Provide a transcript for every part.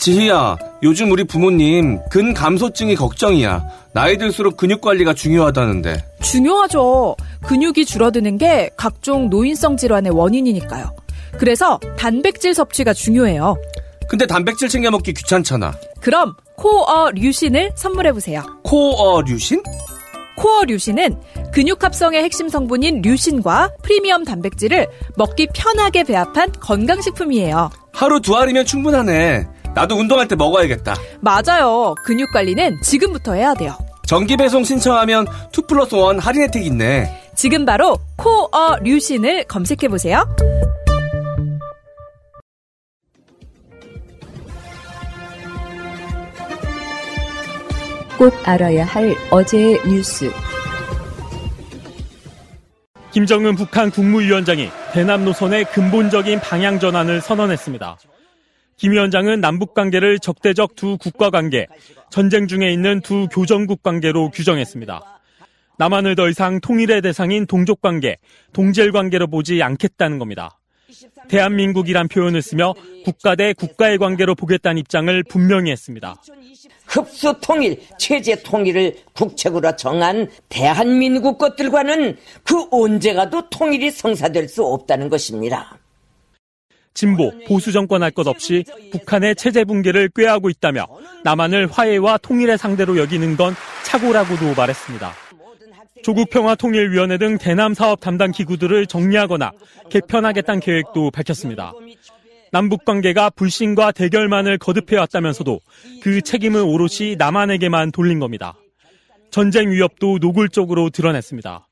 지희야, 요즘 우리 부모님 근 감소증이 걱정이야. 나이 들수록 근육 관리가 중요하다는데. 중요하죠. 근육이 줄어드는 게 각종 노인성 질환의 원인이니까요. 그래서 단백질 섭취가 중요해요. 근데 단백질 챙겨 먹기 귀찮잖아. 그럼 코어 류신을 선물해 보세요. 코어 류신? 코어 류신은 근육 합성의 핵심 성분인 류신과 프리미엄 단백질을 먹기 편하게 배합한 건강식품이에요. 하루 두 알이면 충분하네. 나도 운동할 때 먹어야겠다. 맞아요. 근육 관리는 지금부터 해야 돼요. 정기 배송 신청하면 2 플러스 1 할인 혜택 있네. 지금 바로 코어 류신을 검색해 보세요. 꼭 알아야 할 어제의 뉴스. 김정은 북한 국무위원장이 대남 노선의 근본적인 방향 전환을 선언했습니다. 김 위원장은 남북 관계를 적대적 두 국가 관계, 전쟁 중에 있는 두 교정국 관계로 규정했습니다. 남한을 더 이상 통일의 대상인 동족 관계, 동질 관계로 보지 않겠다는 겁니다. 대한민국이란 표현을 쓰며 국가 대 국가의 관계로 보겠다는 입장을 분명히 했습니다. 흡수 통일, 체제 통일을 국책으로 정한 대한민국 것들과는 그 언제가도 통일이 성사될 수 없다는 것입니다. 진보, 보수 정권 할 것 없이 북한의 체제 붕괴를 꾀하고 있다며 남한을 화해와 통일의 상대로 여기는 건 착오라고도 말했습니다. 조국평화통일위원회 등 대남 사업 담당 기구들을 정리하거나 개편하겠다는 계획도 밝혔습니다. 남북 관계가 불신과 대결만을 거듭해왔다면서도 그 책임은 오롯이 남한에게만 돌린 겁니다. 전쟁 위협도 노골적으로 드러냈습니다.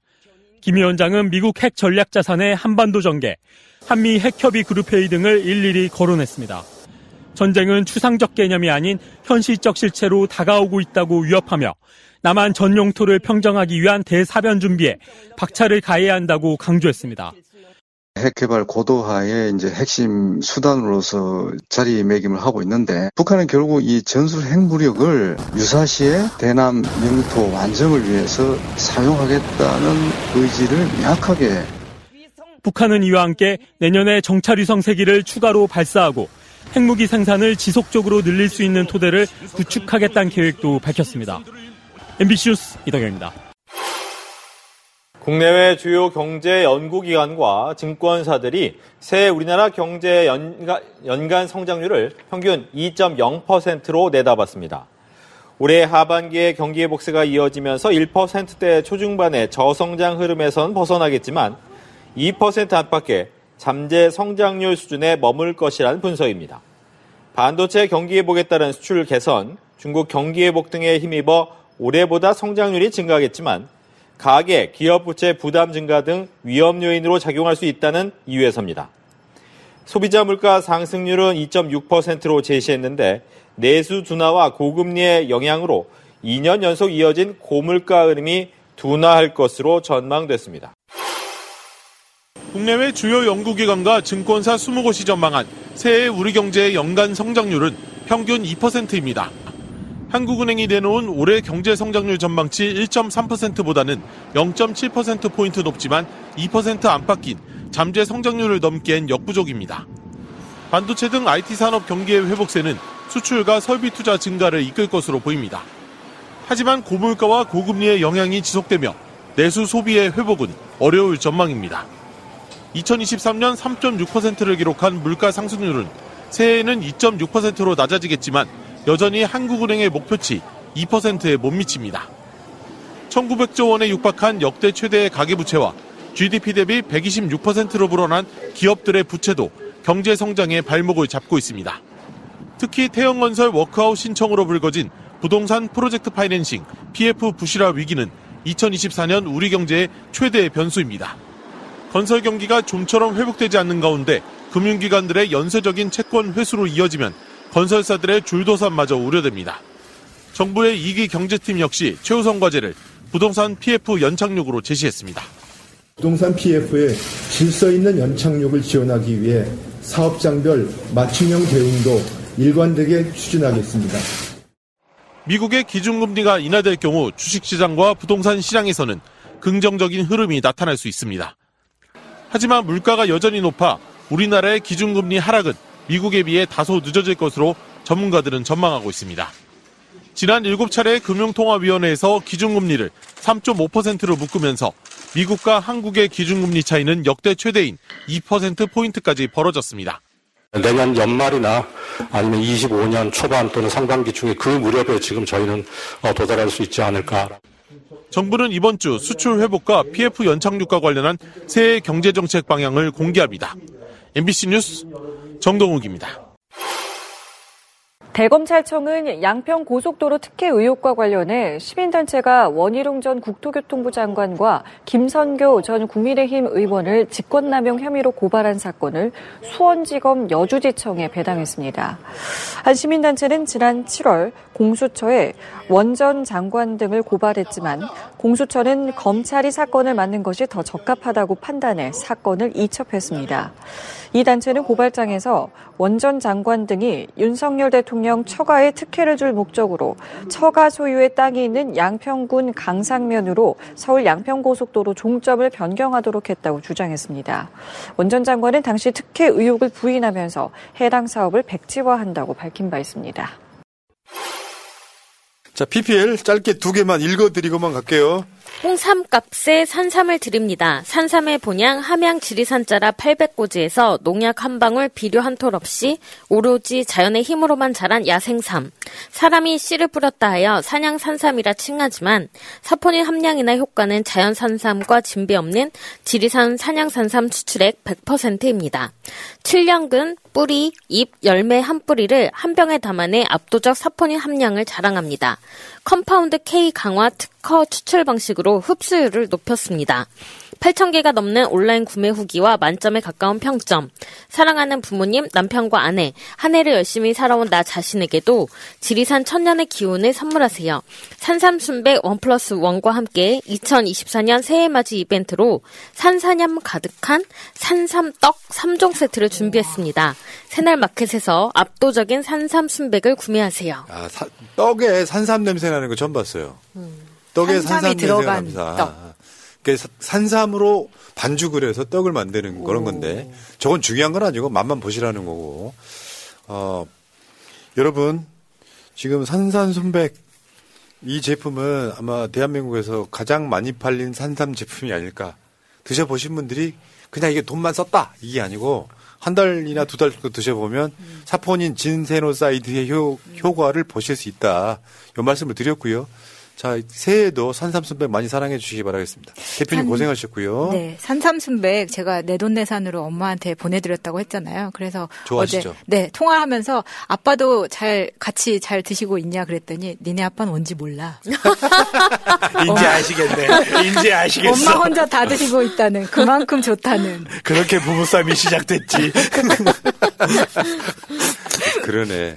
김 위원장은 미국 핵 전략 자산의 한반도 전개, 한미 핵협의 그룹 회의 등을 일일이 거론했습니다. 전쟁은 추상적 개념이 아닌 현실적 실체로 다가오고 있다고 위협하며 남한 전 영토를 평정하기 위한 대사변 준비에 박차를 가해야 한다고 강조했습니다. 핵개발 고도화의 이제 핵심 수단으로서 자리매김을 하고 있는데 북한은 결국 이 전술 핵무력을 유사시에 대남 영토 완성을 위해서 사용하겠다는 의지를 명확하게 북한은 이와 함께 내년에 정찰위성 세기를 추가로 발사하고 핵무기 생산을 지속적으로 늘릴 수 있는 토대를 구축하겠다는 계획도 밝혔습니다. MBC 뉴스 이덕영입니다. 국내외 주요 경제 연구기관과 증권사들이 새해 우리나라 경제 연간, 연간 성장률을 평균 2.0%로 내다봤습니다. 올해 하반기에 경기 회복세가 이어지면서 1%대 초중반의 저성장 흐름에선 벗어나겠지만 2% 안팎의 잠재 성장률 수준에 머물 것이라는 분석입니다. 반도체 경기 회복에 따른 수출 개선, 중국 경기 회복 등에 힘입어 올해보다 성장률이 증가하겠지만 가계, 기업 부채 부담 증가 등 위험 요인으로 작용할 수 있다는 이유에서입니다. 소비자 물가 상승률은 2.6%로 제시했는데 내수 둔화와 고금리의 영향으로 2년 연속 이어진 고물가 흐름이 둔화할 것으로 전망됐습니다. 국내외 주요 연구기관과 증권사 20곳이 전망한 새해 우리 경제의 연간 성장률은 평균 2%입니다. 한국은행이 내놓은 올해 경제 성장률 전망치 1.3%보다는 0.7%포인트 높지만 2% 안팎인 잠재 성장률을 넘기엔 역부족입니다. 반도체 등 IT 산업 경기의 회복세는 수출과 설비 투자 증가를 이끌 것으로 보입니다. 하지만 고물가와 고금리의 영향이 지속되며 내수 소비의 회복은 어려울 전망입니다. 2023년 3.6%를 기록한 물가 상승률은 새해에는 2.6%로 낮아지겠지만 여전히 한국은행의 목표치 2%에 못 미칩니다. 1900조 원에 육박한 역대 최대의 가계부채와 GDP 대비 126%로 불어난 기업들의 부채도 경제 성장의 발목을 잡고 있습니다. 특히 태형건설 워크아웃 신청으로 불거진 부동산 프로젝트 파이낸싱 PF 부실화 위기는 2024년 우리 경제의 최대의 변수입니다. 건설 경기가 좀처럼 회복되지 않는 가운데 금융기관들의 연쇄적인 채권 회수로 이어지면 건설사들의 줄도산마저 우려됩니다. 정부의 이기 경제팀 역시 최우선 과제를 부동산 PF 연착륙으로 제시했습니다. 부동산 PF의 질서 있는 연착륙을 지원하기 위해 사업장별 맞춤형 대응도 일관되게 추진하겠습니다. 미국의 기준금리가 인하될 경우 주식시장과 부동산 시장에서는 긍정적인 흐름이 나타날 수 있습니다. 하지만 물가가 여전히 높아 우리나라의 기준금리 하락은 미국에 비해 다소 늦어질 것으로 전문가들은 전망하고 있습니다. 지난 7차례 금융통화위원회에서 기준금리를 3.5%로 묶으면서 미국과 한국의 기준금리 차이는 역대 최대인 2%포인트까지 벌어졌습니다. 내년 연말이나 아니면 25년 초반 또는 상반기 중에 그 무렵에 지금 저희는 어, 도달할 수 있지 않을까. 정부는 이번 주 수출 회복과 PF 연착륙과 관련한 새해 경제정책 방향을 공개합니다. MBC 뉴스 정동욱입니다. 대검찰청은 양평 고속도로 특혜 의혹과 관련해 시민단체가 원희룡 전 국토교통부 장관과 김선교 전 국민의힘 의원을 직권남용 혐의로 고발한 사건을 수원지검 여주지청에 배당했습니다. 한 시민단체는 지난 7월 공수처에 원전 장관 등을 고발했지만 공수처는 검찰이 사건을 맡는 것이 더 적합하다고 판단해 사건을 이첩했습니다. 이 단체는 고발장에서 원전 장관 등이 윤석열 대통령 처가에 특혜를 줄 목적으로 처가 소유의 땅이 있는 양평군 강상면으로 서울 양평고속도로 종점을 변경하도록 했다고 주장했습니다. 원전 장관은 당시 특혜 의혹을 부인하면서 해당 사업을 백지화한다고 밝힌 바 있습니다. 자, PPL 짧게 두 개만 읽어드리고만 갈게요. 홍삼 값에 산삼을 드립니다. 산삼의 본향 함양 지리산자라 800고지에서 농약 한 방울 비료 한 톨 없이 오로지 자연의 힘으로만 자란 야생삼. 사람이 씨를 뿌렸다 하여 산양 산삼이라 칭하지만 사포닌 함량이나 효과는 자연 산삼과 진배 없는 지리산 산양 산삼 추출액 100%입니다. 7년근 뿌리, 잎, 열매 한 뿌리를 한 병에 담아내 압도적 사포닌 함량을 자랑합니다. compound K 강화 특허 추출 방식으로 흡수율을 높였습니다. 8,000개가 넘는 온라인 구매 후기와 만점에 가까운 평점. 사랑하는 부모님, 남편과 아내, 한 해를 열심히 살아온 나 자신에게도 지리산 천년의 기운을 선물하세요. 산삼순백 원 플러스 원과 함께 2024년 새해맞이 이벤트로 산사념 가득한 산삼떡 3종 세트를 준비했습니다. 새날 마켓에서 압도적인 산삼순백을 구매하세요. 아, 사, 떡에 산삼 냄새 나는 거 처음 봤어요. 떡에 산삼 냄새가 납니다. 떡. 산삼으로 반죽을 해서 떡을 만드는 그런 건데 저건 중요한 건 아니고 맛만 보시라는 거고. 어, 여러분 지금 산산순백 이 제품은 아마 대한민국에서 가장 많이 팔린 산삼 제품이 아닐까. 드셔보신 분들이 그냥 이게 돈만 썼다 이게 아니고 한 달이나 두 달 정도 드셔보면 사포닌 진세노사이드의 효, 효과를 보실 수 있다. 이 말씀을 드렸고요. 자, 새해에도 산삼순백 많이 사랑해 주시기 바라겠습니다. 대표님 산- 고생하셨고요. 네, 산삼순백 제가 내돈내산으로 엄마한테 보내드렸다고 했잖아요. 그래서 좋아하시죠? 어제 네 통화하면서 아빠도 잘 같이 잘 드시고 있냐 그랬더니 니네 아빠는 뭔지 몰라. 이제 아시겠네. 이제 아시겠어. 엄마 혼자 다 드시고 있다는 그만큼 좋다는. 그렇게 부부싸움이 시작됐지. 그러네.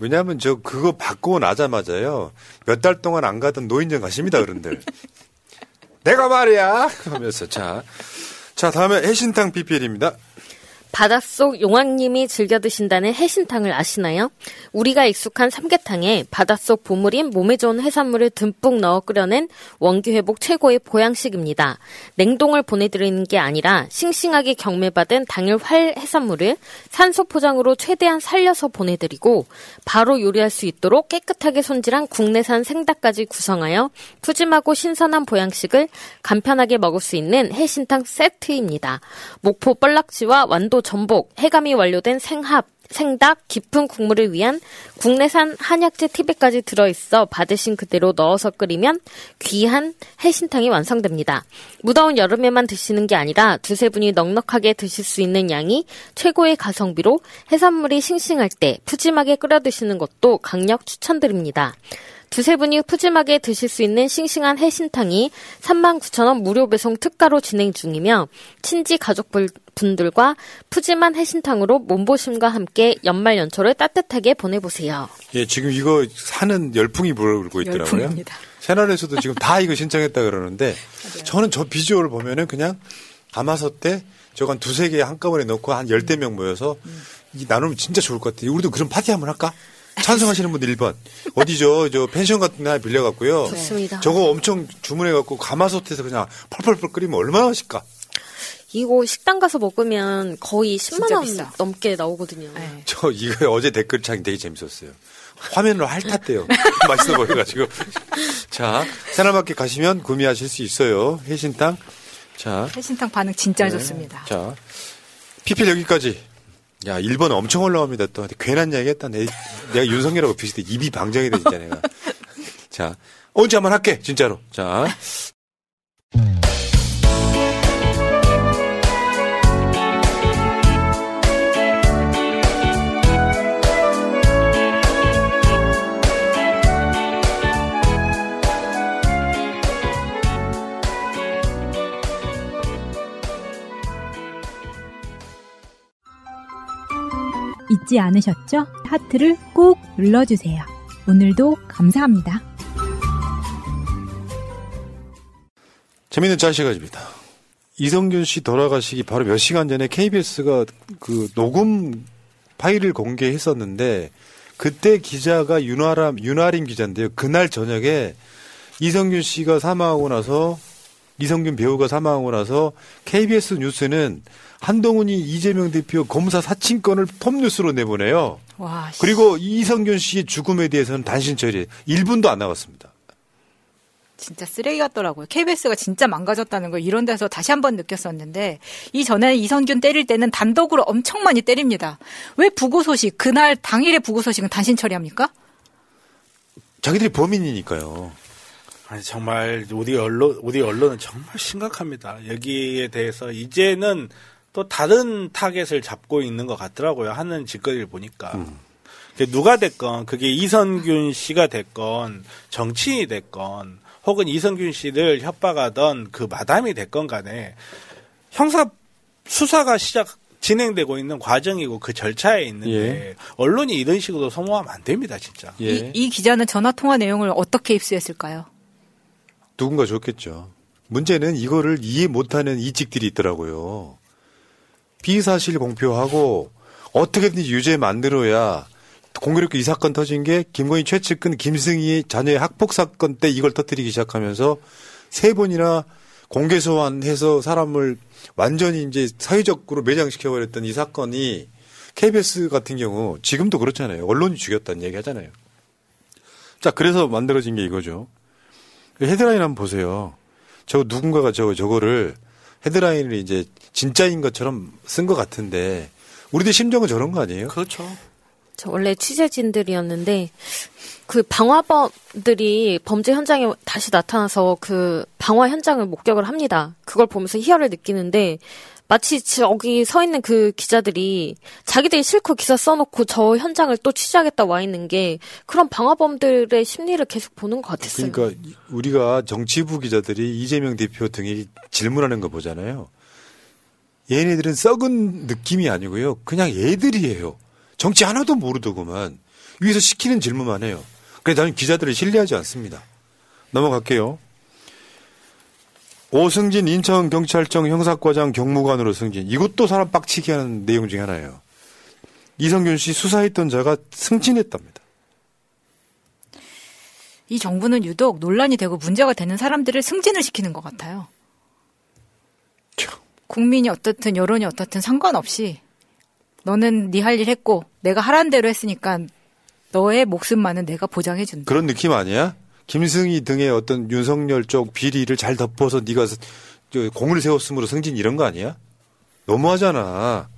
왜냐하면 저 그거 받고 나자마자요 몇 달 동안 안 가던 노인정 가십니다 어른들. 내가 말이야 하면서 자, 자 다음에 해신탕 PPL입니다. 바닷속 용왕님이 즐겨 드신다는 해신탕을 아시나요? 우리가 익숙한 삼계탕에 바닷속 보물인 몸에 좋은 해산물을 듬뿍 넣어 끓여낸 원기 회복 최고의 보양식입니다. 냉동을 보내드리는 게 아니라 싱싱하게 경매받은 당일 활 해산물을 산소 포장으로 최대한 살려서 보내드리고 바로 요리할 수 있도록 깨끗하게 손질한 국내산 생닭까지 구성하여 푸짐하고 신선한 보양식을 간편하게 먹을 수 있는 해신탕 세트입니다. 목포 뻘락지와 완도 전복, 해감이 완료된 생합, 생닭, 깊은 국물을 위한 국내산 한약재 티백까지 들어있어 받으신 그대로 넣어서 끓이면 귀한 해신탕이 완성됩니다. 무더운 여름에만 드시는 게 아니라 두세 분이 넉넉하게 드실 수 있는 양이 최고의 가성비로 해산물이 싱싱할 때 푸짐하게 끓여 드시는 것도 강력 추천드립니다. 두세 분이 푸짐하게 드실 수 있는 싱싱한 해신탕이 39,000원 무료 배송 특가로 진행 중이며 친지 가족분들과 푸짐한 해신탕으로 몸보심과 함께 연말 연초를 따뜻하게 보내보세요. 예, 지금 이거 사는 열풍이 불고 있더라고요. 열풍입니다. 새날에서도 지금 다 이거 신청했다 그러는데 저는 저 비주얼을 보면은 그냥 가마솥 때 저거 한 두세 개 한꺼번에 넣고 한 열대 명 모여서 이 나누면 진짜 좋을 것 같아요. 우리도 그런 파티 한번 할까? 찬성하시는 분들 1번. 어디죠? 저 펜션 같은 데 하나 빌려갖고요. 좋습니다. 저거 엄청 주문해갖고 가마솥에서 그냥 펄펄펄 끓이면 얼마나 맛있까? 이거 식당 가서 먹으면 거의 10만 진짜 원 비싸. 넘게 나오거든요. 저 이거 어제 댓글창 되게 재밌었어요. 화면으로 핥았대요. 맛있어 보여가지고. 자, 새날마켓 가시면 구매하실 수 있어요. 해신탕. 자, 해신탕 반응 진짜 네. 좋습니다. 자, 피필 여기까지. 야, 1번 엄청 올라옵니다. 또 괜한 이야기 했다. 내, 내가 윤석열하고 비슷해. 입이 방정이 돼, 진짜 내가. 자, 언제 한번 할게, 진짜로. 자. 잊지 않으셨죠? 하트를 꼭 눌러주세요. 오늘도 감사합니다. 재밌는 짤 시간입니다. 이성균 씨 돌아가시기 바로 몇 시간 전에 KBS가 그 녹음 파일을 공개했었는데 그때 기자가 윤아람 윤아림 기자인데요. 그날 저녁에 이성균 씨가 사망하고 나서 이성균 배우가 사망하고 나서 KBS 뉴스는 한동훈이 이재명 대표 검사 사칭권을 톱뉴스로 내보내요. 와, 씨. 그리고 이성균 씨의 죽음에 대해서는 단신 처리 1분도 안 나갔습니다. 진짜 쓰레기 같더라고요. KBS가 진짜 망가졌다는 걸 이런 데서 다시 한번 느꼈었는데 이전에 이성균 때릴 때는 단독으로 엄청 많이 때립니다. 왜 부고 소식 그날 당일의 부고 소식은 단신 처리합니까? 자기들이 범인이니까요. 아니 정말 우리 언론 우리 언론은 정말 심각합니다. 여기에 대해서 이제는 또 다른 타겟을 잡고 있는 것 같더라고요. 하는 짓거리를 보니까. 그게 누가 됐건 그게 이선균 씨가 됐건 정치인이 됐건 혹은 이선균 씨를 협박하던 그 마담이 됐건 간에 형사 수사가 시작 진행되고 있는 과정이고 그 절차에 있는데 예. 언론이 이런 식으로 소모하면 안 됩니다, 진짜. 이, 이 기자는 전화 통화 내용을 어떻게 입수했을까요? 누군가 줬겠죠. 문제는 이거를 이해 못하는 이직들이 있더라고요. 비사실 공표하고 어떻게든지 유죄 만들어야 공교롭게 이 사건 터진 게 김건희 최측근 김승희 자녀의 학폭 사건 때 이걸 터뜨리기 시작하면서 세 번이나 공개 소환해서 사람을 완전히 이제 사회적으로 매장시켜 버렸던 이 사건이 KBS 같은 경우 지금도 그렇잖아요. 언론이 죽였다는 얘기 하잖아요. 자, 그래서 만들어진 게 이거죠. 헤드라인 한번 보세요. 저 누군가가 저 저거를 헤드라인을 이제 진짜인 것처럼 쓴 것 같은데 우리들 심정은 저런 거 아니에요? 그렇죠. 저 원래 취재진들이었는데 그 방화범들이 범죄 현장에 다시 나타나서 그 방화 현장을 목격을 합니다. 그걸 보면서 희열을 느끼는데 마치 저기 서 있는 그 기자들이 자기들이 실컷 기사 써놓고 저 현장을 또 취재하겠다 와 있는 게 그런 방화범들의 심리를 계속 보는 것 같았어요. 그러니까 우리가 정치부 기자들이 이재명 대표 등이 질문하는 거 보잖아요. 얘네들은 썩은 느낌이 아니고요. 그냥 애들이에요. 정치 하나도 모르더구만. 위에서 시키는 질문만 해요. 그래서 나는 기자들을 신뢰하지 않습니다. 넘어갈게요. 오승진 인천경찰청 형사과장 경무관으로 승진. 이것도 사람 빡치게 하는 내용 중에 하나예요. 이성균 씨 수사했던 자가 승진했답니다. 이 정부는 유독 논란이 되고 문제가 되는 사람들을 승진을 시키는 것 같아요. 국민이 어떻든 여론이 어떻든 상관없이 너는 네 할 일 했고 내가 하라는 대로 했으니까 너의 목숨만은 내가 보장해준다. 그런 느낌 아니야? 김승희 등의 어떤 윤석열 쪽 비리를 잘 덮어서 네가 저 공을 세웠으므로 승진 이런 거 아니야? 너무하잖아.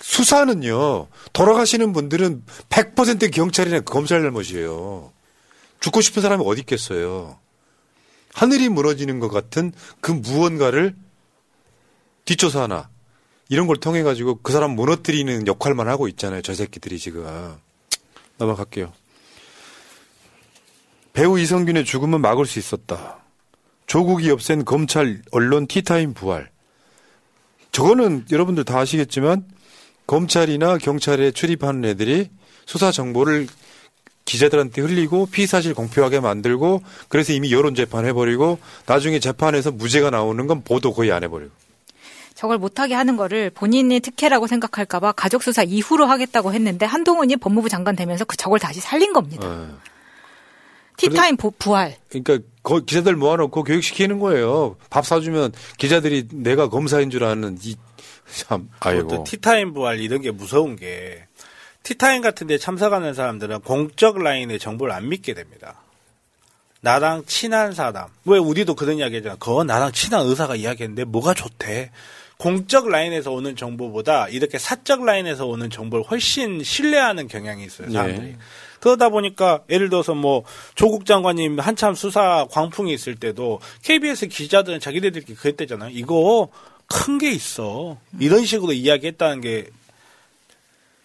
수사는요. 돌아가시는 분들은 100% 경찰이나 검찰 잘못이에요. 죽고 싶은 사람이 어디 있겠어요. 하늘이 무너지는 것 같은 그 무언가를 뒷조사 하나 이런 걸 통해 가지고 그 사람 무너뜨리는 역할만 하고 있잖아요. 저 새끼들이 지금. 넘어갈게요. 배우 이성균의 죽음은 막을 수 있었다. 조국이 없앤 검찰 언론 티타임 부활. 저거는 여러분들 다 아시겠지만 검찰이나 경찰에 출입하는 애들이 수사 정보를 기자들한테 흘리고 피사실 공표하게 만들고 그래서 이미 여론 재판 해버리고 나중에 재판에서 무죄가 나오는 건 보도 거의 안 해버리고. 저걸 못하게 하는 거를 본인이 특혜라고 생각할까봐 가족 수사 이후로 하겠다고 했는데 한동훈이 법무부 장관 되면서 그 저걸 다시 살린 겁니다. 어. 티타임 보- 부활. 그러니까 거- 기자들 모아놓고 교육시키는 거예요. 밥 사주면 기자들이 내가 검사인 줄 아는 이, 참, 아이고. 또 티타임 부활 이런 게 무서운 게 티타임 같은 데 참석하는 사람들은 공적 라인의 정보를 안 믿게 됩니다. 나랑 친한 사람. 왜 우리도 그런 이야기 하잖아. 그거 나랑 친한 의사가 이야기했는데 뭐가 좋대. 공적 라인에서 오는 정보보다 이렇게 사적 라인에서 오는 정보를 훨씬 신뢰하는 경향이 있어요. 사람들이. 예. 그러다 보니까 예를 들어서 뭐 조국 장관님 한참 수사 광풍이 있을 때도 KBS 기자들은 자기네들끼리 그랬대잖아요. 이거 큰 게 있어. 이런 식으로 이야기했다는 게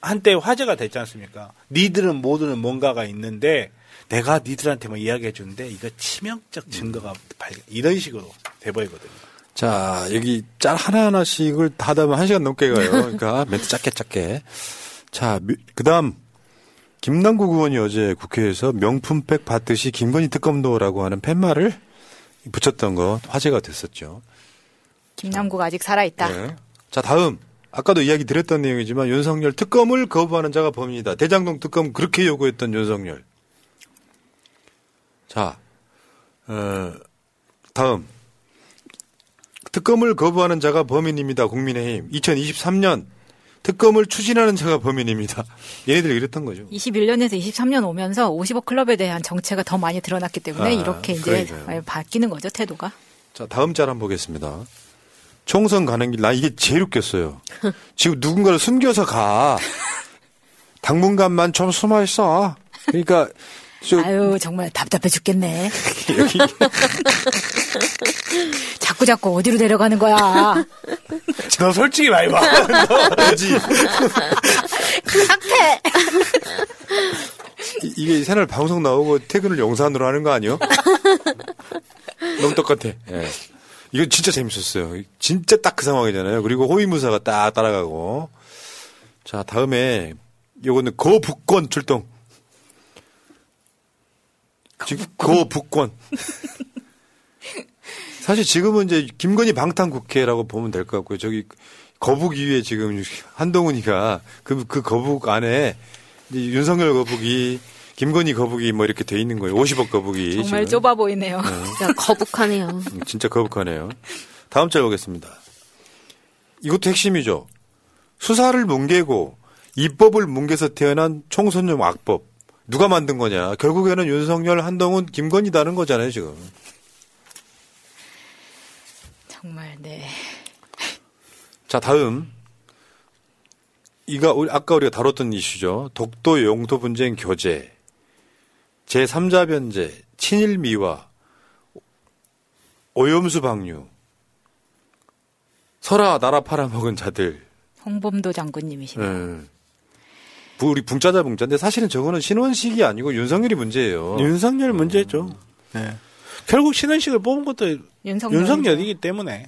한때 화제가 됐지 않습니까? 니들은 모두는 뭔가가 있는데 내가 니들한테만 이야기해 주는데 이거 치명적 증거가 발견 이런 식으로 돼버리거든요. 자, 여기 짤 하나 하나씩을 다 하면 한 시간 넘게 가요. 그러니까 멘트 짧게 짧게. 자, 그 다음. 김남국 의원이 어제 국회에서 명품백 받듯이 김건희 특검도라고 하는 팻말을 붙였던 거 화제가 됐었죠. 김남국 아직 살아있다. 네. 자, 다음. 아까도 이야기 드렸던 내용이지만 윤석열 특검을 거부하는 자가 범인이다. 대장동 특검 그렇게 요구했던 윤석열. 자, 어, 다음. 특검을 거부하는 자가 범인입니다. 국민의힘. 2023년 특검을 추진하는 자가 범인입니다. 얘네들이 이랬던 거죠. 21년에서 23년 오면서 50억 클럽에 대한 정체가 더 많이 드러났기 때문에 아, 이렇게 이제 그러니까요. 바뀌는 거죠 태도가. 자, 다음 짤 한번 보겠습니다. 총선 가는 길, 나 이게 제일 웃겼어요. 지금 누군가를 숨겨서 가. 당분간만 좀 숨어 있어. 그러니까, 저, 아유 정말 답답해 죽겠네. 자꾸 자꾸 어디로 데려가는 거야. 너 솔직히 많이 봐. 상태. 이- 이게 새날 방송 나오고 퇴근을 영산으로 하는 거 아니요? 너무 똑같아. 예. 이거 진짜 재밌었어요. 진짜 딱 그 상황이잖아요. 그리고 호위무사가 딱 따라가고. 자, 다음에 요거는 거북권 출동. 지금 거북권. 사실 지금은 이제 김건희 방탄 국회라고 보면 될 것 같고요. 저기 거북 위에 지금 한동훈이가 그, 그 거북 안에 이제 윤석열 거북이, 김건희 거북이 뭐 이렇게 돼 있는 거예요. 50억 거북이. 정말 지금. 좁아 보이네요. 진짜 거북하네요. 음, 진짜 거북하네요. 다음 짤 보겠습니다. 이것도 핵심이죠. 수사를 뭉개고 입법을 뭉개서 태어난 총선용 악법. 누가 만든 거냐. 결국에는 윤석열, 한동훈, 김건희다는 거잖아요, 지금. 정말 네. 자, 다음. 이가 우리- 아까 우리가 다뤘던 이슈죠. 독도 영토 분쟁 교제, 제3자 변제, 친일 미화, 오염수 방류, 설아 나라 팔아먹은 자들. 홍범도 장군님이시네요. 예. 부- 우리 붕짜자 붕짜인데 사실은 저거는 신원식이 아니고 윤석열이 문제예요. 윤석열 문제죠. 네. 결국 신원식을 뽑은 것도 윤석열이죠. 윤석열이기 때문에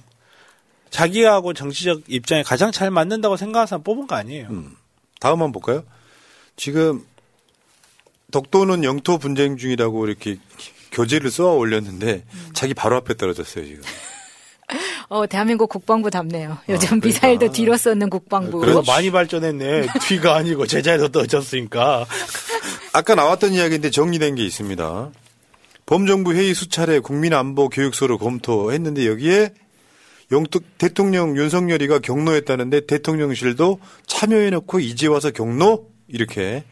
자기하고 정치적 입장에 가장 잘 맞는다고 생각하는 사람 뽑은 거 아니에요. 다음 한번 볼까요? 지금 독도는 영토 분쟁 중이라고 이렇게 교재를 쏘아 올렸는데 자기 바로 앞에 떨어졌어요 지금. 어 대한민국 국방부 답네요. 요즘 그러니까. 미사일도 뒤로 쏘는 국방부. 그래서 많이 발전했네. 뒤가 아니고 제자리로 떨어졌으니까. 아까 나왔던 이야기인데 정리된 게 있습니다. 범정부 회의 수차례 국민안보 교육소를 검토했는데 여기에 영토 대통령 윤석열이가 경로했다는데 대통령실도 참여해놓고 이제 와서 경로 이렇게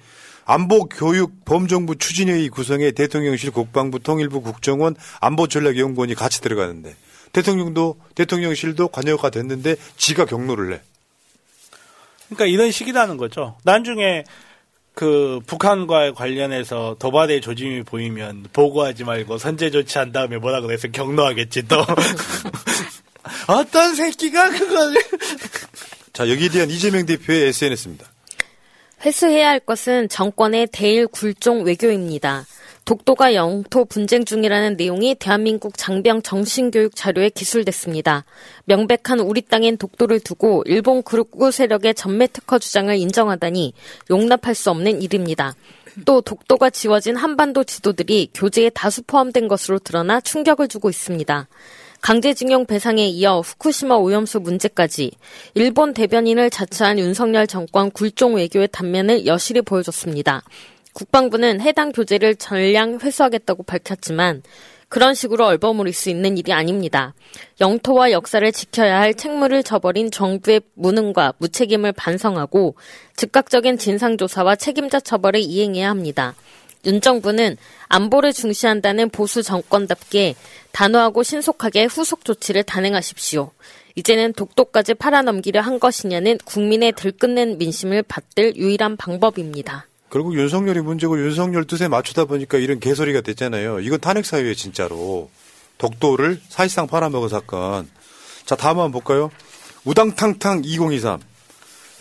안보 교육 범정부 추진회의 구성에 대통령실 국방부 통일부 국정원 안보전략연구원이 같이 들어가는데 대통령도 대통령실도 관여가 됐는데 지가 경로를 내. 그러니까 이런 식이라는 거죠. 나중에 그 북한과 관련해서 도발의 조짐이 보이면 보고하지 말고 선제 조치한 다음에 뭐라 그래서 경로하겠지 또. 어떤 새끼가 그걸 자 여기에 대한 이재명 대표의 SNS입니다. 회수해야 할 것은 정권의 대일 굴종 외교입니다. 독도가 영토 분쟁 중이라는 내용이 대한민국 장병 정신교육 자료에 기술됐습니다. 명백한 우리 땅엔 독도를 두고 일본 극우 세력의 전매 특허 주장을 인정하다니 용납할 수 없는 일입니다. 또 독도가 지워진 한반도 지도들이 교재에 다수 포함된 것으로 드러나 충격을 주고 있습니다. 강제징용 배상에 이어 후쿠시마 오염수 문제까지 일본 대변인을 자처한 윤석열 정권 굴종 외교의 단면을 여실히 보여줬습니다. 국방부는 해당 교재를 전량 회수하겠다고 밝혔지만 그런 식으로 얼버무릴 수 있는 일이 아닙니다. 영토와 역사를 지켜야 할 책무를 저버린 정부의 무능과 무책임을 반성하고 즉각적인 진상조사와 책임자 처벌을 이행해야 합니다. 윤 정부는 안보를 중시한다는 보수 정권답게 단호하고 신속하게 후속 조치를 단행하십시오. 이제는 독도까지 팔아넘기려 한 것이냐는 국민의 들끓는 민심을 받들 유일한 방법입니다. 결국 윤석열이 문제고 윤석열 뜻에 맞추다 보니까 이런 개소리가 됐잖아요. 이건 탄핵 사유에 진짜로. 독도를 사실상 팔아먹은 사건. 자, 다음 한번 볼까요? 우당탕탕 2023.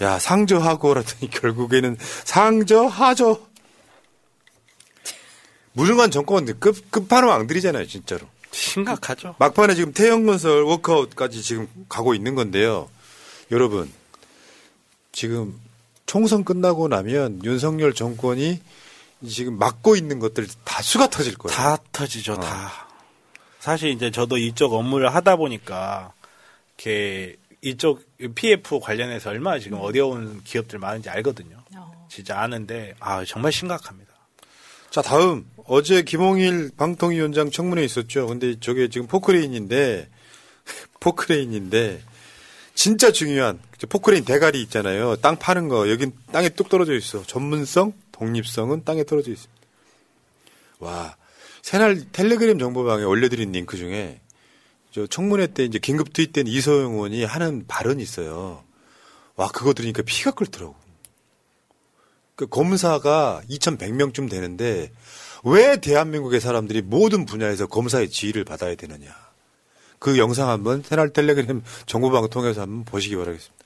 야, 상저하고 그랬더니 결국에는 상저하저. 무능한 정권 끝, 끝판왕들이잖아요, 진짜로. 심각하죠. 막판에 지금 태형건설 워크아웃까지 지금 가고 있는 건데요. 여러분, 지금 총선 끝나고 나면 윤석열 정권이 지금 막고 있는 것들 다 수가 터질 거예요. 다 터지죠, 어. 다. 사실 이제 저도 이쪽 업무를 하다 보니까 이렇게 이쪽 PF 관련해서 얼마나 지금 어려운 기업들 많은지 알거든요. 진짜 아는데 아 정말 심각합니다. 자 다음 어제 김홍일 방통위원장 청문회 있었죠. 근데 저게 지금 포크레인인데 포크레인인데 진짜 중요한 포크레인 대가리 있잖아요. 땅 파는 거 여긴 땅에 뚝 떨어져 있어. 전문성, 독립성은 땅에 떨어져 있습니다. 와 새날 텔레그램 정보방에 올려드린 링크 중에 저 청문회 때 이제 긴급 투입된 이소영 의원이 하는 발언이 있어요. 와 그거 들으니까 피가 끓더라고. 그 검사가 2,100명쯤 되는데 왜 대한민국의 사람들이 모든 분야에서 검사의 지위를 받아야 되느냐. 그 영상 한번 새날 텔레그램 정보방 통해서 한번 보시기 바라겠습니다.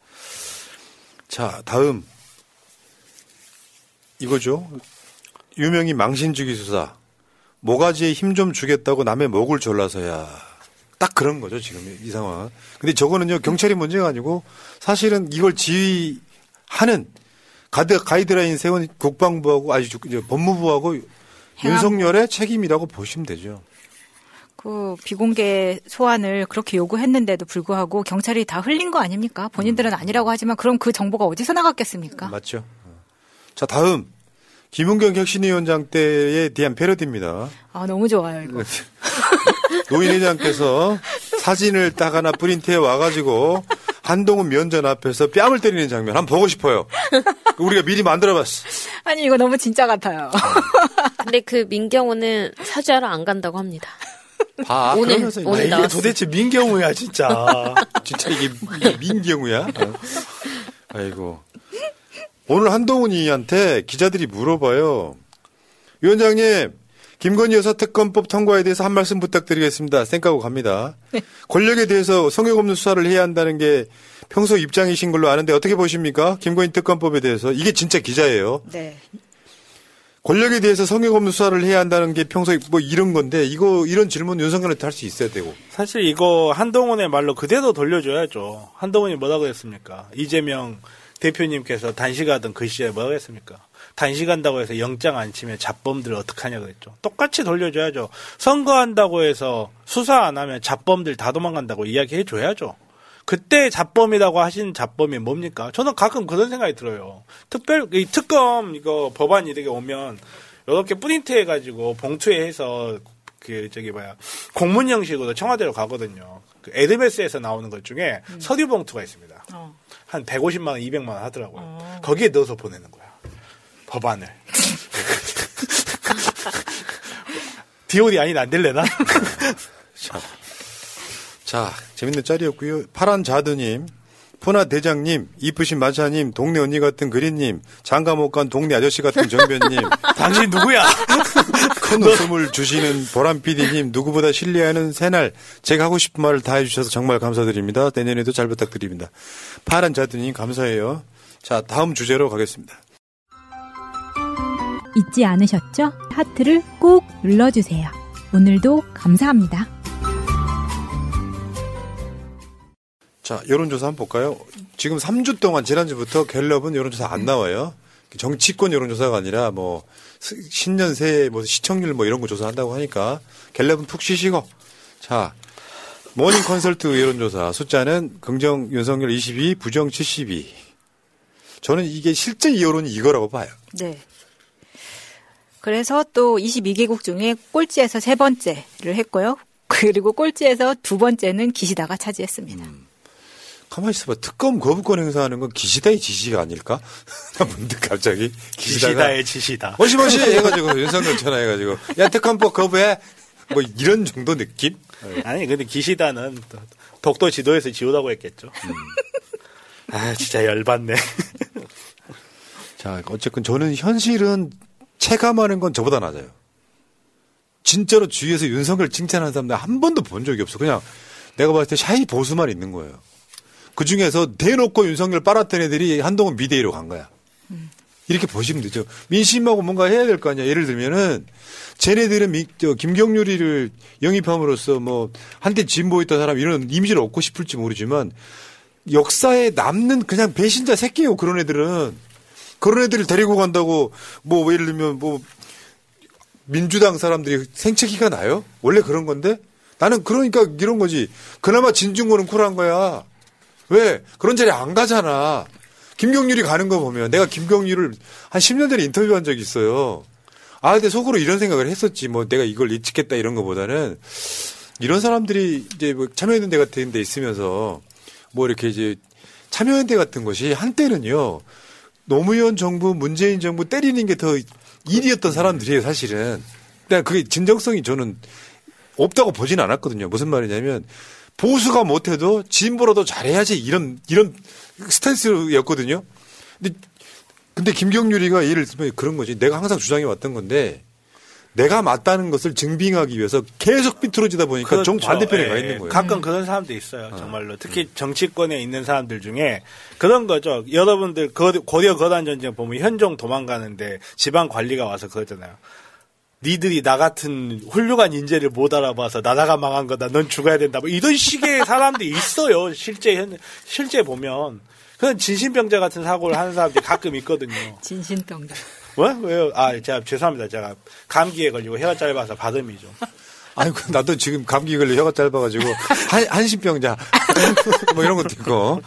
자, 다음. 이거죠. 유명히 망신주기 수사. 모가지에 힘 좀 주겠다고 남의 목을 졸라서야. 딱 그런 거죠, 지금 이 상황. 근데 저거는요, 경찰이 문제가 아니고 사실은 이걸 지휘하는 가드, 가이드라인 세운 국방부하고 아주 법무부하고 윤석열의 책임이라고 보시면 되죠. 그 비공개 소환을 그렇게 요구했는데도 불구하고 경찰이 다 흘린 거 아닙니까? 본인들은 아니라고 하지만 그럼 그 정보가 어디서 나갔겠습니까? 맞죠. 자 다음 김은경 혁신위원장 때에 대한 패러디입니다. 아 너무 좋아요 이거. 노인 회장께서 사진을 딱 하나 프린트해 와가지고 한동훈 면전 앞에서 뺨을 때리는 장면 한번 보고 싶어요. 우리가 미리 만들어봤어. 아니 이거 너무 진짜 같아요. 근데 그 민경호는 사죄하러 안 간다고 합니다. 봐. 오늘 그러면서 오늘 이게 나왔어. 도대체 민경우야 진짜. 진짜 이게, 이게 민경우야? 어. 아이고. 오늘 한동훈이한테 기자들이 물어봐요. 위원장님, 김건희 여사 특검법 통과에 대해서 한 말씀 부탁드리겠습니다. 생각하고 갑니다. 권력에 대해서 성역 없는 수사를 해야 한다는 게 평소 입장이신 걸로 아는데 어떻게 보십니까? 김건희 특검법에 대해서. 이게 진짜 기자예요. 네. 권력에 대해서 성역 없는 수사를 해야 한다는 게 평소에 뭐 이런 건데 이거 이런 질문 윤석열한테 할 수 있어야 되고. 사실 이거 한동훈의 말로 그대로 돌려줘야죠. 한동훈이 뭐라고 했습니까? 이재명 대표님께서 단식하던 그 시절에 뭐라고 했습니까? 단식한다고 해서 영장 안 치면 잡범들 어떡하냐 그랬죠. 똑같이 돌려줘야죠. 선거한다고 해서 수사 안 하면 잡범들 다 도망간다고 이야기해 줘야죠. 그때 잡범이라고 하신 잡범이 뭡니까? 저는 가끔 그런 생각이 들어요. 특별 이 특검 이거 법안 이렇게 오면 이렇게 프린트 해 가지고 봉투에 해서 그 저기 뭐야 공문 형식으로 청와대로 가거든요. 그 에르메스에서 나오는 것 중에 서류 봉투가 있습니다. 어. 한 150만 원, 200만 원 하더라고요. 거기에 넣어서 보내는 거야. 법안을. 디올이 아니면 안 될래나? 자, 자, 재밌는 짤이었고요. 파란 자드님, 푸나 대장님, 이쁘신 마차님, 동네 언니 같은 그린님, 장가 못 간 동네 아저씨 같은 정변님. 당신 누구야? 큰 웃음을 주시는 보람 PD님, 누구보다 신뢰하는 새날, 제가 하고 싶은 말을 다 해주셔서 정말 감사드립니다. 내년에도 잘 부탁드립니다. 파란 자드님, 감사해요. 자, 다음 주제로 가겠습니다. 잊지 않으셨죠? 하트를 꼭 눌러주세요. 오늘도 감사합니다. 자, 여론조사 한번 볼까요? 지금 3주 동안 지난주부터 갤럽은 여론조사 안 나와요. 정치권 여론조사가 아니라 뭐 스- 신년 새해 뭐 시청률 뭐 이런 거 조사한다고 하니까 갤럽은 푹 쉬시고 자 모닝 컨설트 여론조사 숫자는 긍정 윤석열 22, 부정 72. 저는 이게 실제 여론이 이거라고 봐요. 네. 그래서 또 22개국 중에 꼴찌에서 세 번째를 했고요. 그리고 꼴찌에서 두 번째는 기시다가 차지했습니다. 가만히 있어봐. 특검 거부권 행사하는 건 기시다의 지시가 아닐까? 나 문득 갑자기 기시다의 지시다. 머시머시 해가지고 윤석열 전화해가지고 야 특검법 거부해. 뭐 이런 정도 느낌? 아니 근데 기시다는 또 독도 지도에서 지우라고 했겠죠. 음. 아 진짜 열받네. 자 어쨌건 저는 현실은 체감하는 건 저보다 낮아요. 진짜로 주위에서 윤석열 칭찬하는 사람 내가 한 번도 본 적이 없어. 그냥 내가 봤을 때 샤이 보수만 있는 거예요. 그 중에서 대놓고 윤석열 빨았던 애들이 한동훈 미대위로 간 거야. 이렇게 보시면 되죠. 민심하고 뭔가 해야 될 거 아니야. 예를 들면은 쟤네들은 미, 저 김경률이를 영입함으로써 뭐 한때 진보했던 사람 이런 이미지를 얻고 싶을지 모르지만 역사에 남는 그냥 배신자 새끼예요. 그런 애들은 그런 애들을 데리고 간다고 뭐 예를 들면 뭐 민주당 사람들이 생채기가 나요? 원래 그런 건데 나는 그러니까 이런 거지. 그나마 진중권은 쿨한 거야. 왜? 그런 자리에 안 가잖아. 김경률이 가는 거 보면 내가 김경률을 한 10년 전에 인터뷰한 적이 있어요. 아, 근데 속으로 이런 생각을 했었지. 뭐 내가 이걸 예측했다 이런 거보다는 이런 사람들이 이제 뭐 참여연대 같은 데 있으면서 뭐 이렇게 이제 참여연대 같은 것이 한때는요. 노무현 정부, 문재인 정부 때리는 게 더 일이었던 사람들이에요, 사실은. 근데 그게 진정성이 저는 없다고 보진 않았거든요. 무슨 말이냐면 보수가 못해도 진보라도 잘해야지 이런 이런 스탠스였거든요. 근데 근데 김경률이가 예를 들면 그런 거지. 내가 항상 주장해 왔던 건데 내가 맞다는 것을 증빙하기 위해서 계속 삐뚤어지다 보니까 정 그렇죠. 반대편에 예, 가 있는 거예요. 가끔 그런 사람도 있어요. 정말로. 특히 정치권에 있는 사람들 중에 그런 거죠. 여러분들 거- 고려 거단 전쟁 보면 현종 도망가는데 지방 관리가 와서 그러잖아요. 니들이 나 같은 훌륭한 인재를 못 알아봐서 나라가 망한 거다. 넌 죽어야 된다. 뭐 이런 식의 사람들이 있어요. 실제 현 실제 보면 그런 진신병자 같은 사고를 하는 사람들이 가끔 있거든요. 진신병자. 왜? 왜요? 아, 제가 죄송합니다. 제가 감기에 걸리고 혀가 짧아서 발음이 좀. 아이고 나도 지금 감기 걸려 혀가 짧아가지고 한, 한신병자 뭐 이런 것도 있고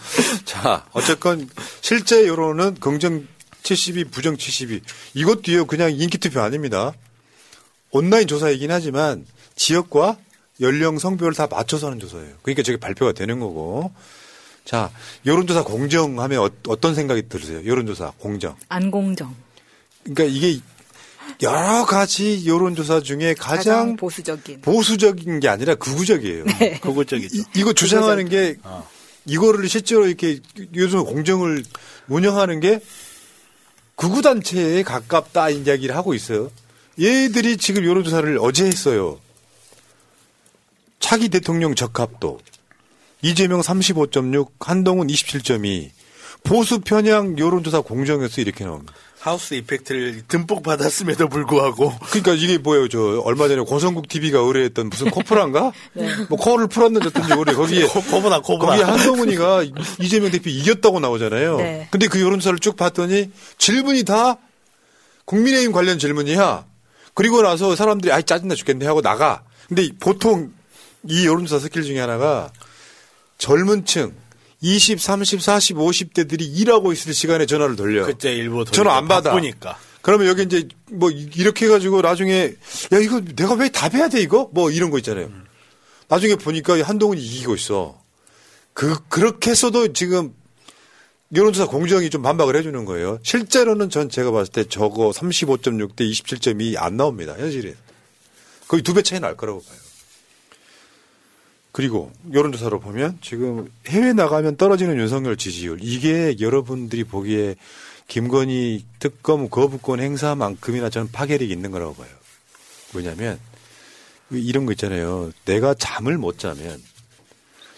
자 어쨌건 실제 여론은 긍정 72 부정 72 이것 도요 그냥 인기 투표 아닙니다 온라인 조사이긴 하지만 지역과 연령 성별을 다 맞춰서 하는 조사예요 그러니까 저게 발표가 되는 거고 자 여론조사 공정하면 어, 어떤 생각이 들으세요 여론조사 공정 안 공정. 그러니까 이게 여러 가지 여론조사 중에 가장, 가장 보수적인. 보수적인 게 아니라 극우적이에요. 네. 극우적이죠. 이, 이거 주장하는 게 이거를 실제로 이렇게 요즘 공정을 운영하는 게 극우 단체에 가깝다 이야기를 하고 있어요. 얘들이 지금 여론조사를 어제 했어요. 차기 대통령 적합도 이재명 35.6, 한동훈 27.2 보수 편향 여론조사 공정에서 이렇게 나옵니다. 하우스 이펙트를 듬뿍 받았음에도 불구하고 그러니까 이게 뭐예요? 저 얼마 전에 고성국 TV가 의뢰했던 무슨 코프란가? 뭐 코를 풀었는지 어떤지 모르 거기에 코보나 코보나 거기에 한동훈이가 이재명 대표 이겼다고 나오잖아요. 네. 근데 그 여론조사를 쭉 봤더니 질문이 다 국민의힘 관련 질문이야. 그리고 나서 사람들이 아이 짜증나 죽겠네 하고 나가. 근데 보통 이 여론조사 스킬 중에 하나가 젊은 층 20, 30, 40, 50대들이 일하고 있을 시간에 전화를 돌려. 그때 일부 전화 안 받아. 바쁘니까. 그러면 여기 이제 뭐 이렇게 해가지고 나중에 야 이거 내가 왜 답해야 돼 이거 뭐 이런 거 있잖아요. 나중에 보니까 한동훈이 이기고 있어. 그 그렇게 해서도 지금 여론조사 공정이 좀 반박을 해주는 거예요. 실제로는 전 제가 봤을 때 저거 35.6 대 27.2 안 나옵니다 현실에. 거의 두 배 차이 날 거라고 봐요. 그리고 여론조사로 보면 지금 해외 나가면 떨어지는 윤석열 지지율 이게 여러분들이 보기에 김건희 특검 거부권 행사만큼이나 저는 파괴력이 있는 거라고 봐요. 뭐냐면 이런 거 있잖아요. 내가 잠을 못 자면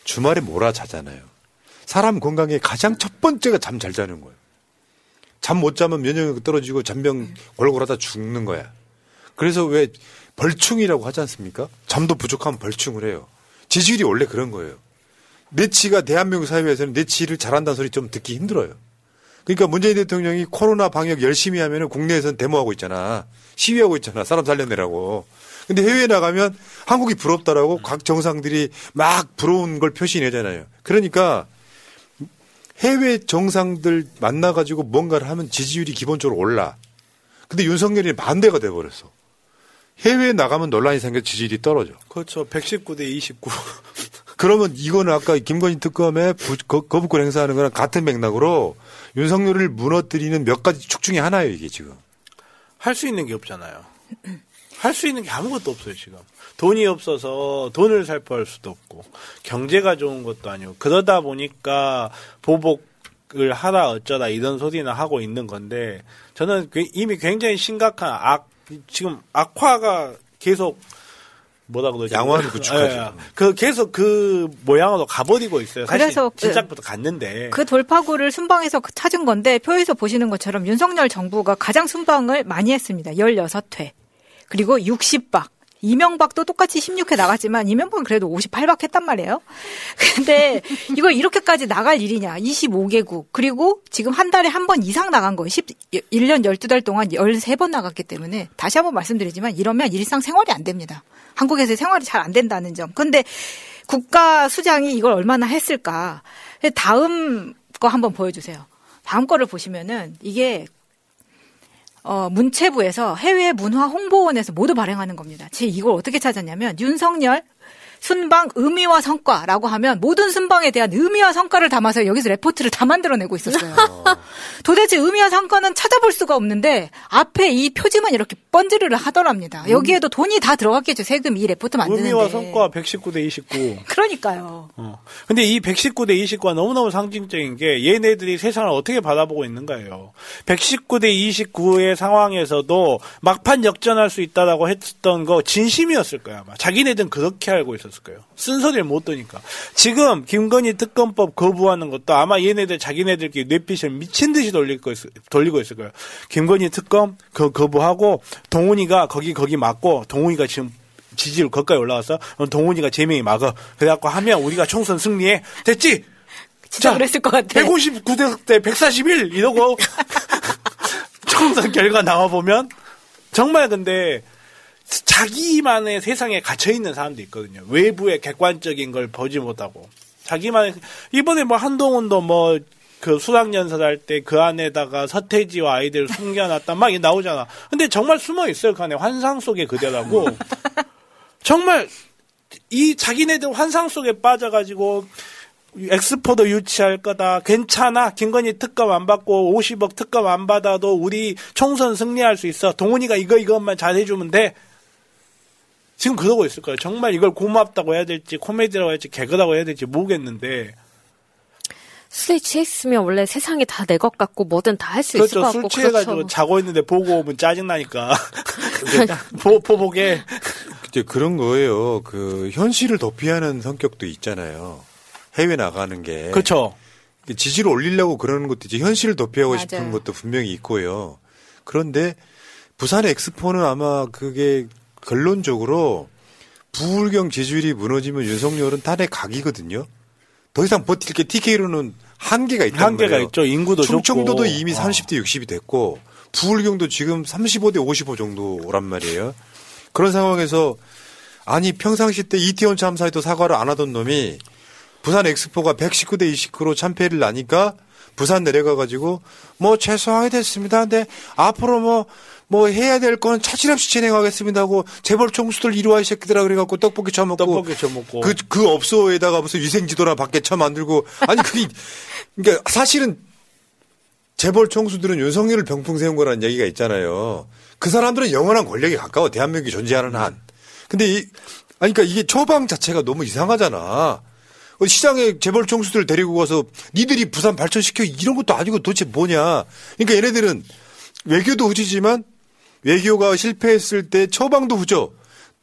주말에 몰아 자잖아요. 사람 건강에 가장 첫 번째가 잠 잘 자는 거예요. 잠 못 자면 면역력이 떨어지고 잔병 골골하다 죽는 거야. 그래서 왜 벌충이라고 하지 않습니까? 잠도 부족하면 벌충을 해요. 지지율이 원래 그런 거예요. 내치가 대한민국 사회에서는 내치를 잘한다는 소리 좀 듣기 힘들어요. 그러니까 문재인 대통령이 코로나 방역 열심히 하면은 국내에서는 데모하고 있잖아. 시위하고 있잖아. 사람 살려내라고. 근데 해외에 나가면 한국이 부럽다라고 각 정상들이 막 부러운 걸 표시내잖아요. 그러니까 해외 정상들 만나가지고 뭔가를 하면 지지율이 기본적으로 올라. 근데 윤석열이 반대가 돼버렸어. 해외에 나가면 논란이 생겨 지지율이 떨어져. 그렇죠. 119 대 29. 그러면 이거는 아까 김건희 거, 거부권 행사하는 거랑 같은 맥락으로 윤석열을 무너뜨리는 몇 가지 축 중에 하나예요, 이게 지금. 할 수 있는 게 없잖아요. 할 수 있는 게 아무것도 없어요, 지금. 돈이 없어서 돈을 살포할 수도 없고, 경제가 좋은 것도 아니고, 그러다 보니까 보복을 하라 어쩌다 이런 소리나 하고 있는 건데, 저는 이미 굉장히 심각한 악, 지금 악화가 계속 뭐라 그러죠? 양화를 구축하죠. 예, 그 계속 그 모양으로 가버리고 있어요. 사실 그래서 그- 시작부터 갔는데. 그 돌파구를 순방에서 찾은 건데 표에서 보시는 것처럼 윤석열 정부가 가장 순방을 많이 했습니다. 16회. 그리고 60박. 이명박도 똑같이 16회 나갔지만 이명박은 그래도 58박 했단 말이에요. 근데 이걸 이렇게까지 나갈 일이냐. 25개국. 그리고 지금 한 달에 한 번 이상 나간 거예요. 10, 1년 12달 동안 13번 나갔기 때문에 다시 한번 말씀드리지만 이러면 일상 생활이 안 됩니다. 한국에서 생활이 잘 안 된다는 점. 근데 국가 수장이 이걸 얼마나 했을까. 다음 거 한번 보여주세요. 다음 거를 보시면은 이게 어, 문체부에서 해외 문화 홍보원에서 모두 발행하는 겁니다. 제 이걸 어떻게 찾았냐면 윤석열 순방 의미와 성과라고 하면 모든 순방에 대한 의미와 성과를 담아서 여기서 레포트를 다 만들어내고 있었어요. 도대체 의미와 성과는 찾아볼 수가 없는데 앞에 이 표지만 이렇게 번지르르 하더랍니다. 여기에도 돈이 다 들어갔겠죠. 세금 이 레포트 만드는데. 의미와 성과 119대 29. 그러니까요. 어. 근데 이 119대 29가 너무너무 상징적인 게 얘네들이 세상을 어떻게 바라보고 있는가요. 119대 29의 상황에서도 막판 역전할 수 있다라고 했던 거 진심이었을 거야. 아마. 자기네들은 그렇게 알고 있었 을 거예요. 쓴소리를 못 듣니까. 지금 김건희 특검법 거부하는 것도 아마 얘네들 자기네들끼리 뇌피셜 미친 듯이 돌리고 있을, 돌리고 있을 거예요. 김건희 특검 그 거부하고 동훈이가 거기 거기 맞고 동훈이가 지금 지지율 거기까지. 그럼 동훈이가 제명이 막어. 그래갖고 하면 우리가 총선 승리해. 됐지? 진짜 그랬을 것 같아. 159대 대141 이러고 총선 결과 나와 보면 정말 근데 자기만의 세상에 갇혀 있는 사람도 있거든요. 외부의 객관적인 걸 보지 못하고 자기만의 이번에 뭐 한동훈도 뭐 그 수학연설 할 때 그 안에다가 서태지와 아이들 숨겨놨다 막 나오잖아. 근데 정말 숨어 있어요. 그 안에 환상 속의 그대라고. 정말 이 자기네들 환상 속에 빠져가지고 엑스포도 유치할 거다. 괜찮아. 김건희 특검 안 받고 50억 특검 안 받아도 우리 총선 승리할 수 있어. 동훈이가 이거 이것만 잘 해주면 돼. 지금 그러고 있을 거예요. 정말 이걸 고맙다고 해야 될지 코미디라고 해야 될지 개그라고 해야 될지 모르겠는데 술에 취했으면 원래 세상이 다 내 것 같고 뭐든 다 할수 있을 것 그렇죠. 술 같고 취해가지고 그렇죠. 자고 있는데 보고 오면 짜증 나니까 보 보복에 이제 그런 거예요. 그 현실을 도피하는 성격도 있잖아요. 해외 나가는 게. 그렇죠. 지지를 올리려고 그러는 것도 이제 현실을 도피하고 맞아요. 싶은 것도 분명히 있고요. 그런데 부산 엑스포는 아마 그게 결론적으로 부울경 지지율이 무너지면 윤석열은 탄핵 각이거든요. 더 이상 버틸 게 TK로는 한계가 있단 한계가 말이에요. 있죠. 인구도 충청도도 적고. 이미 어. 30대 60이 됐고 부울경도 지금 35대 55 정도란 말이에요. 그런 상황에서 아니 평상시 때 이태원 참사에도 사과를 안 하던 놈이 부산 엑스포가 119대 29로 참패를 나니까 부산 내려가 가지고 뭐 죄송하게 됐습니다. 근데 앞으로 뭐 뭐 해야 될 거는 차질없이 진행하겠습니다 하고 재벌 총수들 이리 와이 새끼들아 그래 갖고 떡볶이 처먹고 떡볶이 처먹고. 그, 그 업소에다가 무슨 위생지도나 밖에 쳐 만들고 아니 그게 그러니까 사실은 재벌 총수들은 윤석열을 병풍 세운 거라는 얘기가 있잖아요. 그 사람들은 영원한 권력에 가까워 대한민국이 존재하는 한. 근데 이 아니 그러니까 이게 처방 자체가 너무 이상하잖아. 어, 시장에 재벌 총수들 데리고 가서 니들이 부산 발전시켜 이런 것도 아니고 도대체 뭐냐. 그러니까 얘네들은 외교도 후지지만 외교가 실패했을 때 처방도 후져.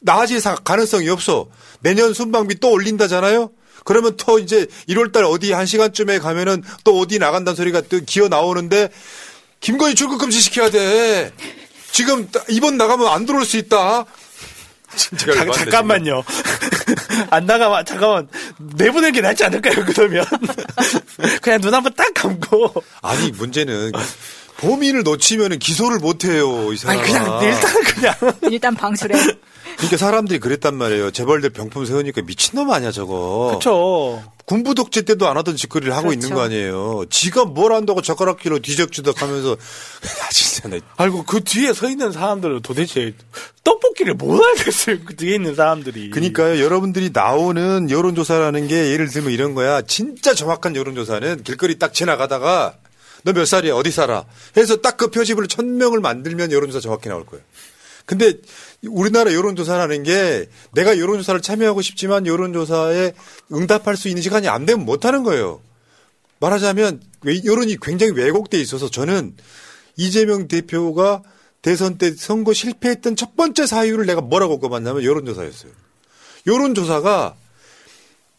나아질 사- 가능성이 없어. 내년 순방비 또 올린다잖아요? 그러면 또 이제 1월달 어디 한 시간쯤에 가면은 또 어디 나간다는 소리가 또 기어 나오는데 김건희 출국 금지 시켜야 돼. 지금 이번 나가면 안 들어올 수 있다. 진짜 자, 잠깐만요. 안 나가면 잠깐만 내보낼 게 낫지 않을까요? 그러면 그냥 눈 한번 딱 감고 아니 문제는 범인을 놓치면 기소를 못 해요 이 사람. 아니 그냥 일단 그냥 일단 방출해. 그러니까 사람들이 그랬단 말이에요. 재벌들 병품 세우니까 미친놈 아니야 저거. 그렇죠. 군부 독재 때도 안 하던 짓거리를 하고 그렇죠. 있는 거 아니에요. 지가 뭘 한다고 젓가락질로 뒤적지덕 하면서 아 진짜 나 아이고 그 뒤에 서 있는 사람들은 도대체 떡볶이를 못 알겠어요. 그 뒤에 있는 사람들이. 그러니까요. 여러분들이 나오는 여론조사라는 게 예를 들면 이런 거야. 진짜 정확한 여론조사는 길거리 딱 지나가다가 너 몇 살이야? 어디 살아? 해서 딱 그 표집을 천 명을 만들면 여론조사 정확히 나올 거예요. 근데 우리나라 여론조사라는 게 내가 여론조사를 참여하고 싶지만 여론조사에 응답할 수 있는 시간이 안 되면 못 하는 거예요. 말하자면 왜- 여론이 굉장히 왜곡돼 있어서 저는 이재명 대표가 대선 때 선거 실패했던 첫 번째 사유를 내가 뭐라고 꼽았냐면 여론조사였어요. 여론조사가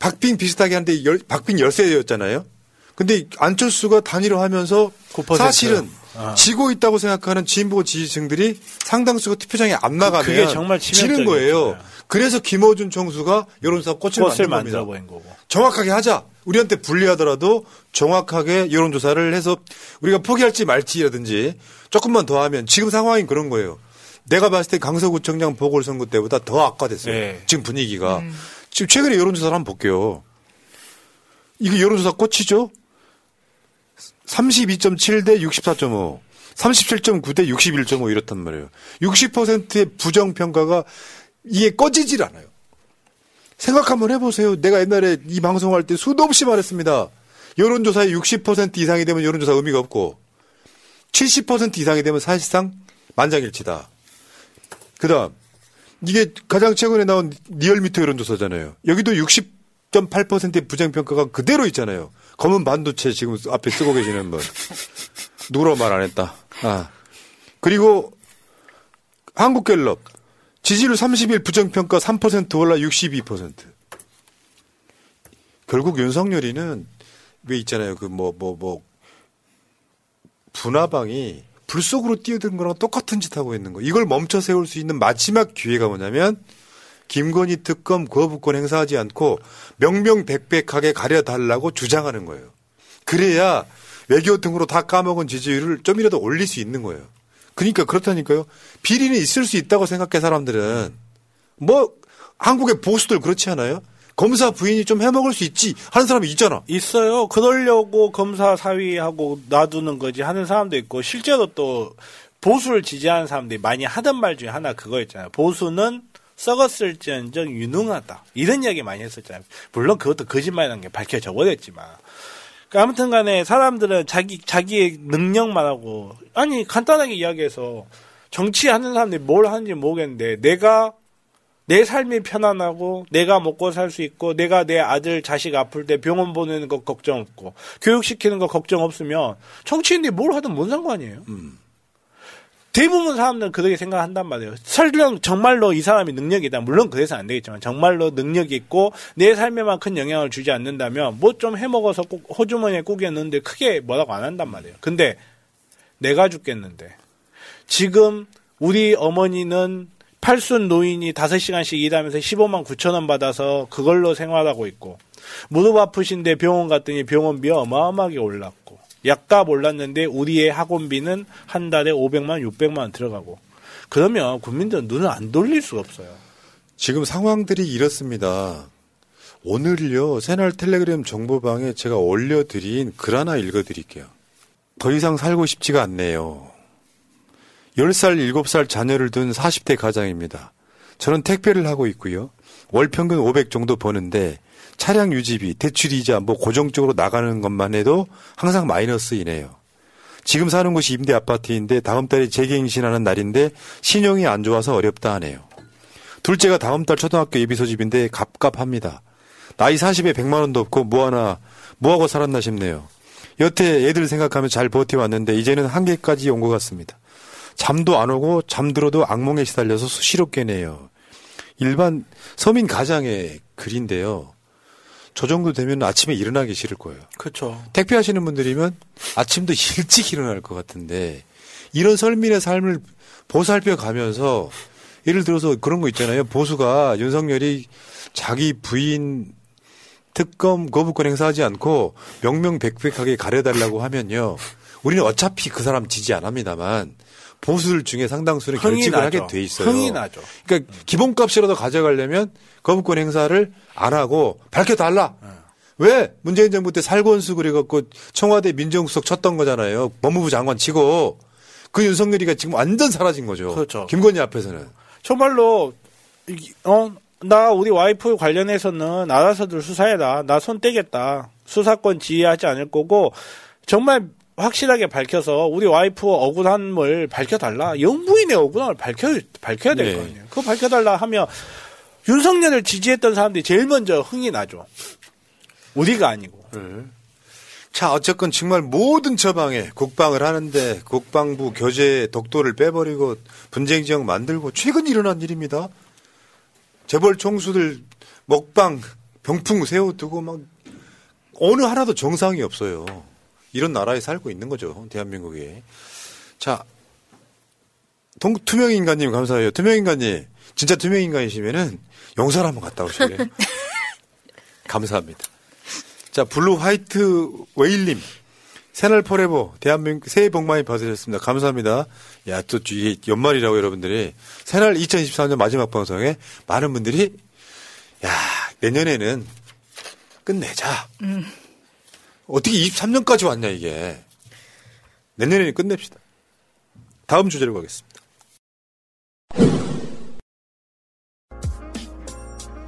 박빙 비슷하게 한데 열- 박빙 열세였잖아요. 근데 안철수가 단일화하면서 9%. 사실은 아. 지고 있다고 생각하는 진보 지지층들이 상당수가 투표장에 안 나가면 그게 정말 지는. 거예요. 그래서 김어준 총수가 여론조사 꽃을, 꽃을 만든 겁니다. 거고. 정확하게 하자. 우리한테 불리하더라도 정확하게 여론조사를 해서 우리가 포기할지 말지라든지 조금만 더 하면 지금 상황이 그런 거예요. 내가 봤을 때 강서구청장 보궐선거 때보다 더 악화됐어요. 네. 지금 분위기가. 지금 최근에 여론조사를 한번 볼게요. 이게 여론조사 꽃이죠? 32.7 대 64.5, 37.9 대 61.5 이렇단 말이에요. 60%의 부정평가가 이게 꺼지질 않아요. 생각 한번 해보세요. 내가 옛날에 이 방송할 때 수도 없이 말했습니다. 여론조사의 60% 이상이 되면 여론조사 의미가 없고 70% 이상이 되면 사실상 만장일치다. 그 다음, 이게 가장 최근에 나온 리얼미터 여론조사잖아요. 여기도 60.8%의 부정평가가 그대로 있잖아요. 검은 반도체 지금 앞에 쓰고 계시는 분. 누구라고 말안 했다. 아. 그리고 한국갤럽. 지지율 30일 부정평가 3% 올라 62%. 결국 윤석열이는 왜 있잖아요. 그 뭐, 뭐, 뭐, 분화방이 불 속으로 뛰어든 거랑 똑같은 짓 하고 있는 거. 이걸 멈춰 세울 수 있는 마지막 기회가 뭐냐면 김건희 특검 거부권 행사하지 않고 명명백백하게 가려달라고 주장하는 거예요. 그래야 외교 등으로 다 까먹은 지지율을 좀이라도 올릴 수 있는 거예요. 그러니까 그렇다니까요. 비리는 있을 수 있다고 생각해 사람들은. 뭐 한국의 보수들 그렇지 않아요? 검사 부인이 좀 해먹을 수 있지 하는 사람이 있잖아. 있어요. 그러려고 검사 사위하고 놔두는 거지 하는 사람도 있고 실제로 또 보수를 지지하는 사람들이 많이 하던 말 중에 하나 그거였잖아요. 보수는 썩었을지언정 유능하다. 이런 이야기 많이 했었잖아요. 물론 그것도 거짓말이라는 게 밝혀져 버렸지만. 그 아무튼 간에 사람들은 자기, 자기의 능력만 하고, 아니, 간단하게 이야기해서 정치하는 사람들이 뭘 하는지 모르겠는데, 내가 내 삶이 편안하고 내가 먹고 살 수 있고 내가 내 아들 자식 아플 때 병원 보내는 거 걱정 없고 교육시키는 거 걱정 없으면 정치인들이 뭘 하든 뭔 상관이에요. 대부분 사람들은 그렇게 생각한단 말이에요. 설령 정말로 이 사람이 능력이 있다. 물론 그래서 안 되겠지만 정말로 능력이 있고 내 삶에만 큰 영향을 주지 않는다면 뭐 좀 해먹어서 꼭 호주머니에 꾸겼는데 크게 뭐라고 안 한단 말이에요. 근데 내가 죽겠는데 지금 우리 어머니는 팔순 노인이 5시간씩 일하면서 15만 9천 원 받아서 그걸로 생활하고 있고 무릎 아프신데 병원 갔더니 병원비 어마어마하게 올랐고 약값 올랐는데 우리의 학원비는 한 달에 500만 600만 원 들어가고 그러면 국민들은 눈을 안 돌릴 수가 없어요. 지금 상황들이 이렇습니다. 오늘요, 새날 텔레그램 정보방에 제가 올려드린 글 하나 읽어드릴게요. 더 이상 살고 싶지가 않네요. 10살, 7살 자녀를 둔 40대 가장입니다. 저는 택배를 하고 있고요. 월 평균 500 정도 버는데 차량 유지비, 대출 이자 뭐 고정적으로 나가는 것만 해도 항상 마이너스이네요. 지금 사는 곳이 임대 아파트인데 다음 달에 재갱신하는 날인데 신용이 안 좋아서 어렵다 하네요. 둘째가 다음 달 초등학교 예비 소집인데 갑갑합니다. 나이 40에 100만 원도 없고 뭐 하나 뭐 하고 살았나 싶네요. 여태 애들 생각하면 잘 버텨왔는데 이제는 한계까지 온 것 같습니다. 잠도 안 오고 잠들어도 악몽에 시달려서 수시로 깨네요. 일반 서민 가장의 글인데요. 저 정도 되면 아침에 일어나기 싫을 거예요. 그렇죠. 택배 하시는 분들이면 아침도 일찍 일어날 것 같은데 이런 설민의 삶을 보살펴 가면서 예를 들어서 그런 거 있잖아요. 보수가 윤석열이 자기 부인 특검 거부권 행사하지 않고 명명백백하게 가려달라고 하면요. 우리는 어차피 그 사람 지지 안 합니다만 보수들 중에 상당수는 결직을 나죠. 하게 돼 있어요. 흥이 나죠. 그러니까 기본값이라도 가져가려면 거부권 행사를 안 하고 밝혀달라. 네. 왜 문재인 정부 때 살권수 그래갖고 청와대 민정수석 쳤던 거잖아요. 법무부 장관 치고 그 윤석열이가 지금 완전 사라진 거죠. 그렇죠. 김건희 앞에서는. 정말로 이- 어, 나 우리 와이프 관련해서는 알아서들 수사해라. 나 손 떼겠다. 수사권 지휘하지 않을 거고 정말 확실하게 밝혀서 우리 와이프 억울함을 밝혀달라. 영부인의 억울함을 밝혀 밝혀야 될 네. 거 아니에요. 그거 밝혀달라 하면 윤석열을 지지했던 사람들이 제일 먼저 흥이 나죠. 우리가 아니고. 자, 어쨌건 정말 모든 처방에 국방을 하는데 국방부 교재 독도를 빼버리고 분쟁 지역 만들고 최근 일어난 일입니다. 재벌 총수들 먹방 병풍 세워두고 막 어느 하나도 정상이 없어요. 이런 나라에 살고 있는 거죠. 대한민국에. 자, 동, 투명인간님 감사해요. 투명인간님, 진짜 투명인간이시면은 용산 한번 갔다 오실래요? 감사합니다. 자, 블루 화이트 웨일님. 새날 forever 대한민국 새해 복 많이 받으셨습니다. 감사합니다. 야, 또 이게 연말이라고 여러분들이 새날 2024년 마지막 방송에 많은 분들이 야, 내년에는 끝내자. 음. 어떻게 23년까지 왔냐 이게. 내년에는 끝냅시다. 다음 주제로 가겠습니다.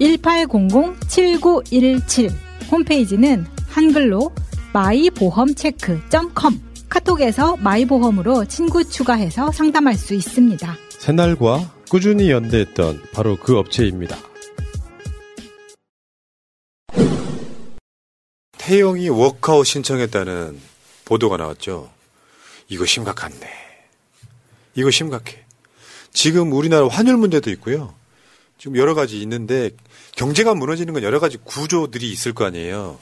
1800-7917. 홈페이지는 한글로 마이보험체크.com. 카톡에서 마이보험으로 친구 추가해서 상담할 수 있습니다. 새날과 꾸준히 연대했던 바로 그 업체입니다. 태영이 워크아웃 신청했다는 보도가 나왔죠. 이거 심각한데. 이거 심각해. 지금 우리나라 환율 문제도 있고요. 지금 여러 가지 있는데 경제가 무너지는 건 여러 가지 구조들이 있을 거 아니에요.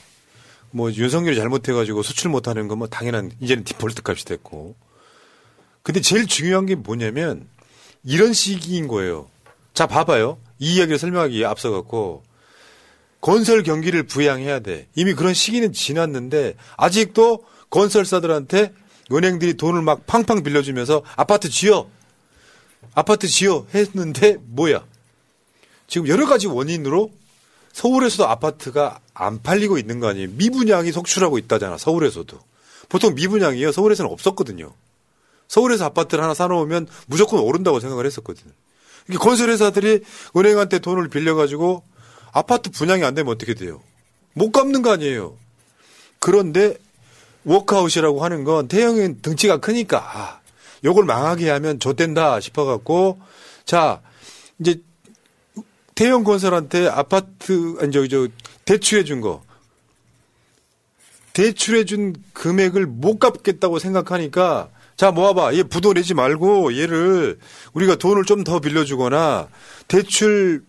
뭐 윤석열이 잘못해가지고 수출 못하는 건 뭐 당연한 이제는 디폴트 값이 됐고. 근데 제일 중요한 게 뭐냐면 이런 시기인 거예요. 자 봐봐요. 이 이야기를 설명하기 에 앞서 갖고 건설 경기를 부양해야 돼. 이미 그런 시기는 지났는데 아직도 건설사들한테 은행들이 돈을 막 팡팡 빌려주면서 아파트 지어. 아파트 지어 했는데 뭐야. 지금 여러 가지 원인으로 서울에서도 아파트가 안 팔리고 있는 거 아니에요. 미분양이 속출하고 있다잖아. 서울에서도. 보통 미분양이요. 서울에서는 없었거든요. 서울에서 아파트를 하나 사놓으면 무조건 오른다고 생각을 했었거든요. 건설회사들이 은행한테 돈을 빌려가지고 아파트 분양이 안 되면 어떻게 돼요? 못 갚는 거 아니에요. 그런데 워크아웃이라고 하는 건 태형은 등치가 크니까 아, 요걸 망하게 하면 좆된다 싶어갖고 자 이제 태형 건설한테 아파트 아니 저기 저 대출해 준 거 대출해 준 금액을 못 갚겠다고 생각하니까 자 모아봐 얘 부도 내지 말고 얘를 우리가 돈을 좀 더 빌려주거나 대출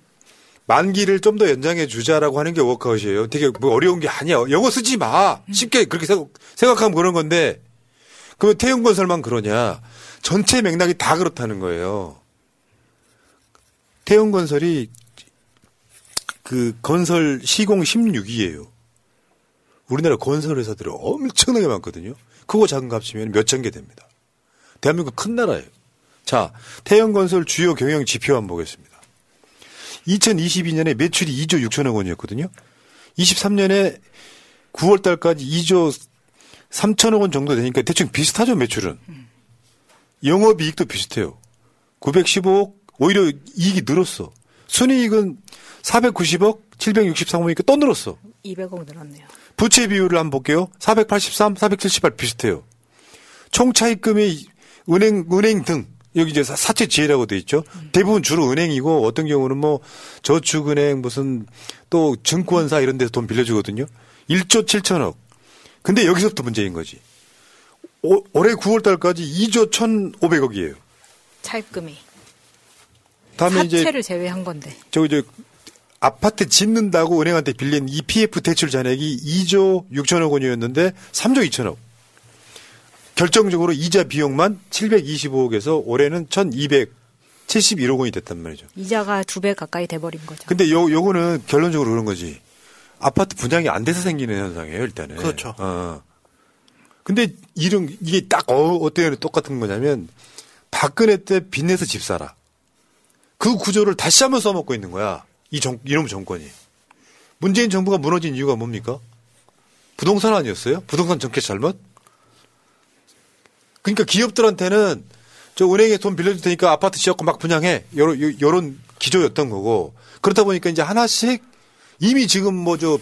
만기를 좀 더 연장해 주자라고 하는 게 워크아웃이에요. 되게 뭐 어려운 게 아니야. 영어 쓰지 마. 쉽게 그렇게 생각- 생각하면 그런 건데 그러면 태형건설만 그러냐. 전체 맥락이 다 그렇다는 거예요. 태형건설이 그 건설 시공 16위예요. 우리나라 건설 회사들이 엄청나게 많거든요. 크고 작은 값 합치면 몇천 개 됩니다. 대한민국 큰 나라예요. 자, 태형건설 주요 경영 지표 한번 보겠습니다. 2022년에 매출이 2조 6천억 원이었거든요. 23년에 9월 달까지 2조 3천억 원 정도 되니까 대충 비슷하죠, 매출은. 영업이익도 비슷해요. 915억, 오히려 이익이 늘었어. 순이익은 490억, 763억이니까 또 늘었어. 200억 늘었네요. 부채 비율을 한번 볼게요. 483, 478 비슷해요. 총 차입금이 은행, 은행 등, 여기 이제 사- 사채 지혜라고 돼 있죠. 대부분 주로 은행이고 어떤 경우는 뭐 저축은행 무슨 또 증권사 이런 데서 돈 빌려주거든요. 1조 7천억. 근데 여기서부터 문제인 거지. 오- 올해 9월 달까지 2조 1,500억이에요. 차입금이. 다음에 이제 사채를 제외한 건데. 저기 저 아파트 짓는다고 은행한테 빌린 EPF 대출 잔액이 2조 6천억 원이었는데 3조 2천억. 결정적으로 이자 비용만 725억에서 올해는 1,271억 원이 됐단 말이죠. 이자가 두 배 가까이 돼버린 거죠. 근데 요 요거는 결론적으로 그런 거지. 아파트 분양이 안 돼서 생기는 현상이에요, 일단은. 그렇죠. 어. 근데 이런 이게 딱 어, 어때요? 똑같은 거냐면 박근혜 때 빚내서 집 사라. 그 구조를 다시 한번 써먹고 있는 거야. 이 정, 이놈 정권이. 문재인 정부가 무너진 이유가 뭡니까? 부동산 아니었어요? 부동산 정책 잘못? 그러니까 기업들한테는 저 은행에 돈 빌려줄 테니까 아파트 지었고 막 분양해. 요런, 요- 요런 기조였던 거고. 그렇다 보니까 이제 하나씩 이미 지금 뭐 저,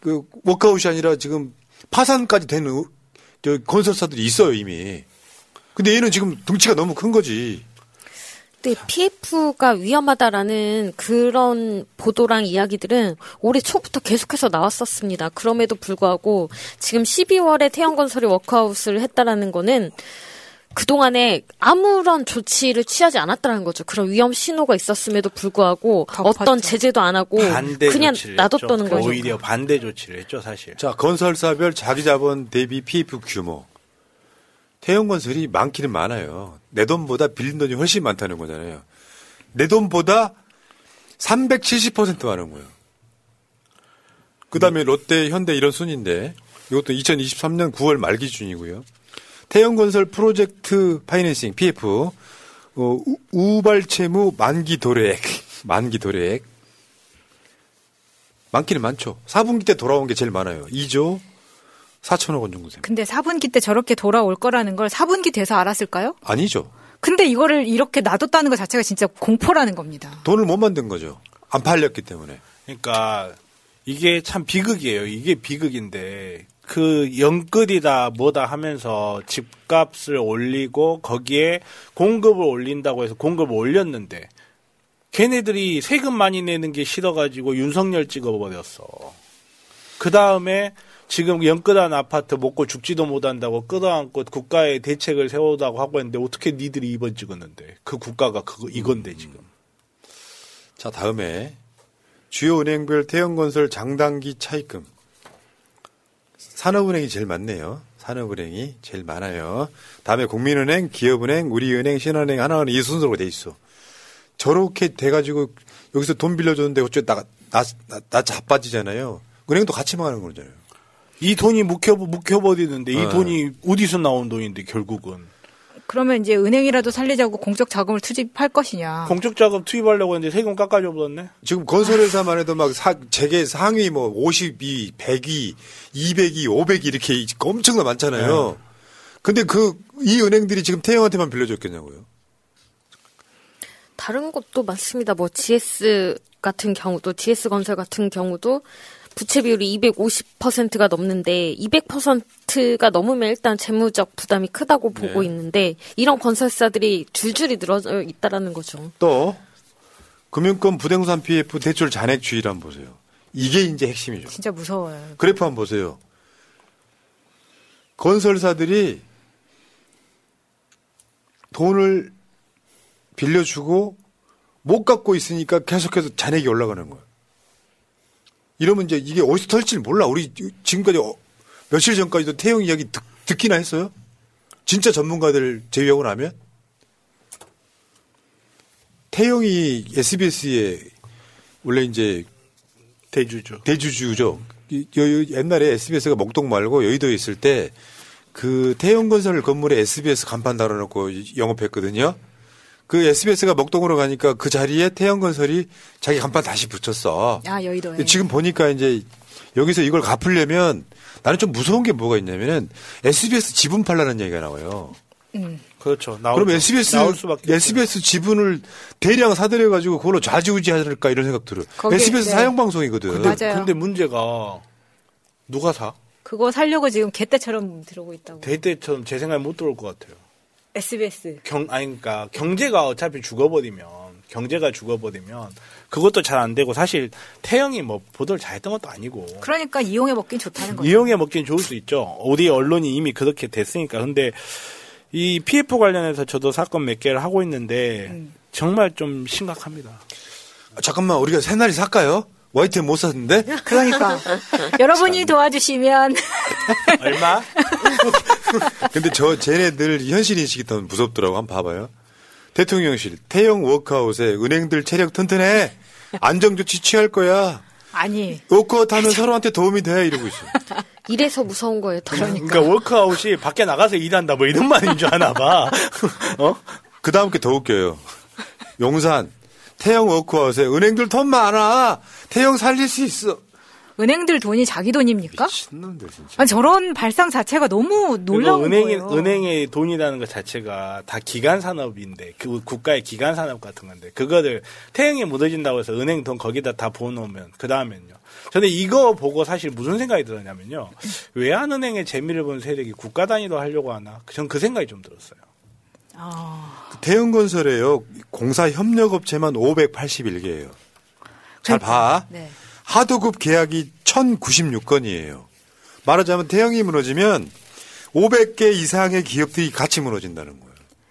그, 워크아웃이 아니라 지금 파산까지 된 우- 저 건설사들이 있어요, 이미. 근데 얘는 지금 등치가 너무 큰 거지. 근데 PF가 위험하다라는 그런 보도랑 이야기들은 올해 초부터 계속해서 나왔었습니다. 그럼에도 불구하고 지금 12월에 태양건설이 워크아웃을 했다라는 거는 그동안에 아무런 조치를 취하지 않았다는 거죠. 그런 위험 신호가 있었음에도 불구하고 어떤 제재도 안 하고 반대 그냥 조치를 놔뒀다는. 거죠. 오히려 반대 조치를 했죠, 사실. 자, 건설사별 자기 자본 대비 PF 규모. 태형건설이 많기는 많아요. 내 돈보다 빌린 돈이 훨씬 많다는 거잖아요. 내 돈보다 370% 많은 거예요. 그 다음에 롯데, 현대 이런 순인데 이것도 2023년 9월 말 기준이고요. 태형건설 프로젝트 파이낸싱 PF 어, 우- 우발 채무 만기 도래액 만기 도래액 많기는 많죠. 4분기 때 돌아온 게 제일 많아요. 2조 4천억 원 정도 됩니다. 근데 4분기 때 저렇게 돌아올 거라는 걸 4분기 돼서 알았을까요? 아니죠. 근데 이거를 이렇게 놔뒀다는 것 자체가 진짜 공포라는 겁니다. 돈을 못 만든 거죠. 안 팔렸기 때문에. 그러니까 이게 참 비극이에요. 이게 비극인데 그 연끌이다 뭐다 하면서 집값을 올리고 거기에 공급을 올린다고 해서 공급을 올렸는데 걔네들이 세금 많이 내는 게 싫어가지고 윤석열 찍어버렸어. 그 다음에 지금 연끌한 아파트 먹고 죽지도 못한다고 끌어안고 국가의 대책을 세우다고 하고 했는데 어떻게 니들이 이번 찍었는데 그 국가가 그거 이건데 지금. 자, 다음에 주요 은행별 태형건설 장단기 차입금. 산업은행이 제일 많네요. 산업은행이 제일 많아요. 다음에 국민은행, 기업은행, 우리은행, 신한은행, 하나은행 이 순서로 돼 있어. 저렇게 돼가지고 여기서 돈 빌려줬는데 어째 나, 나, 나, 나 자빠지잖아요. 은행도 같이 망하는 거잖아요. 이 돈이 묵혀, 묵혀버리는데 이 네. 돈이 어디서 나온 돈인데 결국은. 그러면 이제 은행이라도 살리자고 공적 자금을 투입할 것이냐. 공적 자금 투입하려고 했는데 세금 깎아줘 버렸네. 지금 건설회사만 해도 막 사, 재계 상위 뭐 52, 102, 202, 500 이렇게 엄청나 많잖아요. 근데 그, 이 은행들이 지금 태형한테만 빌려줬겠냐고요. 다른 것도 많습니다. 뭐 GS 같은 경우도 GS 건설 같은 경우도 부채 비율이 250%가 넘는데 200%가 넘으면 일단 재무적 부담이 크다고 보고 네. 있는데 이런 건설사들이 줄줄이 늘어져 있다라는 거죠. 또, 금융권 부동산 PF 대출 잔액 주의를 한번 보세요. 이게 이제 핵심이죠. 진짜 무서워요. 그래프 한번 보세요. 건설사들이 돈을 빌려주고 못 갚고 있으니까 계속해서 잔액이 올라가는 거예요. 이러면 이제 이게 어디서 털지를 몰라. 우리 지금까지 어- 며칠 전까지도 태용 이야기 듣, 듣기나 했어요? 진짜 전문가들 제외하고 나면? 태용이 SBS에 원래 이제 대주주. 대주주죠. 옛날에 SBS가 목동 말고 여의도에 있을 때 그 태용건설 건물에 SBS 간판 달아놓고 영업했거든요. 그 SBS가 목동으로 가니까 그 자리에 태용건설이 자기 간판 다시 붙였어. 아, 여의도에. 지금 보니까 이제 여기서 이걸 갚으려면 나는 좀 무서운 게 뭐가 있냐면은 SBS 지분 팔라는 얘기가 나와요. 음. 그렇죠. 나올, 그럼 SBS 나올 수밖에 SBS 지분을 대량 사들여 가지고 그걸로 좌지우지할까 이런 생각 들어요. SBS 네. 사용 방송이거든. 근데, 맞아요. 근데 문제가 누가 사? 그거 살려고 지금 개떼처럼 들어오고 있다고. 대때처럼 제 생각에 못 들어올 것 같아요. SBS. 경, 아니, 그러니까 경제가 어차피 죽어버리면, 경제가 죽어버리면, 그것도 잘 안 되고, 사실 태영이 뭐 보도를 잘 했던 것도 아니고, 그러니까 이용해 먹긴 좋다는 거죠. 이용해 먹긴 좋을 수 있죠. 우리 언론이 이미 그렇게 됐으니까. 근데 이 PF 관련해서 저도 사건 몇 개를 하고 있는데 음. 정말 좀 심각합니다. 아, 잠깐만 우리가 새날이 살까요? YTN 못 샀는데? 그러니까 여러분이 도와주시면 얼마? 근데 저 쟤네들 현실 인식이 더 무섭더라고. 한번 봐봐요. 대통령실 태형 워크아웃에 은행들 체력 튼튼해. 안정조치 취할 거야. 아니 워크아웃 하면 서로한테 도움이 돼 이러고 있어. 이래서 무서운 거예요. 더. 그러니까 워크아웃이 밖에 나가서 일한다 뭐 이런 말인 줄 아나 봐. 어? 그 다음 게 더 웃겨요. 용산 태영 워크아웃에 은행들 돈 많아. 태영 살릴 수 있어. 은행들 돈이 자기 돈입니까? 미친놈들 진짜. 아니, 저런 발상 자체가 너무 놀라운 은행이, 거예요. 은행의 돈이라는 것 자체가 다 기간 산업인데 그 국가의 기간 산업 같은 건데 그거를 태영이 무너진다고 해서 은행 돈 거기다 다 부어놓으면 그 다음엔요. 저는 이거 보고 사실 무슨 생각이 들었냐면요. 외환은행의 재미를 본 세력이 국가 단위로 하려고 하나? 전 그 생각이 좀 들었어요. 그 태형건설에요. 공사 협력업체만 581개예요. 잘 봐. 네. 하도급 계약이 1096건이에요. 말하자면 태형이 무너지면 500개 이상의 기업들이 같이 무너진다는 거예요.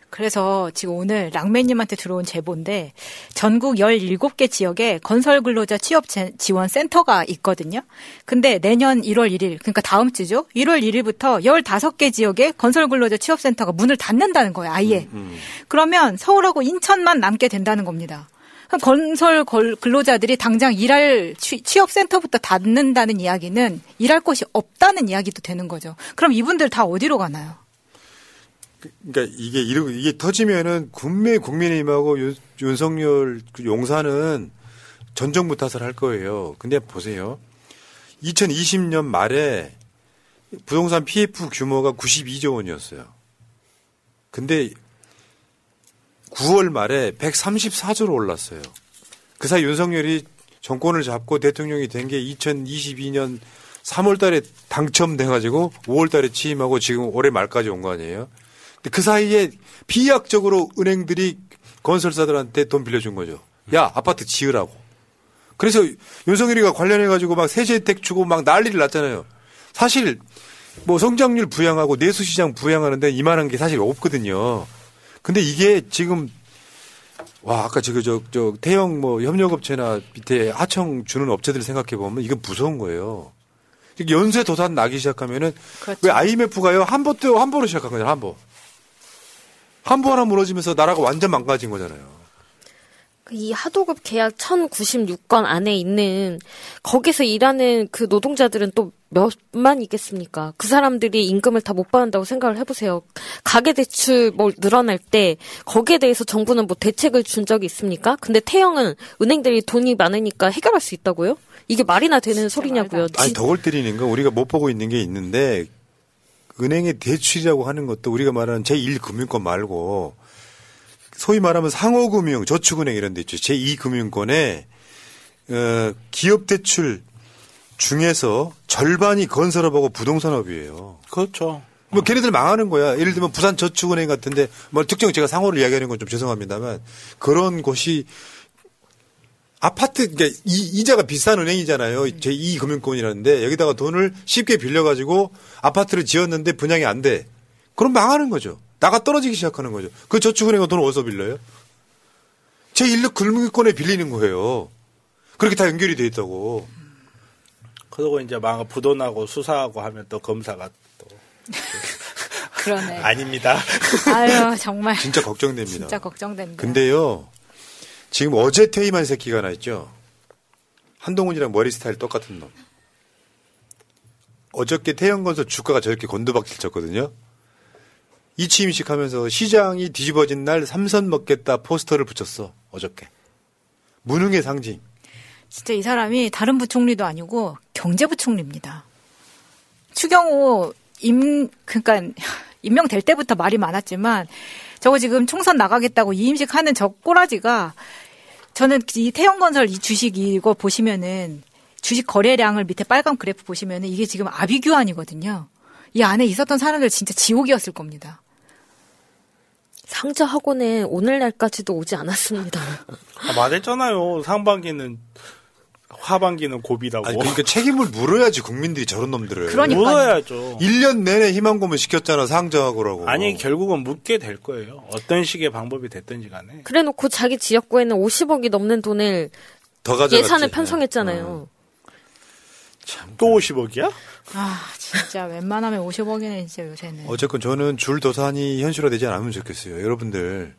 그래서 지금 오늘 랑매님한테 들어온 제보인데 전국 17개 지역에 건설 근로자 취업 제- 지원 센터가 있거든요. 근데 내년 1월 1일, 그러니까 다음 주죠. 1월 1일부터 15개 지역에 건설 근로자 취업 센터가 문을 닫는다는 거예요, 아예. 그러면 서울하고 인천만 남게 된다는 겁니다. 건설 걸- 근로자들이 당장 일할 취, 취업 센터부터 닫는다는 이야기는 일할 곳이 없다는 이야기도 되는 거죠. 그럼 이분들 다 어디로 가나요? 그러니까 이게 이러 이게 터지면은 국내 국민의힘하고 윤, 윤석열 그 용사는 전 정부 탓을 할 거예요. 근데 보세요. 2020년 말에 부동산 PF 규모가 92조 원이었어요. 근데 9월 말에 134조로 올랐어요. 그 사이 윤석열이 정권을 잡고 대통령이 된 게 2022년 3월 달에 당첨돼 가지고 5월 달에 취임하고 지금 올해 말까지 온 거 아니에요? 근데 그 사이에 비약적으로 은행들이 건설사들한테 돈 빌려준 거죠. 야, 아파트 지으라고. 그래서 윤석열이가 관련해 가지고 막 세제 혜택 주고 막 난리를 났잖아요. 사실 뭐 성장률 부양하고 내수시장 부양하는데 이만한 게 사실 없거든요. 근데 이게 지금 와 아까 저거 저저 태형 뭐 협력업체나 밑에 하청 주는 업체들 생각해 보면 이건 무서운 거예요. 연쇄 도산 나기 시작하면은 그렇죠. 왜 IMF가요 한보 때 한보로 시작한 거잖아요 한보. 한보 하나 무너지면서 나라가 완전 망가진 거잖아요. 이 하도급 계약 1096건 안에 있는 거기서 일하는 그 노동자들은 또 몇만 있겠습니까? 그 사람들이 임금을 다 못 받는다고 생각을 해보세요. 가계 대출 뭐 늘어날 때 거기에 대해서 정부는 뭐 대책을 준 적이 있습니까? 근데 태형은 은행들이 돈이 많으니까 해결할 수 있다고요? 이게 말이나 되는 소리냐고요. 아니 지- 덕을 때리는 건 우리가 못 보고 있는 게 있는데 은행의 대출이라고 하는 것도 우리가 말하는 제1금융권 말고 소위 말하면 상호금융, 저축은행 이런 데 있죠. 제2금융권에 어, 기업 대출 중에서 절반이 건설업하고 부동산업이에요. 그렇죠. 뭐 걔네들 망하는 거야. 예를 들면 부산 저축은행 같은데 뭐 특정 제가 상호를 이야기하는 건 좀 죄송합니다만 그런 곳이 아파트 그러니까 이, 이자가 비싼 은행이잖아요. 제2 금융권이라는데 여기다가 돈을 쉽게 빌려 가지고 아파트를 지었는데 분양이 안 돼. 그럼 망하는 거죠. 나가 떨어지기 시작하는 거죠. 그 저축은행은 돈을 어디서 빌려요? 제1 금융권에 빌리는 거예요. 그렇게 다 연결이 돼 있다고. 그러고 이제 막 부도나고 수사하고 하면 또 검사가 또 그러네. 아닙니다. 아유, 정말. 진짜 걱정됩니다. 진짜 걱정된다. 근데요, 지금 어제 퇴임한 새끼가 하나 있죠. 한동훈이랑 머리 스타일 똑같은 놈. 어저께 태형건설 주가가 저렇게 곤두박질 쳤거든요. 이취임식 하면서 시장이 뒤집어진 날 삼선 먹겠다 포스터를 붙였어. 어저께. 무능의 상징. 진짜 이 사람이 다른 부총리도 아니고 경제부총리입니다. 추경호 임 그러니까 임명될 때부터 말이 많았지만 저거 지금 총선 나가겠다고 이임식 하는 저 꼬라지가 저는 이 태형건설 이 주식 이거 보시면은 주식 거래량을 밑에 빨간 그래프 보시면은 이게 지금 아비규환이거든요. 이 안에 있었던 사람들 진짜 지옥이었을 겁니다. 상자 학원에 오늘날까지도 오지 않았습니다. 아, 말했잖아요. 상반기는 하반기는 고비라고. 아니, 그러니까 책임을 물어야지 국민들이 저런 놈들을. 그러니까요. 물어야죠. 1년 내내 희망 고문 시켰잖아 상정하고라고. 아니 결국은 묻게 될 거예요. 어떤 식의 방법이 됐든지 간에. 그래놓고 자기 지역구에는 50억이 넘는 돈을. 예산을 편성했잖아요. 또 50억이야? 아 진짜 웬만하면 50억이네 진짜 요새는. 어쨌건 저는 줄 도산이 현실화되지 않으면 좋겠어요. 여러분들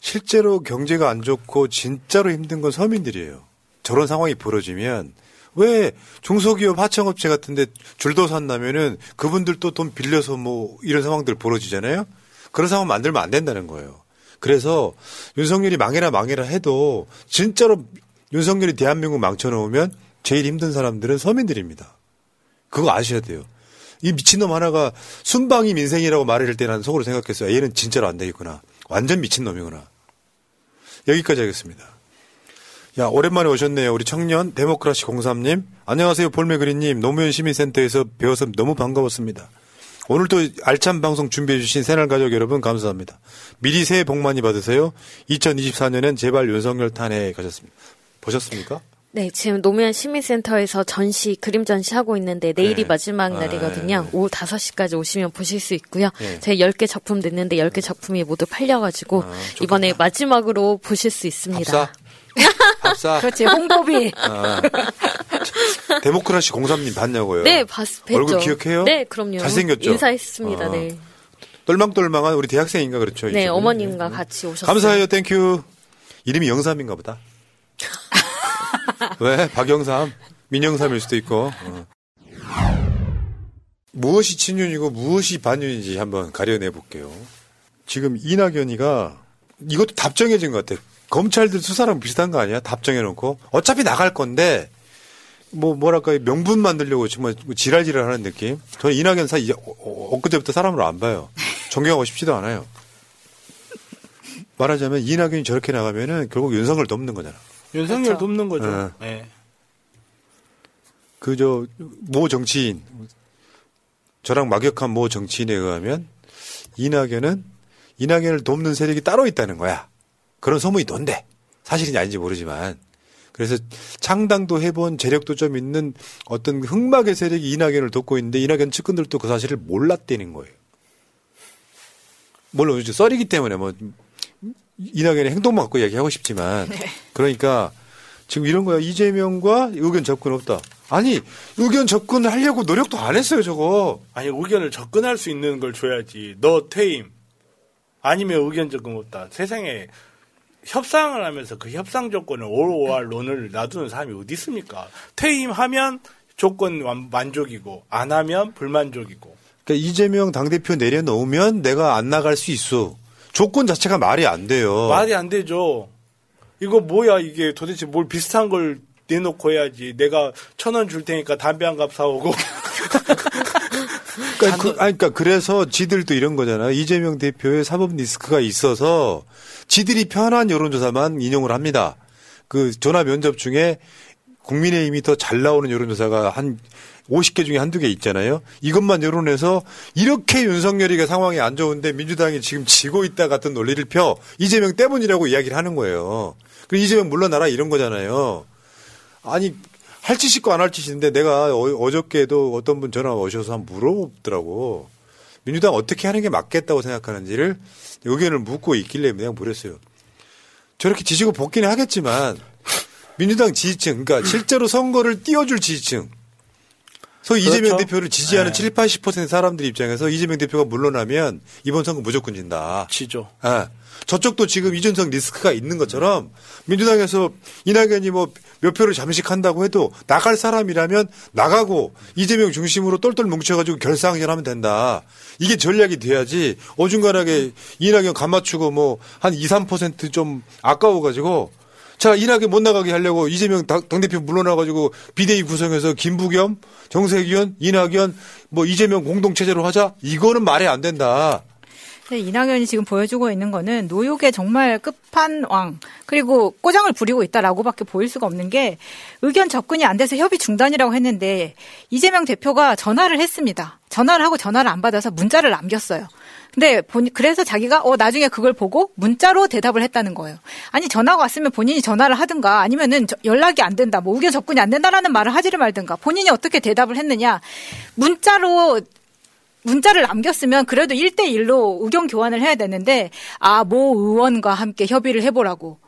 실제로 경제가 안 좋고 진짜로 힘든 건 서민들이에요. 저런 상황이 벌어지면 왜 중소기업 하청업체 같은데 줄도산 나면은 그분들도 돈 빌려서 뭐 이런 상황들 벌어지잖아요. 그런 상황 만들면 안 된다는 거예요. 그래서 윤석열이 망해라 망해라 해도 진짜로 윤석열이 대한민국 망쳐놓으면 제일 힘든 사람들은 서민들입니다. 그거 아셔야 돼요. 이 미친놈 하나가 순방이 민생이라고 말할 때난 속으로 생각했어요. 얘는 진짜로 안 되겠구나. 완전 미친놈이구나. 여기까지 하겠습니다. 야, 오랜만에 오셨네요. 우리 청년 데모크라시 03님. 안녕하세요. 볼메그리님. 노무현 시민센터에서 배워서 너무 반가웠습니다. 오늘도 알찬 방송 준비해주신 새날 가족 여러분 감사합니다. 미리 새해 복 많이 받으세요. 2024년엔 제발 윤석열 탄핵 가셨습니다. 보셨습니까? 네, 지금 노무현 시민센터에서 전시, 그림 전시 하고 있는데 내일이 네. 마지막 아, 날이거든요. 오후 5시까지 오시면 보실 수 있고요. 네. 제 10개 작품 냈는데 10개 작품이 모두 팔려가지고 이번에 마지막으로 보실 수 있습니다. 밥사? 밥사? 그렇지 홍보비. 아, 데모크라시 03님 봤냐고요? 네, 봤, 뵀죠. 얼굴 기억해요? 네, 그럼요. 잘생겼죠? 인사했습니다, 아. 네. 똘망똘망한 우리 대학생인가 그렇죠? 네? 어머님과 같이 오셨어요. 감사해요. Thank you. 이름이 영삼인가 보다. 왜? 박영삼. 민영삼일 수도 있고. 어. 무엇이 친윤이고 무엇이 반윤인지 한번 가려내 볼게요. 지금 이낙연이가 이것도 답정해진 것 같아. 검찰들 수사랑 비슷한 거 아니야? 답정해놓고 어차피 나갈 건데 뭐 뭐랄까 명분 만들려고 정말 뭐 지랄지랄 하는 느낌. 저는 이낙연 사 이제 어- 어- 엊그제부터 사람으로 안 봐요. 존경하고 싶지도 않아요. 말하자면 이낙연이 저렇게 나가면은 결국 윤석을 돕는 거잖아. 윤석열 그렇죠. 돕는 거죠. 어. 네. 그저 모 정치인 저랑 막역한 모 정치인에 의하면 이낙연은 이낙연을 돕는 세력이 따로 있다는 거야. 그런 소문이 돈대. 사실인지 아닌지 모르지만. 그래서 창당도 해본 재력도 좀 있는 어떤 흑막의 세력이 이낙연을 돕고 있는데 이낙연 측근들도 그 사실을 몰랐다는 거예요. 물론 썰이기 때문에 뭐 이낙연의 행동만 갖고 이야기하고 싶지만 그러니까 지금 이런 거야 이재명과 의견 접근 없다. 아니 의견 접근을 하려고 노력도 안 했어요 저거. 아니 의견을 접근할 수 있는 걸 줘야지. 너 퇴임 아니면 의견 접근 없다. 세상에 협상을 하면서 그 협상 조건을 오로알 론을 놔두는 사람이 어디 있습니까? 퇴임하면 조건 완- 만족이고 안 하면 불만족이고. 그러니까 이재명 당 대표 내려놓으면 내가 안 나갈 수 있어. 조건 자체가 말이 안 돼요. 말이 안 되죠. 이거 뭐야 이게 도대체 뭘 비슷한 걸 내놓고 해야지. 내가 천 원 줄 테니까 담배 한 갑 사오고. 그러니까, 그, 아니, 그러니까 그래서 지들도 이런 거잖아. 이재명 대표의 사법 리스크가 있어서 지들이 편한 여론조사만 인용을 합니다. 그 전화 면접 중에 국민의힘이 더 잘 나오는 여론조사가 한 50개 중에 한두 개 있잖아요. 이것만 여론해서 이렇게 윤석열이가 상황이 안 좋은데 민주당이 지금 지고 있다 같은 논리를 펴 이재명 때문이라고 이야기를 하는 거예요. 그리고 이재명 물러나라 이런 거잖아요. 아니 할짓 있고 안 할 짓인데 내가 어, 저께도 어떤 분 전화 오셔서 한번 물어보더라고. 민주당 어떻게 하는 게 맞겠다고 생각하는지를 의견을 묻고 있길래 그냥 물었어요. 저렇게 지지고 복귀는 하겠지만 민주당 지지층, 그러니까 실제로 선거를 띄워줄 지지층. 소 이재명 그렇죠. 대표를 지지하는 네. 7, 80% 사람들 입장에서 이재명 대표가 물러나면 이번 선거 무조건 진다. 지죠. 예. 저쪽도 지금 이준석 리스크가 있는 것처럼 민주당에서 이낙연이 뭐 몇 표를 잠식한다고 해도 나갈 사람이라면 나가고 이재명 중심으로 똘똘 뭉쳐가지고 결상전하면 된다. 이게 전략이 돼야지 어중간하게 이낙연 간 맞추고 뭐 한 2, 3%좀 아까워가지고 자 이낙연 못 나가게 하려고 이재명 당- 당대표 물러나가지고 비대위 구성해서 김부겸, 정세균, 이낙연 뭐 이재명 공동체제로 하자 이거는 말이 안 된다. 근데 이낙연이 지금 보여주고 있는 거는 노욕의 정말 끝판왕 그리고 꼬장을 부리고 있다라고밖에 보일 수가 없는 게 의견 접근이 안 돼서 협의 중단이라고 했는데 이재명 대표가 전화를 했습니다. 전화를 하고 전화를 안 받아서 문자를 남겼어요. 근데 본 그래서 자기가 어 나중에 그걸 보고 문자로 대답을 했다는 거예요. 아니 전화가 왔으면 본인이 전화를 하든가 아니면은 저- 연락이 안 된다, 뭐 의견 접근이 안 된다라는 말을 하지를 말든가 본인이 어떻게 대답을 했느냐. 문자로 문자를 남겼으면 그래도 1대1로 의견 교환을 해야 되는데 아 모 의원과 함께 협의를 해보라고.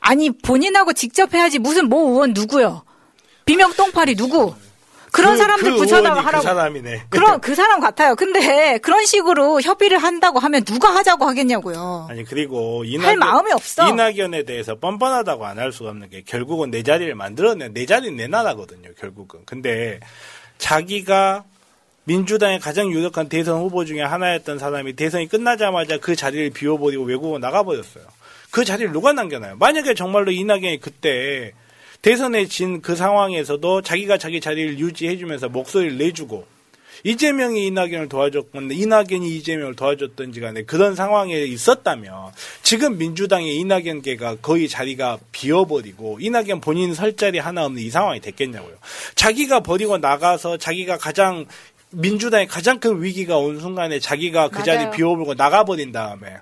아니 본인하고 직접 해야지 무슨 모 의원 누구요? 비명 똥파리 누구 그런 그- 사람들 그 붙여다가 의원이 하라고 그 사람이네. 그런 그 사람 같아요. 근데 그런 식으로 협의를 한다고 하면 누가 하자고 하겠냐고요. 아니 그리고 이낙연, 할 마음이 없어. 이낙연에 대해서 뻔뻔하다고 안 할 수가 없는 게 결국은 내 자리를 만들어내 내 자리는 내 나라거든요. 결국은 근데 자기가 민주당의 가장 유력한 대선 후보 중에 하나였던 사람이 대선이 끝나자마자 그 자리를 비워버리고 외국으로 나가버렸어요. 그 자리를 누가 남겨놔요? 만약에 정말로 이낙연이 그때 대선에 진 그 상황에서도 자기가 자기 자리를 유지해주면서 목소리를 내주고 이재명이 이낙연을 도와줬건 이낙연이 이재명을 도와줬던지 간에 그런 상황에 있었다면 지금 민주당의 이낙연계가 거의 자리가 비어버리고 이낙연 본인 설 자리 하나 없는 이 상황이 됐겠냐고요. 자기가 버리고 나가서 자기가 가장 민주당의 가장 큰 위기가 온 순간에 자기가 그 자리 맞아요. 비워버리고 나가버린 다음에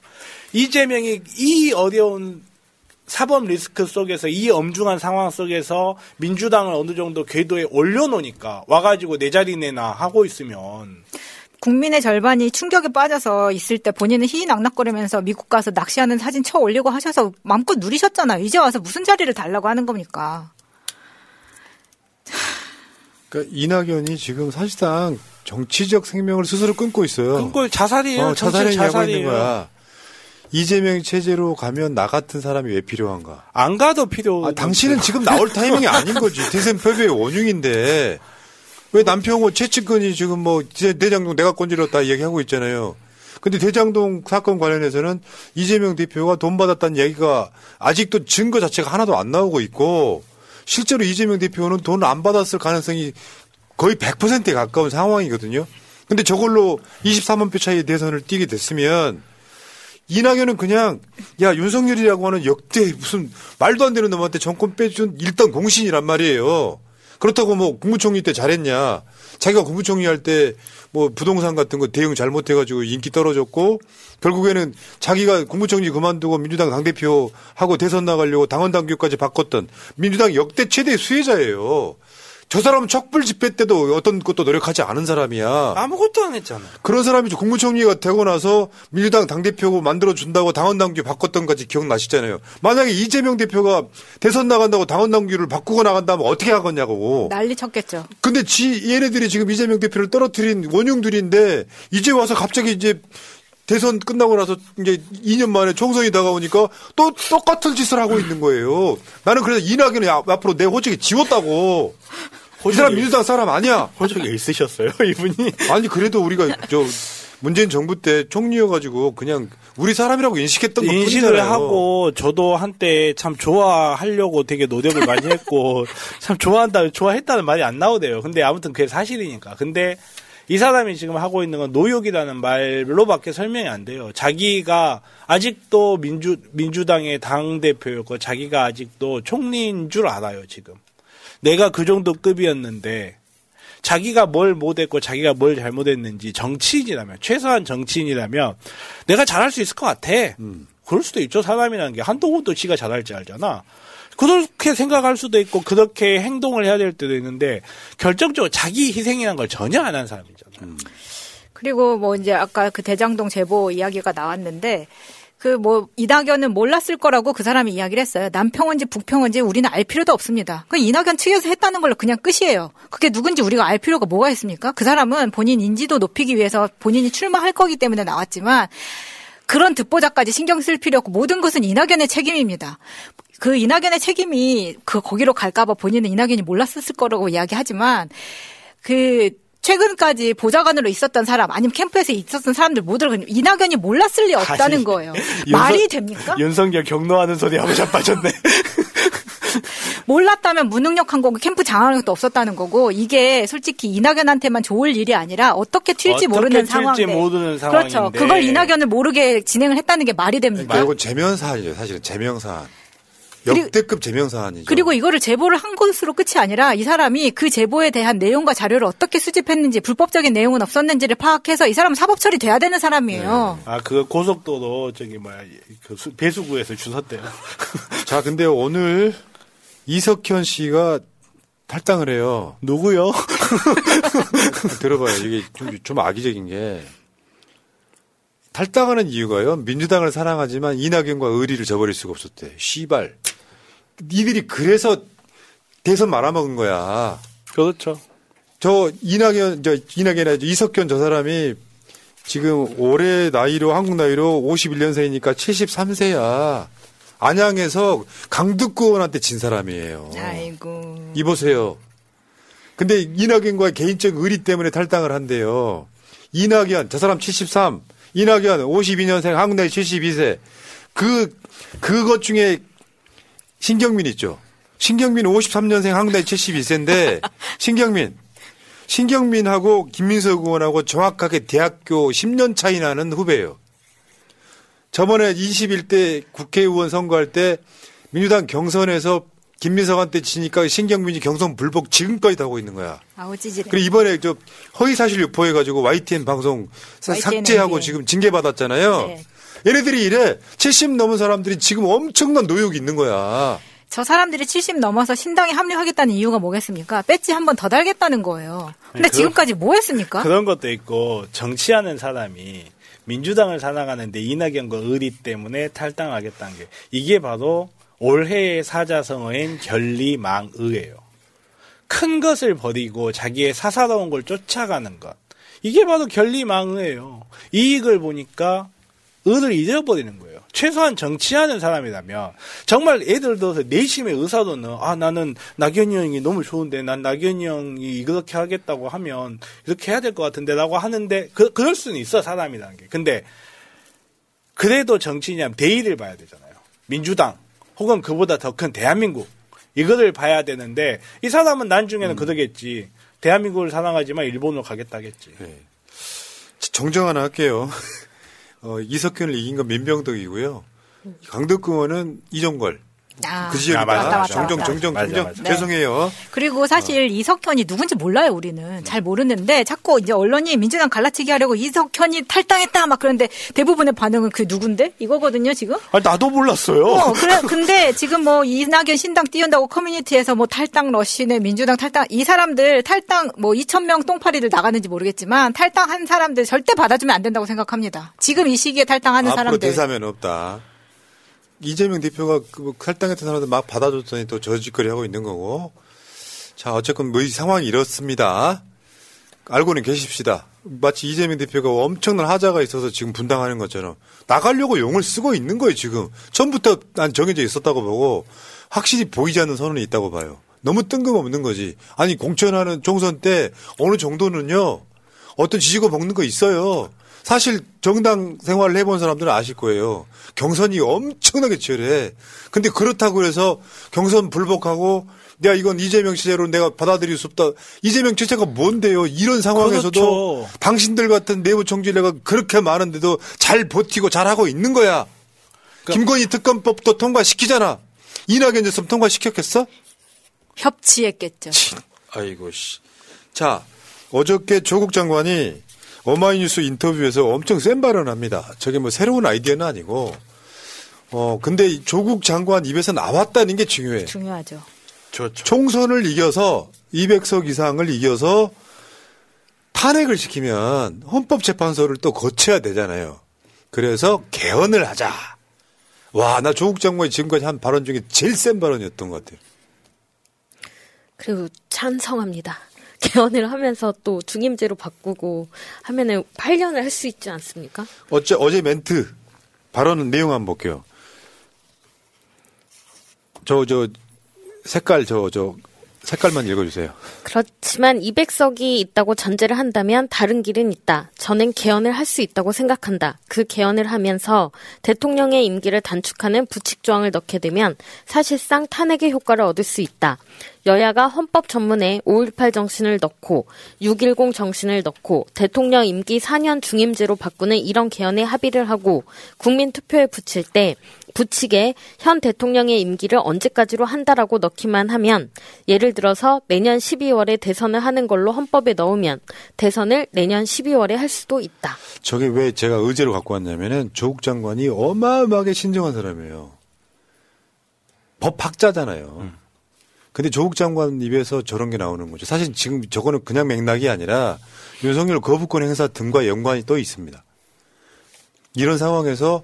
이재명이 이 어려운 사법 리스크 속에서 이 엄중한 상황 속에서 민주당을 어느 정도 궤도에 올려놓으니까 와가지고 내 자리 내나 하고 있으면 국민의 절반이 충격에 빠져서 있을 때 본인은 희희낙낙거리면서 미국 가서 낚시하는 사진 쳐 올리고 하셔서 마음껏 누리셨잖아요. 이제 와서 무슨 자리를 달라고 하는 겁니까? 그러니까 이낙연이 지금 사실상 정치적 생명을 스스로 끊고 있어요. 끊고 자살이에요. 어, 자살행위 정치 하고 있는. 거야. 이재명 체제로 가면 나 같은 사람이 왜 필요한가? 안 가도 필요. 아, 당신은 지금 나올 타이밍이 아닌 거지. 대선 패배의 원흉인데 왜 남평호 최측근이 지금 뭐 대- 대장동 내가 건드렸다 얘기하고 있잖아요. 근데 대장동 사건 관련해서는 이재명 대표가 돈 받았다는 얘기가 아직도 증거 자체가 하나도 안 나오고 있고 실제로 이재명 대표는 돈 안 받았을 가능성이 거의 100%에 가까운 상황이거든요. 근데 저걸로 23만 표 차이 대선을 뛰게 됐으면 이낙연은 그냥 야 윤석열이라고 하는 역대 무슨 말도 안 되는 놈한테 정권 빼준 일단 공신이란 말이에요. 그렇다고 뭐 국무총리 때 잘했냐? 자기가 국무총리 할 때 뭐 부동산 같은 거 대응 잘못해가지고 인기 떨어졌고 결국에는 자기가 국무총리 그만두고 민주당 당대표 하고 대선 나가려고 당원 당규까지 바꿨던 민주당 역대 최대 수혜자예요. 저 사람은 척불 집회 때도 어떤 것도 노력하지 않은 사람이야. 아무것도 안 했잖아. 그런 사람이 국무총리가 되고 나서 민주당 당대표 만들어 준다고 당원당규 바꿨던 까지 기억나시잖아요. 만약에 이재명 대표가 대선 나간다고 당원당규를 바꾸고 나간다면 어떻게 하겠냐고. 난리 쳤겠죠. 근데 지 얘네들이 지금 이재명 대표를 떨어뜨린 원흉들인데 이제 와서 갑자기 이제 대선 끝나고 나서 이제 2년 만에 총선이 다가오니까 또 똑같은 짓을 하고 있는 거예요. 나는 그래서 이낙연이 앞- 앞으로 내 호적에 지웠다고. 이 사람 민주당 사람 아니야. 호적에 있으셨어요, 이분이? 아니 그래도 우리가 저 문재인 정부 때 총리여가지고 그냥 우리 사람이라고 인식했던 것 인식을. 하고 저도 한때 참 좋아하려고 되게 노력을 많이 했고 참 좋아한다 좋아했다는 말이 안 나오대요. 근데 아무튼 그게 사실이니까. 근데 이 사람이 지금 하고 있는 건 노욕이라는 말로밖에 설명이 안 돼요. 자기가 아직도 민주 민주당의 당 대표였고 자기가 아직도 총리인 줄 알아요 지금. 내가 그 정도 급이었는데 자기가 뭘 못했고 자기가 뭘 잘못했는지 정치인이라면 최소한 정치인이라면 내가 잘할 수 있을 것 같아. 그럴 수도 있죠. 사람이라는 게 한동훈도 지가 잘할지 알잖아. 그렇게 생각할 수도 있고 그렇게 행동을 해야 될 때도 있는데 결정적으로 자기 희생이라는 걸 전혀 안 한 사람이잖아. 그리고 뭐 이제 아까 그 대장동 제보 이야기가 나왔는데 그 뭐 이낙연은 몰랐을 거라고 그 사람이 이야기를 했어요. 남평원지 북평원지 우리는 알 필요도 없습니다. 그 이낙연 측에서 했다는 걸로 그냥 끝이에요. 그게 누군지 우리가 알 필요가 뭐가 있습니까? 그 사람은 본인 인지도 높이기 위해서 본인이 출마할 거기 때문에 나왔지만 그런 듣보잡까지 신경 쓸 필요 없고 모든 것은 이낙연의 책임입니다. 그 이낙연의 책임이 그 거기로 갈까봐 본인은 이낙연이 몰랐을 거라고 이야기하지만 그 최근까지 보좌관으로 있었던 사람 아니면 캠프에서 있었던 사람들 모두를 이낙연이 몰랐을 리 없다는 아니, 거예요. 윤석- 말이 됩니까? 윤석열 경로하는 소리 하고 자빠졌네. 몰랐다면 무능력한 거고 캠프 장악한 것도 없었다는 거고 이게 솔직히 이낙연한테만 좋을 일이 아니라 어떻게 튈지 어떻게 모르는 상황인데 모르는 그렇죠. 그걸 이낙연을 모르게 진행을 했다는 게 말이 됩니까? 이건 제명사안이죠. 사실은 제명사안. 역대급 제명 사안이죠. 그리고 이거를 제보를 한 것으로 끝이 아니라 이 사람이 그 제보에 대한 내용과 자료를 어떻게 수집했는지 불법적인 내용은 없었는지를 파악해서 이 사람은 사법 처리돼야 되는 사람이에요. 아, 그 고속도로 저기 뭐야 그 수- 배수구에서 주웠대요. 자, 근데 오늘 이석현 씨가 탈당을 해요. 누구요? 들어봐요. 이게 좀, 좀 악의적인 게 탈당하는 이유가요. 민주당을 사랑하지만 이낙연과 의리를 저버릴 수가 없었대. 씨발. 니들이 그래서 대선 말아먹은 거야. 그렇죠. 저 이낙연 저 이낙연이. 이석현 저 사람이 지금 올해 나이로 한국 나이로 51년생이니까 73세야. 안양에서 강득구 의원한테 진 사람이에요. 아이고. 이보세요. 근데 이낙연과의 개인적 의리 때문에 탈당을 한대요. 이낙연, 저 사람 73, 이낙연 52년생, 한국 나이 72세. 그, 그것 중에 신경민 있죠. 신경민 53년생, 한국 나이 72세인데, 신경민. 신경민하고 김민석 의원하고 정확하게 대학교 10년 차이 나는 후배예요. 저번에 21대 국회의원 선거할 때 민주당 경선에서 김민석한테 지니까 신경민이 경선 불복 지금까지 하고 있는 거야. 아우 찌질해. 그리고 이번에 저 허위 사실 유포해 가지고 YTN 방송 사- YTN 삭제하고 에. 지금 징계 받았잖아요. 네. 얘네들이 이래 70 넘은 사람들이 지금 엄청난 노욕이 있는 거야. 저 사람들이 70 넘어서 신당에 합류하겠다는 이유가 뭐겠습니까? 배지 한 번 더 달겠다는 거예요. 근데 그런- 지금까지 뭐 했습니까? 그런 것도 있고 정치하는 사람이 민주당을 사랑하는데 이낙연과 의리 때문에 탈당하겠다는 게 이게 바로 올해의 사자성어인 결리망의예요. 큰 것을 버리고 자기의 사사로운 걸 쫓아가는 것. 이게 바로 결리망의예요. 이익을 보니까 의를 잊어버리는 거예요. 최소한 정치하는 사람이라면 정말 예를 들어서 내심의 의사로는 아 나는 낙연이 형이 너무 좋은데 난 낙연이 형이 이렇게 하겠다고 하면 이렇게 해야 될 것 같은데라고 하는데 그 그럴 수는 있어 사람이라는 게. 근데 그래도 정치냐면 대의를 봐야 되잖아요. 민주당 혹은 그보다 더 큰 대한민국 이거를 봐야 되는데 이 사람은 나중에는 그러겠지. 대한민국을 사랑하지만 일본으로 가겠다겠지. 정정 하나 할게요. 어, 이석현을 이긴 건 민병덕이고요. 강덕구 의원은 이종걸. 아, 그 지역이다. 아, 맞다, 정정. 정정, 맞아, 정정. 맞아. 죄송해요. 그리고 사실 이석현이 누군지 몰라요, 우리는. 잘 모르는데 자꾸 이제 언론이 민주당 갈라치기 하려고 이석현이 탈당했다 막 그런데 대부분의 반응은 그 누군데? 이거거든요, 지금? 아 나도 몰랐어요. 어, 그래, 근데 지금 뭐 이낙연 신당 띄운다고 커뮤니티에서 뭐 탈당 러시네, 민주당 탈당, 이 사람들 탈당 뭐 2,000명 똥파리들 나가는지 모르겠지만 탈당한 사람들 절대 받아주면 안 된다고 생각합니다. 지금 이 시기에 탈당하는 앞으로 사람들. 대사면 없다. 이재명 대표가 그 탈당했던 사람들 막 받아줬더니 또 저짓거리 하고 있는 거고. 자, 어쨌건 뭐 이 상황이 이렇습니다. 알고는 계십시다. 마치 이재명 대표가 엄청난 하자가 있어서 지금 분당하는 것처럼 나가려고 용을 쓰고 있는 거예요, 지금. 처음부터 난 정해져 있었다고 보고 확실히 보이지 않는 선언이 있다고 봐요. 너무 뜬금없는 거지. 아니, 공천하는 총선 때 어느 정도는요, 어떤 지지고 먹는 거 있어요. 사실 정당 생활을 해본 사람들은 아실 거예요. 경선이 엄청나게 치열해. 근데 그렇다고 해서 경선 불복하고 내가 이건 이재명 체제로 내가 받아들일 수 없다. 이재명 체제가 뭔데요? 이런 상황에서도 그렇죠. 당신들 같은 내부 총질래가 그렇게 많은데도 잘 버티고 잘하고 있는 거야. 김건희 특검법도 통과시키잖아. 이낙연 줬으면 통과시켰겠어? 협치했겠죠. 아이고 씨. 자, 어저께 조국 장관이 어마이뉴스 인터뷰에서 엄청 센 발언을 합니다. 저게 뭐 새로운 아이디어는 아니고, 어, 근데 이 조국 장관 입에서 나왔다는 게 중요해. 중요하죠. 총선을 이겨서 200석 이상을 이겨서 탄핵을 시키면 헌법재판소를 또 거쳐야 되잖아요. 그래서 개헌을 하자. 와, 나 조국 장관이 지금까지 한 발언 중에 제일 센 발언이었던 것 같아요. 그리고 찬성합니다. 개헌을 하면서 또 중임제로 바꾸고 하면은 8년을 할 수 있지 않습니까? 어째 어제 멘트 발언 내용 한번 볼게요. 저 저 색깔 저저 색깔만 읽어주세요. 그렇지만 200석이 있다고 전제를 한다면 다른 길은 있다. 저는 개헌을 할 수 있다고 생각한다. 그 개헌을 하면서 대통령의 임기를 단축하는 부칙 조항을 넣게 되면 사실상 탄핵의 효과를 얻을 수 있다. 여야가 헌법 전문에 5.18 정신을 넣고 6.10 정신을 넣고 대통령 임기 4년 중임제로 바꾸는 이런 개헌에 합의를 하고 국민 투표에 붙일 때 붙이게 현 대통령의 임기를 언제까지로 한다라고 넣기만 하면 예를 들어서 내년 12월에 대선을 하는 걸로 헌법에 넣으면 대선을 내년 12월에 할 수도 있다. 저게 왜 제가 의제로 갖고 왔냐면은 조국 장관이 어마어마하게 신중한 사람이에요. 법학자잖아요. 근데 조국 장관 입에서 저런 게 나오는 거죠. 사실 지금 저거는 그냥 맥락이 아니라 윤석열 거부권 행사 등과 연관이 또 있습니다. 이런 상황에서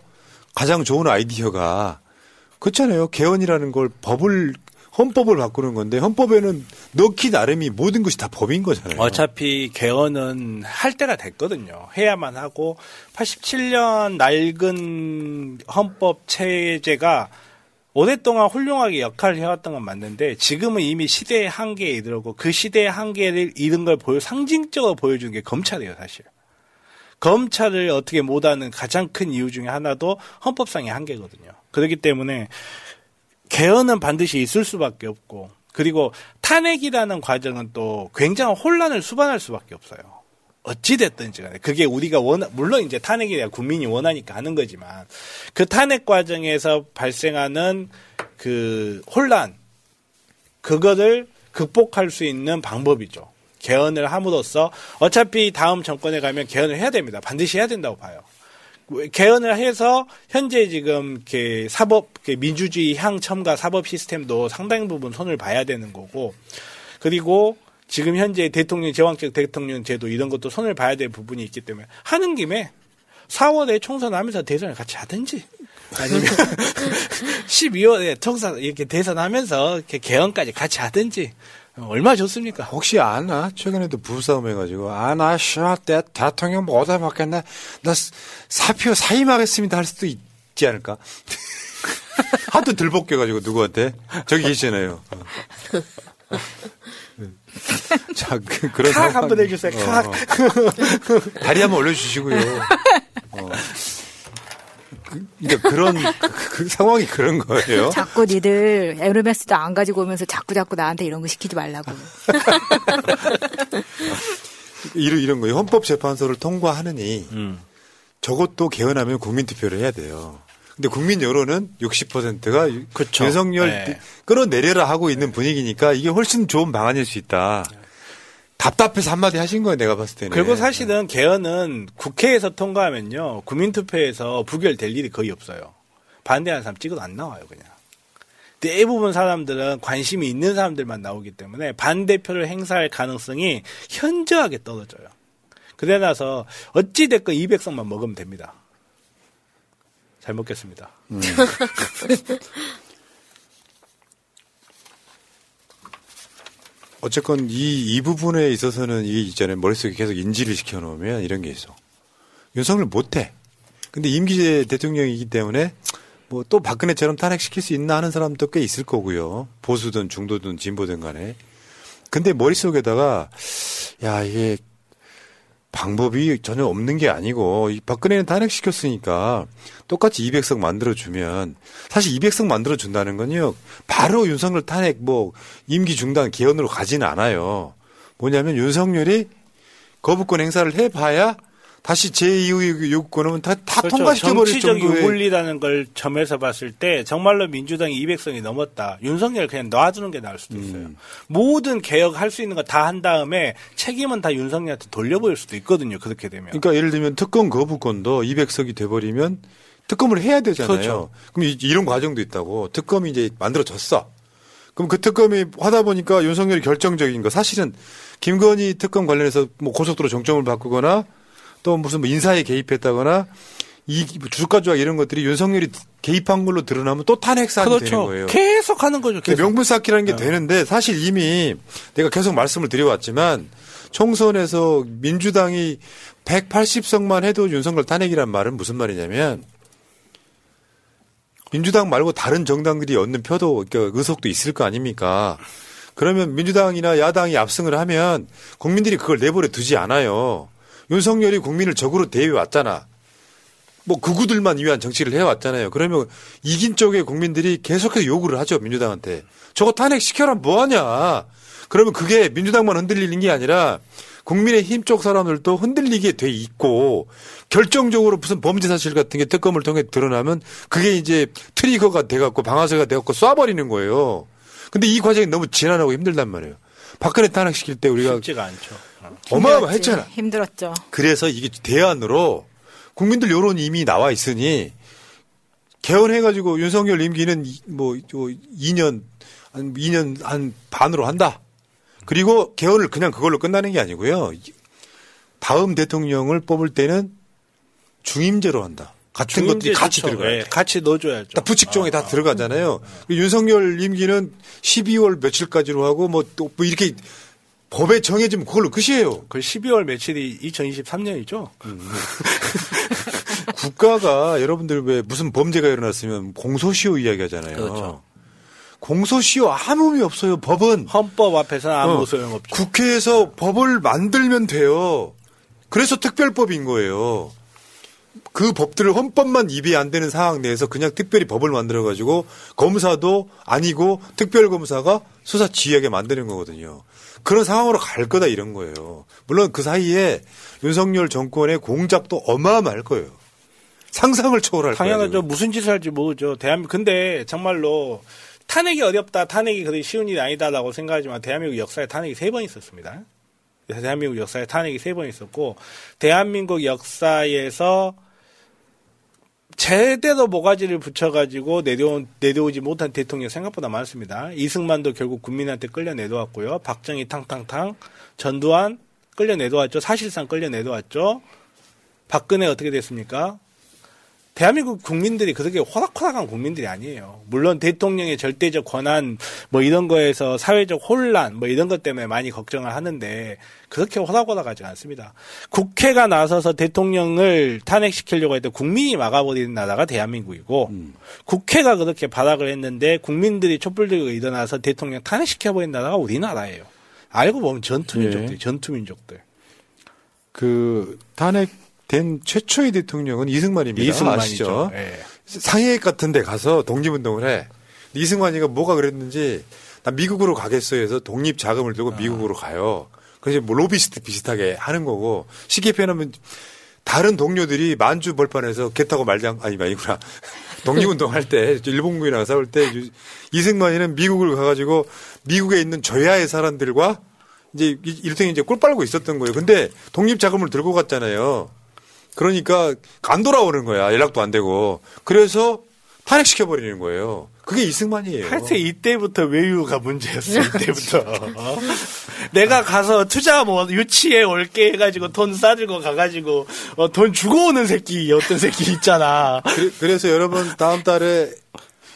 가장 좋은 아이디어가 그렇잖아요. 개헌이라는 걸 법을 헌법을 바꾸는 건데 헌법에는 넣기 나름이 모든 것이 다 법인 거잖아요. 어차피 개헌은 할 때가 됐거든요. 해야만 하고 87년 낡은 헌법 체제가 오랫동안 훌륭하게 역할을 해왔던 건 맞는데 지금은 이미 시대의 한계에 이르고 그 시대의 한계를 잃은 걸 보여 상징적으로 보여주는 게 검찰이에요, 사실. 검찰을 어떻게 못하는 가장 큰 이유 중에 하나도 헌법상의 한계거든요. 그렇기 때문에 개헌은 반드시 있을 수밖에 없고 그리고 탄핵이라는 과정은 또 굉장한 혼란을 수반할 수밖에 없어요. 어찌됐든지 간에 그게 우리가 원하, 물론 이제 탄핵이 야 국민이 원하니까 하는 거지만 그 탄핵 과정에서 발생하는 그 혼란 그거를 극복할 수 있는 방법이죠. 개헌을 함으로써 어차피 다음 정권에 가면 개헌을 해야 됩니다. 반드시 해야 된다고 봐요. 개헌을 해서 현재 지금 이렇게 사법 민주주의 향 첨가 사법 시스템도 상당 부분 손을 봐야 되는 거고 그리고 지금 현재 대통령 제왕적 대통령 제도 이런 것도 손을 봐야 될 부분이 있기 때문에 하는 김에 4월에 총선하면서 대선을 같이 하든지 아니면 12월에 총선 이렇게 대선하면서 이렇게 개헌까지 같이 하든지 얼마 좋습니까? 혹시 아나? 최근에도 부싸움 해가지고, 아나, 샤, 때 대통령 못해 받겠네. 나 사표 사임하겠습니다 할 수도 있지 않을까? 하도 들볶여가지고, 누구한테? 저기 계시잖아요. 자, 그, 그런 칵 한번 해주세요, 칵. 어, 어. 다리 한번 올려주시고요. 어. 그, 그러니까 그런 그, 그 상황이 그런 거예요. 자꾸 니들 에르메스도 안 가지고 오면서 자꾸 자꾸 나한테 이런 거 시키지 말라고. 이런 이런 거예요. 헌법재판소를 통과하느니 음. 저것도 개헌하면 국민투표를 해야 돼요. 근데 국민 여론은 60%가 그쵸. 윤석열 네. 끌어내려라 하고 있는 분위기니까 이게 훨씬 좋은 방안일 수 있다. 답답해서 한마디 하신 거예요, 내가 봤을 때는. 그리고 사실은 개헌은 국회에서 통과하면요. 국민투표에서 부결될 일이 거의 없어요. 반대하는 사람 찍어도 안 나와요, 그냥. 대부분 사람들은 관심이 있는 사람들만 나오기 때문에 반대표를 행사할 가능성이 현저하게 떨어져요. 그래 나서 어찌됐건 200석만 먹으면 됩니다. 잘 먹겠습니다. 음. 어쨌건 이, 이 부분에 있어서는 이 이전에 머릿속에 계속 인지를 시켜놓으면 이런 게 있어. 윤석열 못해. 근데 임기제 대통령이기 때문에 뭐 또 박근혜처럼 탄핵시킬 수 있나 하는 사람도 꽤 있을 거고요. 보수든 중도든 진보든 간에. 근데 머릿속에다가 야, 이게 방법이 전혀 없는 게 아니고 이 박근혜는 탄핵시켰으니까 똑같이 200석 만들어주면 사실 200석 만들어준다는 건요 바로 윤석열 탄핵 뭐 임기 중단 개헌으로 가지는 않아요. 뭐냐면 윤석열이 거부권 행사를 해봐야 다시 제2의 요구권은 다, 다 그렇죠. 통과시켜버릴 정치적 정도의 유불리라는 걸 점에서 봤을 때 정말로 민주당이 200석이 넘었다. 윤석열 그냥 놔두는 게 나을 수도 있어요. 음. 모든 개혁 할 수 있는 거 다 한 다음에 책임은 다 윤석열한테 돌려보일 수도 있거든요. 그렇게 되면. 그러니까 예를 들면 특검 거부권도 200석이 돼버리면 특검을 해야 되잖아요. 그렇죠. 그럼 이- 이런 과정도 있다고. 특검이 이제 만들어졌어. 그럼 그 특검이 하다 보니까 윤석열이 결정적인 거 사실은 김건희 특검 관련해서 뭐 고속도로 정점을 바꾸거나 또 무슨 뭐 인사에 개입했다거나 이 주가 조작 이런 것들이 윤석열이 개입한 걸로 드러나면 또 탄핵 사안이 되는 그렇죠. 거예요. 계속 하는 거죠. 계속. 명분 쌓기라는 게 되는데 사실 이미 내가 계속 말씀을 드려왔지만 총선에서 민주당이 180석만 해도 윤석열 탄핵이란 말은 무슨 말이냐면 민주당 말고 다른 정당들이 얻는 표도 그러니까 의석도 있을 거 아닙니까? 그러면 민주당이나 야당이 압승을 하면 국민들이 그걸 내버려 두지 않아요. 윤석열이 국민을 적으로 대해 왔잖아. 뭐 극우들만 위한 정치를 해왔잖아요. 그러면 이긴 쪽의 국민들이 계속해서 요구를 하죠 민주당한테. 저거 탄핵시켜라 뭐하냐. 그러면 그게 민주당만 흔들리는 게 아니라 국민의 힘쪽 사람들도 흔들리게 돼 있고 결정적으로 무슨 범죄 사실 같은 게 특검을 통해 드러나면 그게 이제 트리거가 돼갖고 방아쇠가 돼갖고 쏴버리는 거예요. 근데 이 과정이 너무 지난하고 힘들단 말이에요. 박근혜 탄핵시킬 때 우리가 쉽지가 않죠. 어마어마했잖아. 힘들었죠. 그래서 이게 대안으로 국민들 여론이 이미 나와 있으니 개헌해가지고 윤석열 임기는 이- 뭐 2년 한 2년 한 반으로 한다. 그리고 개헌을 그냥 그걸로 끝나는 게 아니고요. 다음 대통령을 뽑을 때는 중임제로 한다. 같은 것들이 중임제 같이 좋죠. 들어가요. 예, 같이 넣어줘야죠. 다 부칙종에 다 들어가잖아요. 윤석열 임기는 12월 며칠까지로 하고 뭐또뭐 이렇게 법에 정해지면 그걸로 끝이에요. 그 12월 며칠이 2023년이죠. 국가가 여러분들 왜 무슨 범죄가 일어났으면 공소시효 이야기하잖아요. 그렇죠. 공소시효 아무 의미 없어요. 법은 헌법 앞에서는 아무 어, 소용없죠. 국회에서 법을 만들면 돼요. 그래서 특별법인 거예요. 그 법들을 헌법만 입이 안 되는 상황 내에서 그냥 특별히 법을 만들어 가지고 검사도 아니고 특별 검사가 수사 지휘하게 만드는 거거든요. 그런 상황으로 갈 거다 이런 거예요. 물론 그 사이에 윤석열 정권의 공작도 어마어마할 거예요. 상상을 초월할 거예요. 당연하죠. 무슨 짓을 할지 모르죠. 대한민국 근데 정말로 탄핵이 어렵다, 탄핵이 그리 쉬운 일이 아니다라고 생각하지만 대한민국 역사에 탄핵이 세 번 있었습니다. 대한민국 역사에 탄핵이 세 번 있었고 대한민국 역사에서 제대로 모가지를 붙여가지고 내려오, 내려오지 못한 대통령 생각보다 많습니다. 이승만도 결국 국민한테 끌려 내려왔고요. 박정희 탕탕탕, 전두환 끌려 내려왔죠. 사실상 끌려 내려왔죠. 박근혜 어떻게 됐습니까? 대한민국 국민들이 그렇게 호락호락한 국민들이 아니에요. 물론 대통령의 절대적 권한 뭐 이런 거에서 사회적 혼란 뭐 이런 것 때문에 많이 걱정을 하는데 그렇게 호락호락하지 않습니다. 국회가 나서서 대통령을 탄핵시키려고 했던 국민이 막아버리는 나라가 대한민국이고 국회가 그렇게 발악을 했는데 국민들이 촛불 들고 일어나서 대통령 탄핵시켜버린 나라가 우리나라예요. 알고 보면 전투민족들, 예. 전투민족들. 그 탄핵 된 최초의 대통령은 이승만입니다. 이승만이죠. 예. 상해 같은 데 가서 독립운동을 해. 이승만이가 뭐가 그랬는지 나 미국으로 가겠어 해서 독립 자금을 들고 아. 미국으로 가요. 그래서 뭐 로비스트 비슷하게 하는 거고 쉽게 표현하면 다른 동료들이 만주 벌판에서 개 타고 말장 아니 아니구나 독립운동 할 때 일본군이랑 싸울 때 유- 이승만이는 미국을 가가지고 미국에 있는 저야의 사람들과 이제 이- 일종의 이제 꿀 빨고 있었던 거예요. 근데 독립 자금을 들고 갔잖아요. 그러니까 안 돌아오는 거야. 연락도 안 되고. 그래서 탄핵시켜 버리는 거예요. 그게 이승만이에요. 하여튼 이때부터 외유가 문제였어. 이때부터. 어? 내가 가서 투자 뭐 유치에 올게 해가지고 돈 싸들고 가가지고 어, 돈 주고 오는 새끼 어떤 새끼 있잖아. 그래, 서 여러분 다음 달에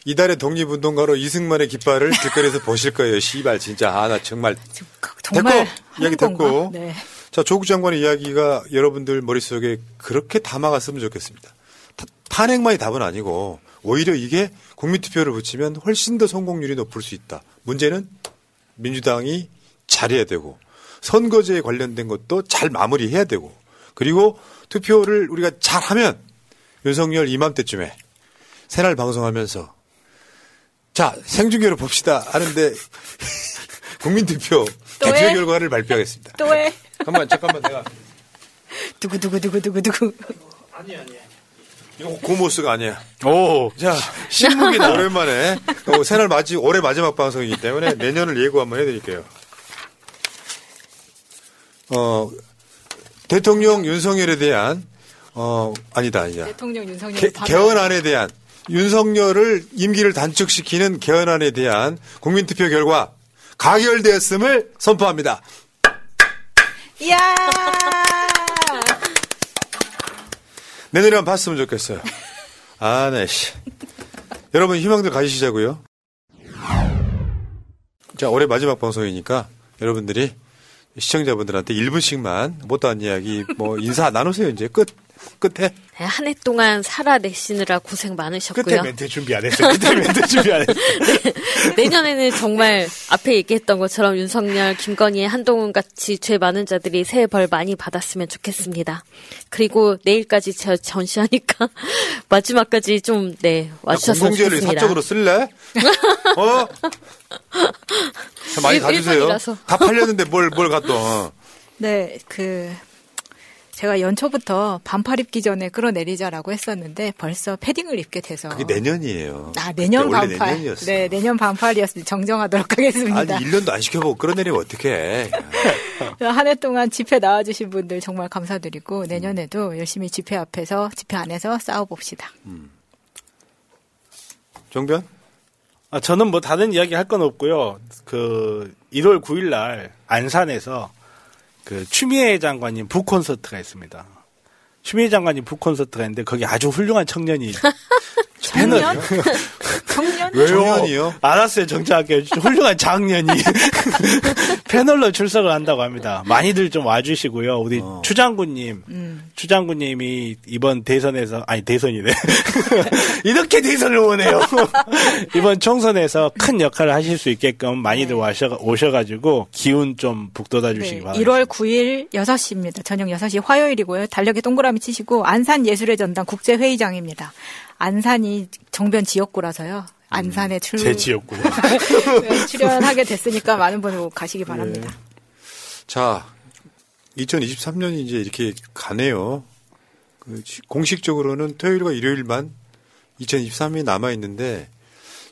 이달의 독립운동가로 이승만의 깃발을 길거리에서 보실 거예요. 씨발 진짜 아나 정말 정말 됐고 이야기? 됐고 네. 자 조국 장관의 이야기가 여러분들 머릿속에 그렇게 담아갔으면 좋겠습니다. 타- 탄핵만이 답은 아니고 오히려 이게 국민투표를 붙이면 훨씬 더 성공률이 높을 수 있다. 문제는 민주당이 잘해야 되고 선거제에 관련된 것도 잘 마무리해야 되고 그리고 투표를 우리가 잘하면 윤석열 이맘때쯤에 새날 방송하면서 자 생중계로 봅시다 하는데 국민투표 또 개표 해? 결과를 발표하겠습니다. 또 해. 잠깐만 잠깐만 내가 두구두구두구두구두구. 이거 고모스가 아니야. 오, 자, 신무기다. 오랜만에 어, 새날 맞이 올해 마지막 방송이기 때문에 내년을 예고 한번 해드릴게요. 어 대통령 윤석열에 대한 어 아니다 아니다 대통령 윤석열 개, 개헌안에 대한 윤석열을 임기를 단축시키는 개헌안에 대한 국민투표 결과 가결되었음을 선포합니다. 이야. 내년에 봤으면 좋겠어요. 아, 네, 씨. 여러분 희망들 가지시자고요. 자, 올해 마지막 방송이니까 여러분들이 시청자분들한테 1분씩만 못다한 이야기 뭐 인사 나누세요. 이제 끝 끝에 네, 한해 동안 살아내시느라 고생 많으셨고요. 끝에 멘트 준비 안 했어. 끝에 멘트 준비 안 했어. 내년에는 정말 앞에 얘기했던 것처럼 윤석열, 김건희, 한동훈 같이 죄 많은 자들이 새해 벌 많이 받았으면 좋겠습니다. 그리고 내일까지 저 전시하니까 마지막까지 좀 네 와주셨으면 공공재를 좋겠습니다. 사적으로 쓸래? 어? 자, 많이 일- 가주세요. 다 팔렸는데 뭘, 뭘 갖다. 어. 네, 그 제가 연초부터 반팔 입기 전에 끌어내리자라고 했었는데 벌써 패딩을 입게 돼서 그게 내년이에요. 아 내년 반팔. 내년이었어. 네, 내년 반팔이었으니 정정하도록 하겠습니다. 아니, 1년도 안 시켜보고 끌어내리면 어떡해. 한 해 동안 집회 나와주신 분들 정말 감사드리고 내년에도 열심히 집회 앞에서 집회 안에서 싸워봅시다. 정변? 아, 저는 뭐 다른 이야기 할 건 없고요. 그 1월 9일 날 안산에서 그 추미애 장관님 북 콘서트가 있습니다. 추미애 장관님 북 콘서트가 있는데 거기 아주 훌륭한 청년이 패널 청년? 왜요? 청년이요? 알았어요, 정치학교 훌륭한 장년이 패널로 출석을 한다고 합니다. 많이들 좀 와주시고요. 우리 어. 추장군님, 음. 추장군님이 이번 대선에서 아니 대선이네 이렇게 대선을 원해요. 이번 총선에서 큰 역할을 하실 수 있게끔 많이들 와셔 오셔가지고 기운 좀 북돋아 주시기 네, 바랍니다. 1월 9일 6시입니다. 저녁 6시 화요일이고요. 달력에 동그라미 치시고 안산 예술의 전당 국제회의장입니다. 안산이 정변 지역구라서요. 안산에 출제 지역구요. 네, 출연하게 됐으니까 많은 분들 가시기 바랍니다. 자, 2023년이 이제 이렇게 가네요. 그 시- 공식적으로는 토요일과 일요일만 2023년이 남아 있는데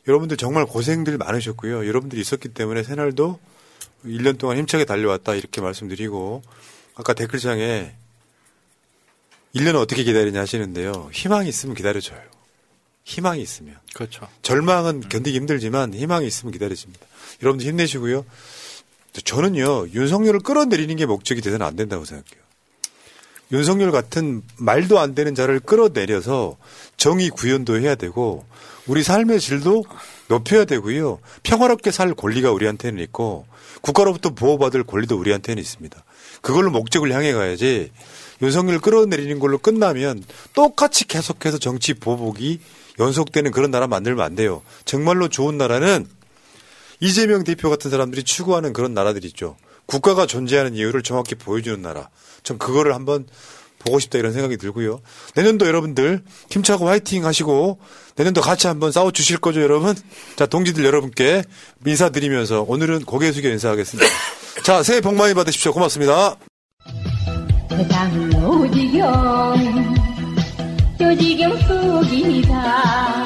여러분들 정말 고생들 많으셨고요. 여러분들이 있었기 때문에 새날도 1년 동안 힘차게 달려왔다 이렇게 말씀드리고 아까 댓글창에 1년 어떻게 기다리냐 하시는데요. 희망이 있으면 기다려줘요. 희망이 있으면. 그렇죠. 절망은 견디기 힘들지만 희망이 있으면 기다려집니다. 여러분들 힘내시고요. 저는요, 윤석열을 끌어내리는 게 목적이 돼서는 안 된다고 생각해요. 윤석열 같은 말도 안 되는 자를 끌어내려서 정의 구현도 해야 되고 우리 삶의 질도 높여야 되고요. 평화롭게 살 권리가 우리한테는 있고 국가로부터 보호받을 권리도 우리한테는 있습니다. 그걸로 목적을 향해 가야지 윤석열 끌어내리는 걸로 끝나면 똑같이 계속해서 정치 보복이 연속되는 그런 나라 만들면 안 돼요. 정말로 좋은 나라는 이재명 대표 같은 사람들이 추구하는 그런 나라들이 있죠. 국가가 존재하는 이유를 정확히 보여주는 나라. 전 그거를 한번 보고 싶다 이런 생각이 들고요. 내년도 여러분들 힘차고 화이팅 하시고 내년도 같이 한번 싸워 주실 거죠, 여러분? 자, 동지들 여러분께 인사드리면서 오늘은 고개 숙여 인사하겠습니다. 자, 새해 복 많이 받으십시오. 고맙습니다. 요지경 속이다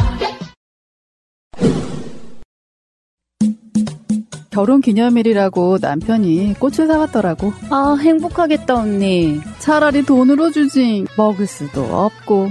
결혼 기념일이라고 남편이 꽃을 사왔더라고. 아, 행복하겠다, 언니. 차라리 돈으로 주지. 먹을 수도 없고,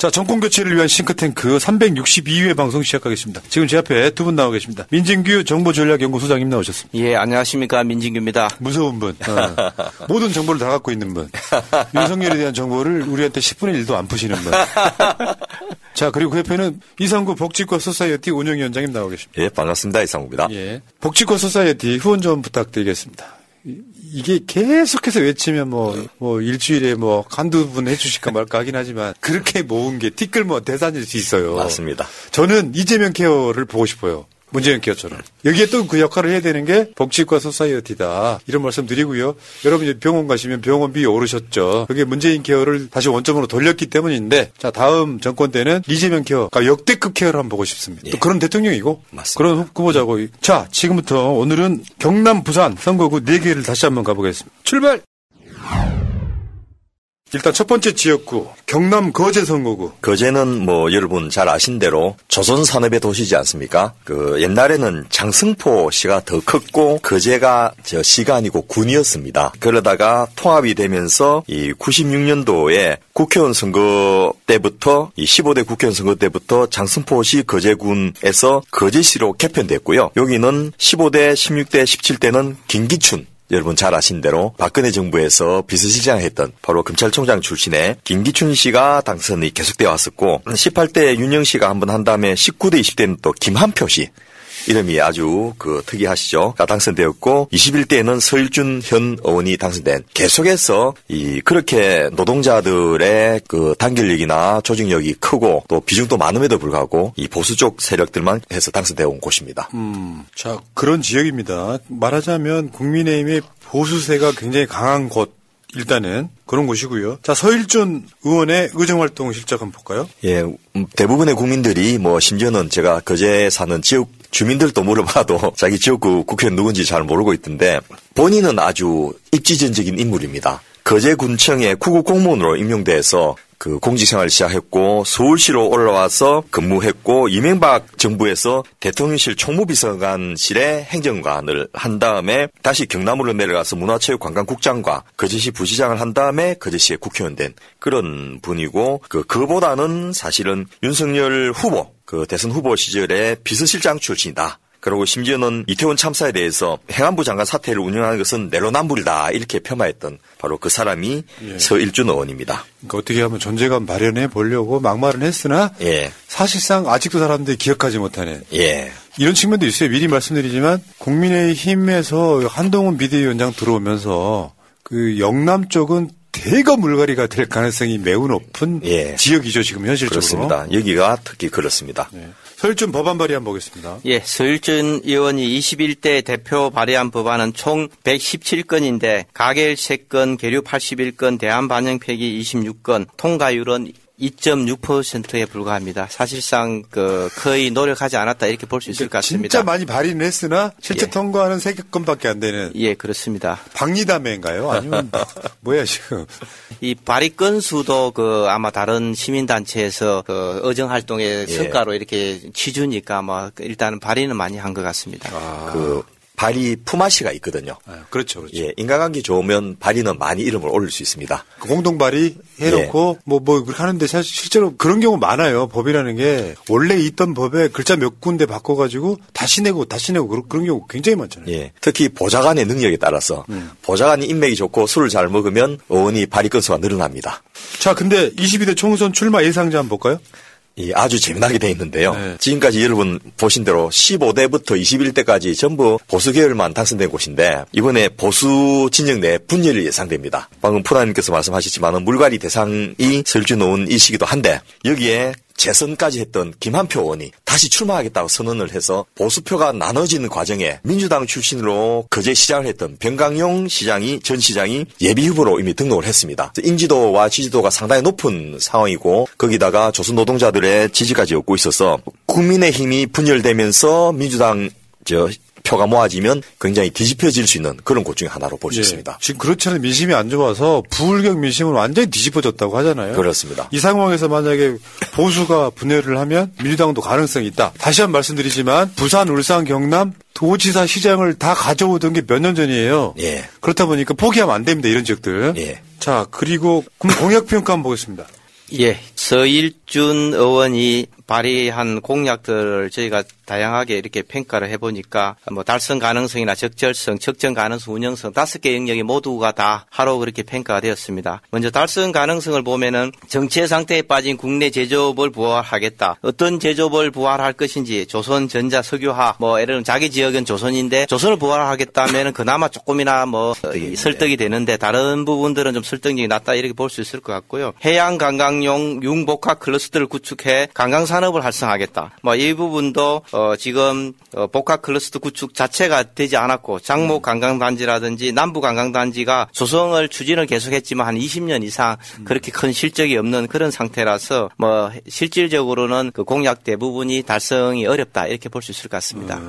자, 정권 교체를 위한 싱크탱크 362회 방송 시작하겠습니다. 지금 제 앞에 두 분 나와 계십니다. 민진규 정보전략연구소장님 나오셨습니다. 예, 안녕하십니까. 민진규입니다. 무서운 분. 어. 모든 정보를 다 갖고 있는 분. 윤석열에 대한 정보를 우리한테 10분의 1도 안 푸시는 분. 자, 그리고 그 옆에는 이상구 복지국가 소사이어티 운영위원장님 나와 계십니다. 예, 반갑습니다. 이상구입니다. 예. 복지국가 소사이어티 후원 좀 부탁드리겠습니다. 이- 이게 계속해서 외치면 뭐, 뭐, 일주일에 뭐, 한두 분 해주실까 말까 하긴 하지만, 그렇게 모은 게 티끌 모아 태산일 수 있어요. 맞습니다. 저는 이재명 케어를 보고 싶어요. 문재인 케어처럼. 여기에 또 그 역할을 해야 되는 게 복지국가 소사이어티다. 이런 말씀 드리고요. 여러분 이제 병원 가시면 병원비 오르셨죠. 그게 문재인 케어를 다시 원점으로 돌렸기 때문인데, 자, 다음 정권 때는 이재명 케어, 그러니까 역대급 케어를 한번 보고 싶습니다. 또 그런 대통령이고, 그런 후보자고. 자, 지금부터 오늘은 경남, 부산 선거구 4개를 다시 한번 가보겠습니다. 출발! 일단 첫 번째 지역구 경남 거제 선거구. 거제는 뭐 여러분 잘 아신 대로 조선 산업의 도시지 않습니까? 그 옛날에는 장승포 시가 더 컸고 거제가 저 시가 아니고 군이었습니다. 그러다가 통합이 되면서 이 96년도에 국회의원 선거 때부터 이 15대 국회의원 선거 때부터 장승포시 거제군에서 거제시로 개편됐고요. 여기는 15대, 16대, 17대는 김기춘 여러분 잘 아신 대로 박근혜 정부에서 비서실장 했던 바로 검찰총장 출신의 김기춘 씨가 당선이 계속되어 왔었고 18대 윤영 씨가 한 번 한 다음에 19대 20대는 또 김한표 씨 이름이 아주 그 특이하시죠. 가 당선되었고 21대에는 서일준 현 의원이 당선된 계속해서 이 그렇게 노동자들의 그 단결력이나 조직력이 크고 또 비중도 많음에도 불구하고 이 보수 쪽 세력들만 해서 당선되어 온 곳입니다. 음, 자 그런 지역입니다. 말하자면 국민의힘의 보수세가 굉장히 강한 곳. 일단은 그런 곳이고요. 자 서일준 의원의 의정활동 실적 한번 볼까요? 예, 음, 대부분의 국민들이 뭐 심지어는 제가 거제 사는 지역 주민들도 물어봐도 자기 지역구 국회의원 누군지 잘 모르고 있던데 본인은 아주 입지전적인 인물입니다. 거제군청의 구급 공무원으로 임용돼서 그 공직생활을 시작했고 서울시로 올라와서 근무했고 이명박 정부에서 대통령실 총무비서관실의 행정관을 한 다음에 다시 경남으로 내려가서 문화체육관광국장과 거제시 부시장을 한 다음에 거제시의 국회의원 된 그런 분이고 그 그보다는 사실은 윤석열 후보 그 대선 후보 시절에 비서실장 출신이다. 그리고 심지어는 이태원 참사에 대해서 행안부 장관 사태를 운영하는 것은 내로남불이다 이렇게 폄하했던 바로 그 사람이 예. 서일준 의원입니다. 그러니까 어떻게 하면 존재감 마련해 보려고 막말은 했으나 예. 사실상 아직도 사람들이 기억하지 못하는 예. 이런 측면도 있어요. 미리 말씀드리지만 국민의힘에서 한동훈 비대위원장 들어오면서 그 영남 쪽은 대거 물갈이가 될 가능성이 매우 높은 지역이죠 지금 현실적으로. 예. 그렇습니다. 여기가 특히 그렇습니다. 서일준 법안 발의 한번 보겠습니다. 예, 서일준 의원이 21대 대표 발의한 법안은 총 117건인데 가결 3건, 계류 81건, 대안 반영 폐기 26건, 통과율은 2.6%에 불과합니다. 사실상 그 거의 노력하지 않았다 이렇게 볼 수 있을 것 같습니다. 진짜 많이 발의는 했으나 실제 예. 통과하는 3건밖에 안 되는 예, 그렇습니다. 박리담회인가요? 아니면 뭐야 지금? 이 발의 건수도 그 아마 다른 시민단체에서 그 의정 활동의 예. 성과로 이렇게 취주니까 뭐 일단은 발의는 많이 한 것 같습니다. 그 발이 품앗이가 있거든요. 그렇죠, 그렇죠. 예, 인간관계 좋으면 발이는 많이 이름을 올릴 수 있습니다. 공동 발의 해놓고 뭐뭐 그렇게 하는데 사실 실제로 그런 경우 많아요. 법이라는 게 원래 있던 법에 글자 몇 군데 바꿔가지고 다시 내고 다시 내고 그런, 그런 경우 굉장히 많잖아요. 예, 특히 보좌관의 능력에 따라서 음. 보좌관이 인맥이 좋고 술을 잘 먹으면 의원이 발의 건수가 늘어납니다. 자, 근데 22대 총선 출마 예상자 한번 볼까요? 이 아주 재미나게 돼 있는데요. 네. 지금까지 여러분 보신 대로 15대부터 21대까지 전부 보수 계열만 당선된 곳인데 이번에 보수 진영 내 분열이 예상됩니다. 방금 푸라님께서 말씀하셨지만 물갈이 대상이 설준 의원 이시기도 한데 여기에 재선까지 했던 김한표 의원이 다시 출마하겠다고 선언을 해서 보수표가 나눠지는 과정에 민주당 출신으로 거제 시장을 했던 병강용 시장이 전 시장이 예비 후보로 이미 등록을 했습니다. 인지도와 지지도가 상당히 높은 상황이고 거기다가 조선 노동자들의 지지까지 얻고 있어서 국민의힘이 분열되면서 민주당 저 표가 모아지면 굉장히 뒤집혀질 수 있는 그런 곳 중에 하나로 볼수 예. 있습니다. 지금 그렇지 않은 민심이 안 좋아서 부울경 민심은 완전히 뒤집어졌다고 하잖아요. 그렇습니다. 이 상황에서 만약에 보수가 분열을 하면 민주당도 가능성이 있다. 다시 한 번 말씀드리지만 부산, 울산, 경남 도지사 시장을 다 가져오던 게 몇 년 전이에요. 예. 그렇다 보니까 포기하면 안 됩니다. 이런 지역들. 예. 자, 그리고 그럼 공약 평가 한번 보겠습니다. 예, 서일준 의원이 발의한 공약들을 저희가 다양하게 이렇게 평가를 해보니까 뭐 달성 가능성이나 적절성, 측정 가능성, 운영성 다섯 개 영역이 모두가 다 하로 그렇게 평가가 되었습니다. 먼저 달성 가능성을 보면은 정체 상태에 빠진 국내 제조업을 부활하겠다. 어떤 제조업을 부활할 것인지 조선, 전자, 석유화 뭐 예를 들면 자기 지역은 조선인데 조선을 부활하겠다면은 그나마 조금이나 뭐 설득이 되는데 다른 부분들은 좀 설득력이 낮다 이렇게 볼 수 있을 것 같고요. 해양 관광용 융복합 클러스터를 구축해 관광 산업을 활성화하겠다. 뭐 이 부분도 어 지금 어 복합 클러스터 구축 자체가 되지 않았고 장목 관광 단지라든지 남부 관광 단지가 조성을 추진을 계속했지만 한 20년 이상 그렇게 큰 실적이 없는 그런 상태라서 뭐 실질적으로는 그 공약 대부분이 달성이 어렵다 이렇게 볼 수 있을 것 같습니다.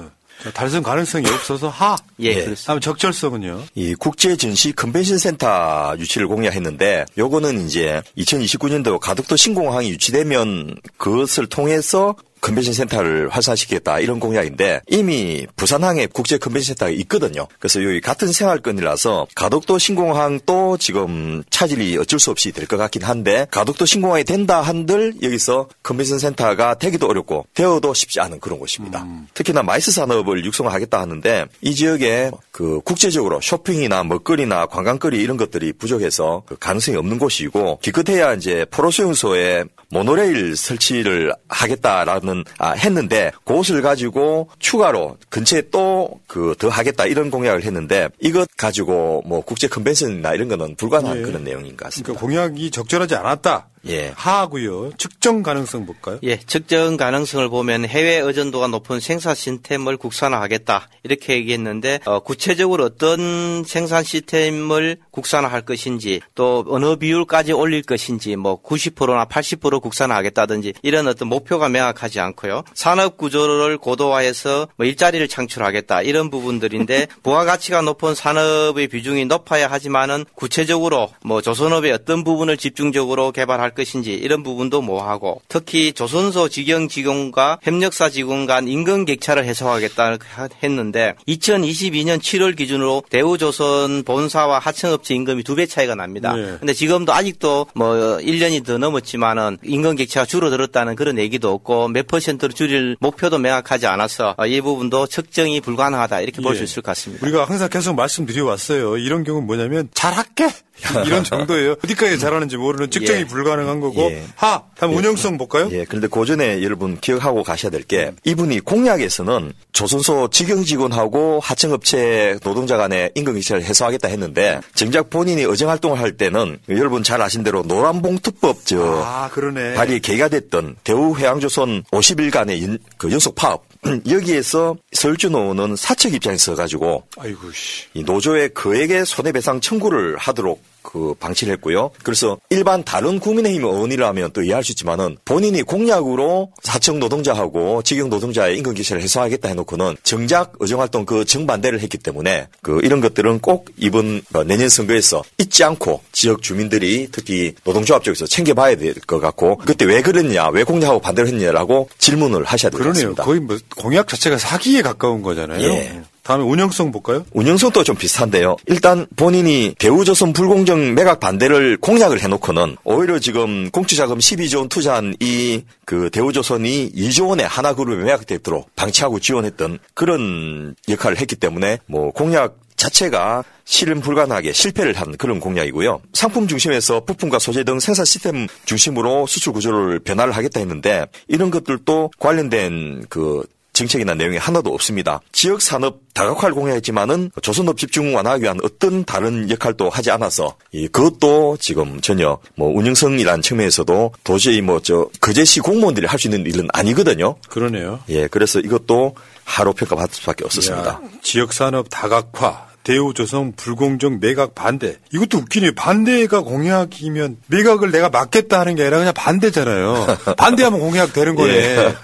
달성 가능성이 없어서 하. 예, 그렇습니다. 다음 적절성은요. 이 국제 전시 컨벤션 센터 유치를 공약했는데 요거는 이제 2029년도 가덕도 신공항이 유치되면 그것을 통해서 컨벤션 센터를 활성화시키겠다 이런 공약인데 이미 부산항에 국제 컨벤션 센터가 있거든요. 그래서 여기 같은 생활권이라서 가덕도 신공항 또 지금 차질이 어쩔 수 없이 될 것 같긴 한데 가덕도 신공항이 된다 한들 여기서 컨벤션 센터가 되기도 어렵고 되어도 쉽지 않은 그런 곳입니다. 특히나 MICE 산업을 육성하겠다 하는데 이 지역에 그 국제적으로 쇼핑이나 먹거리나 관광거리 이런 것들이 부족해서 그 가능성이 없는 곳이고 기껏해야 이제 포로수용소에 모노레일 설치를 하겠다라는 아, 했는데 그것을 가지고 추가로 근처에 또 그 더 하겠다 이런 공약을 했는데 이것 가지고 뭐 국제 컨벤션이나 이런 거는 불가능한 예. 그런 내용인 것 같습니다. 그러니까 공약이 적절하지 않았다. 예. 하고요. 측정 가능성 볼까요? 예, 측정 가능성을 보면 해외 의존도가 높은 생산 시스템을 국산화하겠다 이렇게 얘기했는데 어, 구체적으로 어떤 생산 시스템을 국산화할 것인지 또 어느 비율까지 올릴 것인지 뭐 90%나 80% 국산화하겠다든지 이런 어떤 목표가 명확하지 않고요. 산업 구조를 고도화해서 뭐 일자리를 창출하겠다 이런 부분들인데 부가가치가 높은 산업의 비중이 높아야 하지만은 구체적으로 뭐 조선업의 어떤 부분을 집중적으로 개발할 것인지 이런 부분도 모호하고 특히 조선소 직영 직원과 협력사 직원 간 임금 격차를 해소하겠다 했는데 2022년 7월 기준으로 대우조선 본사와 하청업체 임금이 두 배 차이가 납니다. 네. 근데 지금도 아직도 뭐 1년이 더 넘었지만은 임금 격차가 줄어들었다는 그런 얘기도 없고 몇 퍼센트로 줄일 목표도 명확하지 않아서 어, 이 부분도 측정이 불가능하다 이렇게 볼수 예. 있을 것 같습니다. 우리가 항상 계속 말씀드려 왔어요. 이런 경우는 뭐냐면 잘할게 이런 정도예요. 어디까지 잘하는지 모르는 측정이 예. 불가능 한 거고 예. 하 다음 운영성 볼까요? 예, 그런데 그 전에 여러분 기억하고 가셔야 될 게 이분이 공약에서는 조선소 직영 직원하고 하청업체 노동자 간의 임금 격차를 해소하겠다 했는데 정작 본인이 의정 활동을 할 때는 여러분 잘 아신 대로 노란봉투법 저 아 그러네. 발의 계기가 됐던 대우해양조선 50일간의 연, 그 연속 파업 여기에서 서울주노는 사측 입장에서 가지고 아이고 씨. 이 노조에 그에게 손해배상 청구를 하도록 그 방치를 했고요. 그래서 일반 다른 국민의힘 의원이라면 또 이해할 수 있지만은 본인이 공약으로 사청 노동자하고 직영 노동자의 임금 기세를 해소하겠다 해놓고는 정작 의정활동 그 정반대를 했기 때문에 그 이런 것들은 꼭 이번 어, 내년 선거에서 잊지 않고 지역 주민들이 특히 노동조합 쪽에서 챙겨봐야 될 것 같고 그때 왜 그랬냐, 왜 공약하고 반대를 했냐라고 질문을 하셔야 될것 그러네요. 같습니다. 거의 뭐 공약 자체가 사기에 가까운 거잖아요. 예. 다음에 운영성 볼까요? 운영성도 좀 비슷한데요. 일단 본인이 대우조선 불공정 매각 반대를 공약을 해놓고는 오히려 지금 공투자금 12조 원 투자한 이 그 대우조선이 2조 원의 하나그룹에 매각되도록 방치하고 지원했던 그런 역할을 했기 때문에 뭐 공약 자체가 실현 불가능하게 실패를 한 그런 공약이고요. 상품 중심에서 부품과 소재 등 생산 시스템 중심으로 수출 구조를 변화를 하겠다 했는데 이런 것들도 관련된 그 정책이나 내용이 하나도 없습니다. 지역 산업 다각화를 공약했지만은 조선업 집중 완화하기 위한 어떤 다른 역할도 하지 않아서 이 그것도 지금 전혀 뭐 운영성이라는 측면에서도 도저히 뭐 저 거제시 공무원들이 할 수 있는 일은 아니거든요. 그러네요. 예, 그래서 이것도 하로 평가받을 수밖에 없었습니다. 야, 지역 산업 다각화, 대우조선 불공정 매각 반대. 이것도 웃기네요. 반대가 공약이면 매각을 내가 막겠다 하는 게 아니라 그냥 반대잖아요. 반대하면 공약 되는 거네. 예.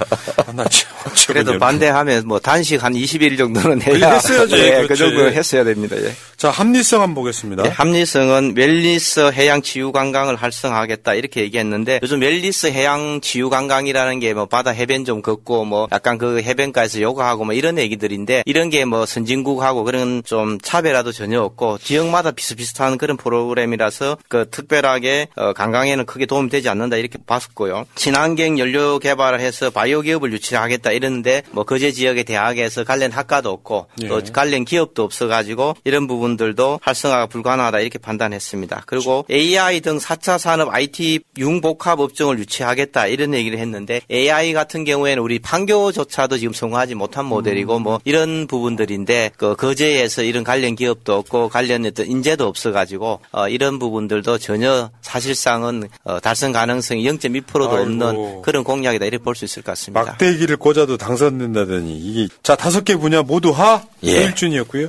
아, 참, 그래도 반대하면 뭐 단식 한 20일 정도는 해야 했어야죠. 예, 그렇지. 그 정도 했어야 됩니다. 예. 자, 합리성 한번 보겠습니다. 예, 합리성은 wellness 해양 치유 관광을 활성화하겠다 이렇게 얘기했는데 요즘 wellness 해양 치유 관광이라는 게 뭐 바다 해변 좀 걷고 뭐 약간 그 해변가에서 요가하고 뭐 이런 얘기들인데 이런 게 뭐 선진국하고 그런 좀 차별화도 전혀 없고 지역마다 비슷비슷한 그런 프로그램이라서 그 특별하게 어, 관광에는 크게 도움이 되지 않는다 이렇게 봤었고요. 친환경 연료 개발을 해서 바이오 기업을 유치하겠다 이랬는데 뭐 거제 지역의 대학에서 관련 학과도 없고 또 예. 관련 기업도 없어가지고 이런 부분들도 활성화가 불가능하다 이렇게 판단했습니다. 그리고 AI 등 4차 산업 IT 융복합 업종을 유치하겠다 이런 얘기를 했는데 AI 같은 경우에는 우리 판교조차도 지금 성공하지 못한 모델이고 뭐 이런 부분들인데 그 거제에서 이런 관련 기업도 없고 관련 어떤 인재도 없어가지고 어, 이런 부분들도 전혀 사실상은 어, 달성 가능성이 0.1%도 없는 아이고. 그런 공약이다 이렇게 볼 수 있을 것 같습니다. 막대기를 꽂아도 당선된다더니 이게 자 다섯 개 분야 모두 하 예. 일준이었고요.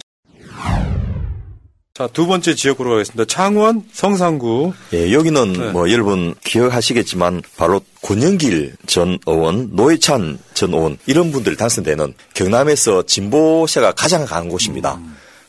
자, 두 번째 지역으로 가겠습니다. 창원 성산구. 예, 여기는 네. 뭐 여러분 기억하시겠지만 바로 권영길 전 의원, 노회찬 전 의원 이런 분들이 당선되는 경남에서 진보세가 가장 강한 곳입니다.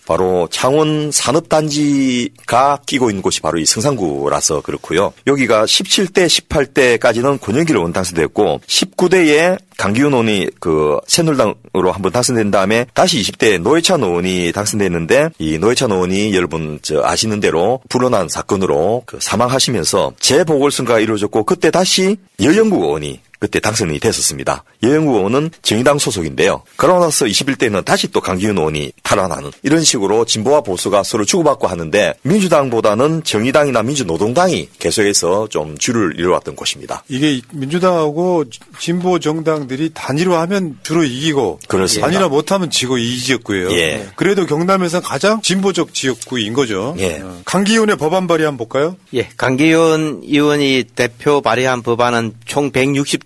바로 창원 산업단지가 끼고 있는 곳이 바로 이 성산구라서 그렇고요. 여기가 17대, 18대까지는 권영길 의원 당선됐고 19대에 강기훈 의원이 그 새누리당으로 한번 당선된 다음에 다시 20대 노회찬 의원이 당선됐는데 이 노회찬 의원이 여러분 저 아시는 대로 불어난 사건으로 그 사망하시면서 재보궐선거가 이루어졌고 그때 다시 여영국 의원이 그때 당선이 됐었습니다. 여영국 의원은 정의당 소속인데요. 그러고 나서 21대는 다시 또 강기훈 의원이 탈환하는 이런 식으로 진보와 보수가 서로 주고받고 하는데 민주당보다는 정의당이나 민주노동당이 계속해서 좀 줄을 이뤄왔던 곳입니다. 이게 민주당하고 진보 정당들이 단일화하면 주로 이기고 그렇습니다. 단일화 못하면 지고 이 지역구예요. 예. 그래도 경남에서 가장 진보적 지역구인 거죠. 예. 어, 강기훈의 법안 발의 한번 볼까요? 예, 강기훈 의원이 대표 발의한 법안은 총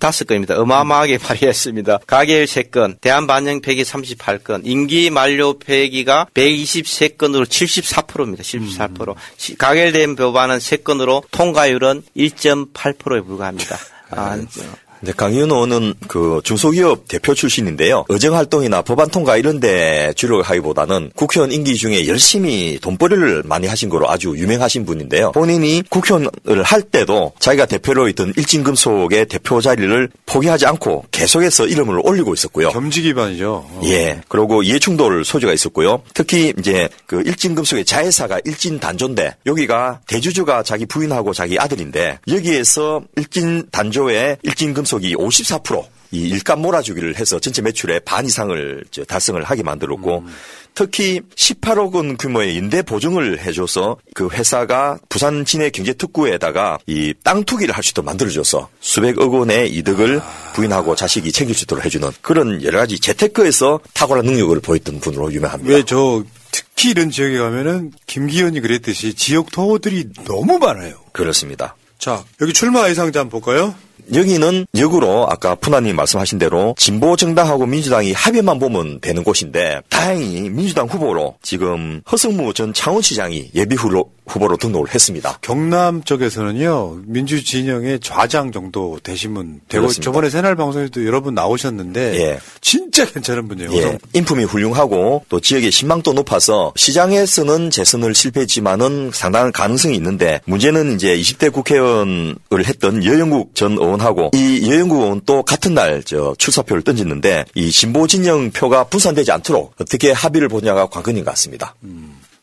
165건입니다. 어마어마하게 발의했습니다. 가계일 3건, 대한반영 폐기 38건, 임기 만료 폐기가 123건으로 74%입니다. 74%. 시- 가결된 법안은 3건으로 통과율은 1.8%에 불과합니다. 아, 네, 강희은 의원은 그 중소기업 대표 출신인데요. 의정 활동이나 법안 통과 이런 데 주력을 하기보다는 국회의원 임기 중에 열심히 돈벌이를 많이 하신 거로 아주 유명하신 분인데요. 본인이 국회의원을 할 때도 자기가 대표로 있던 일진금속의 대표 자리를 포기하지 않고 계속해서 이름을 올리고 있었고요. 겸지 기반이죠. 어. 예. 그리고 이해충돌 소지가 있었고요. 특히 이제 그 일진금속의 자회사가 일진단조인데 여기가 대주주가 자기 부인하고 자기 아들인데 여기에서 일진단조의 일진금속 이 54%. 이 일감 몰아주기를 해서 전체 매출의 반 이상을 저 달성을 하게 만들었고 특히 18억 원 규모의 임대 보증을 해줘서 그 회사가 부산 진해 경제 특구에다가 이 땅 투기를 할 수 있도록 만들어줘서 수백억 원의 이득을 부인하고 자식이 챙길 수 있도록 해주는 그런 여러 가지 재테크에서 탁월한 능력을 보였던 분으로 유명합니다. 왜저 특히 이런 지역에 가면은 김기현이 그랬듯이 지역 토호들이 너무 많아요. 그렇습니다. 자, 여기 출마 예상자 한번 볼까요? 여기는 역으로 아까 푸나님 말씀하신 대로 진보 정당하고 민주당이 합의만 보면 되는 곳인데 다행히 민주당 후보로 지금 허승무 전 창원시장이 예비 후로, 후보로 등록을 했습니다. 경남 쪽에서는요 민주 진영의 좌장 정도 되시면 되고 그렇습니다. 저번에 새날 방송에도 여러 분 나오셨는데 예. 진짜 괜찮은 분이에요. 예, 인품이 훌륭하고 또 지역의 신망도 높아서 시장에서는 재선을 실패했지만은 상당한 가능성이 있는데 문제는 이제 20대 국회의원을 했던 여영국 전 의원하고 이 여영국 의원 또 같은 날 저 출사표를 던졌는데 이 진보 진영 표가 분산되지 않도록 어떻게 합의를 보냐가 관건인 것 같습니다.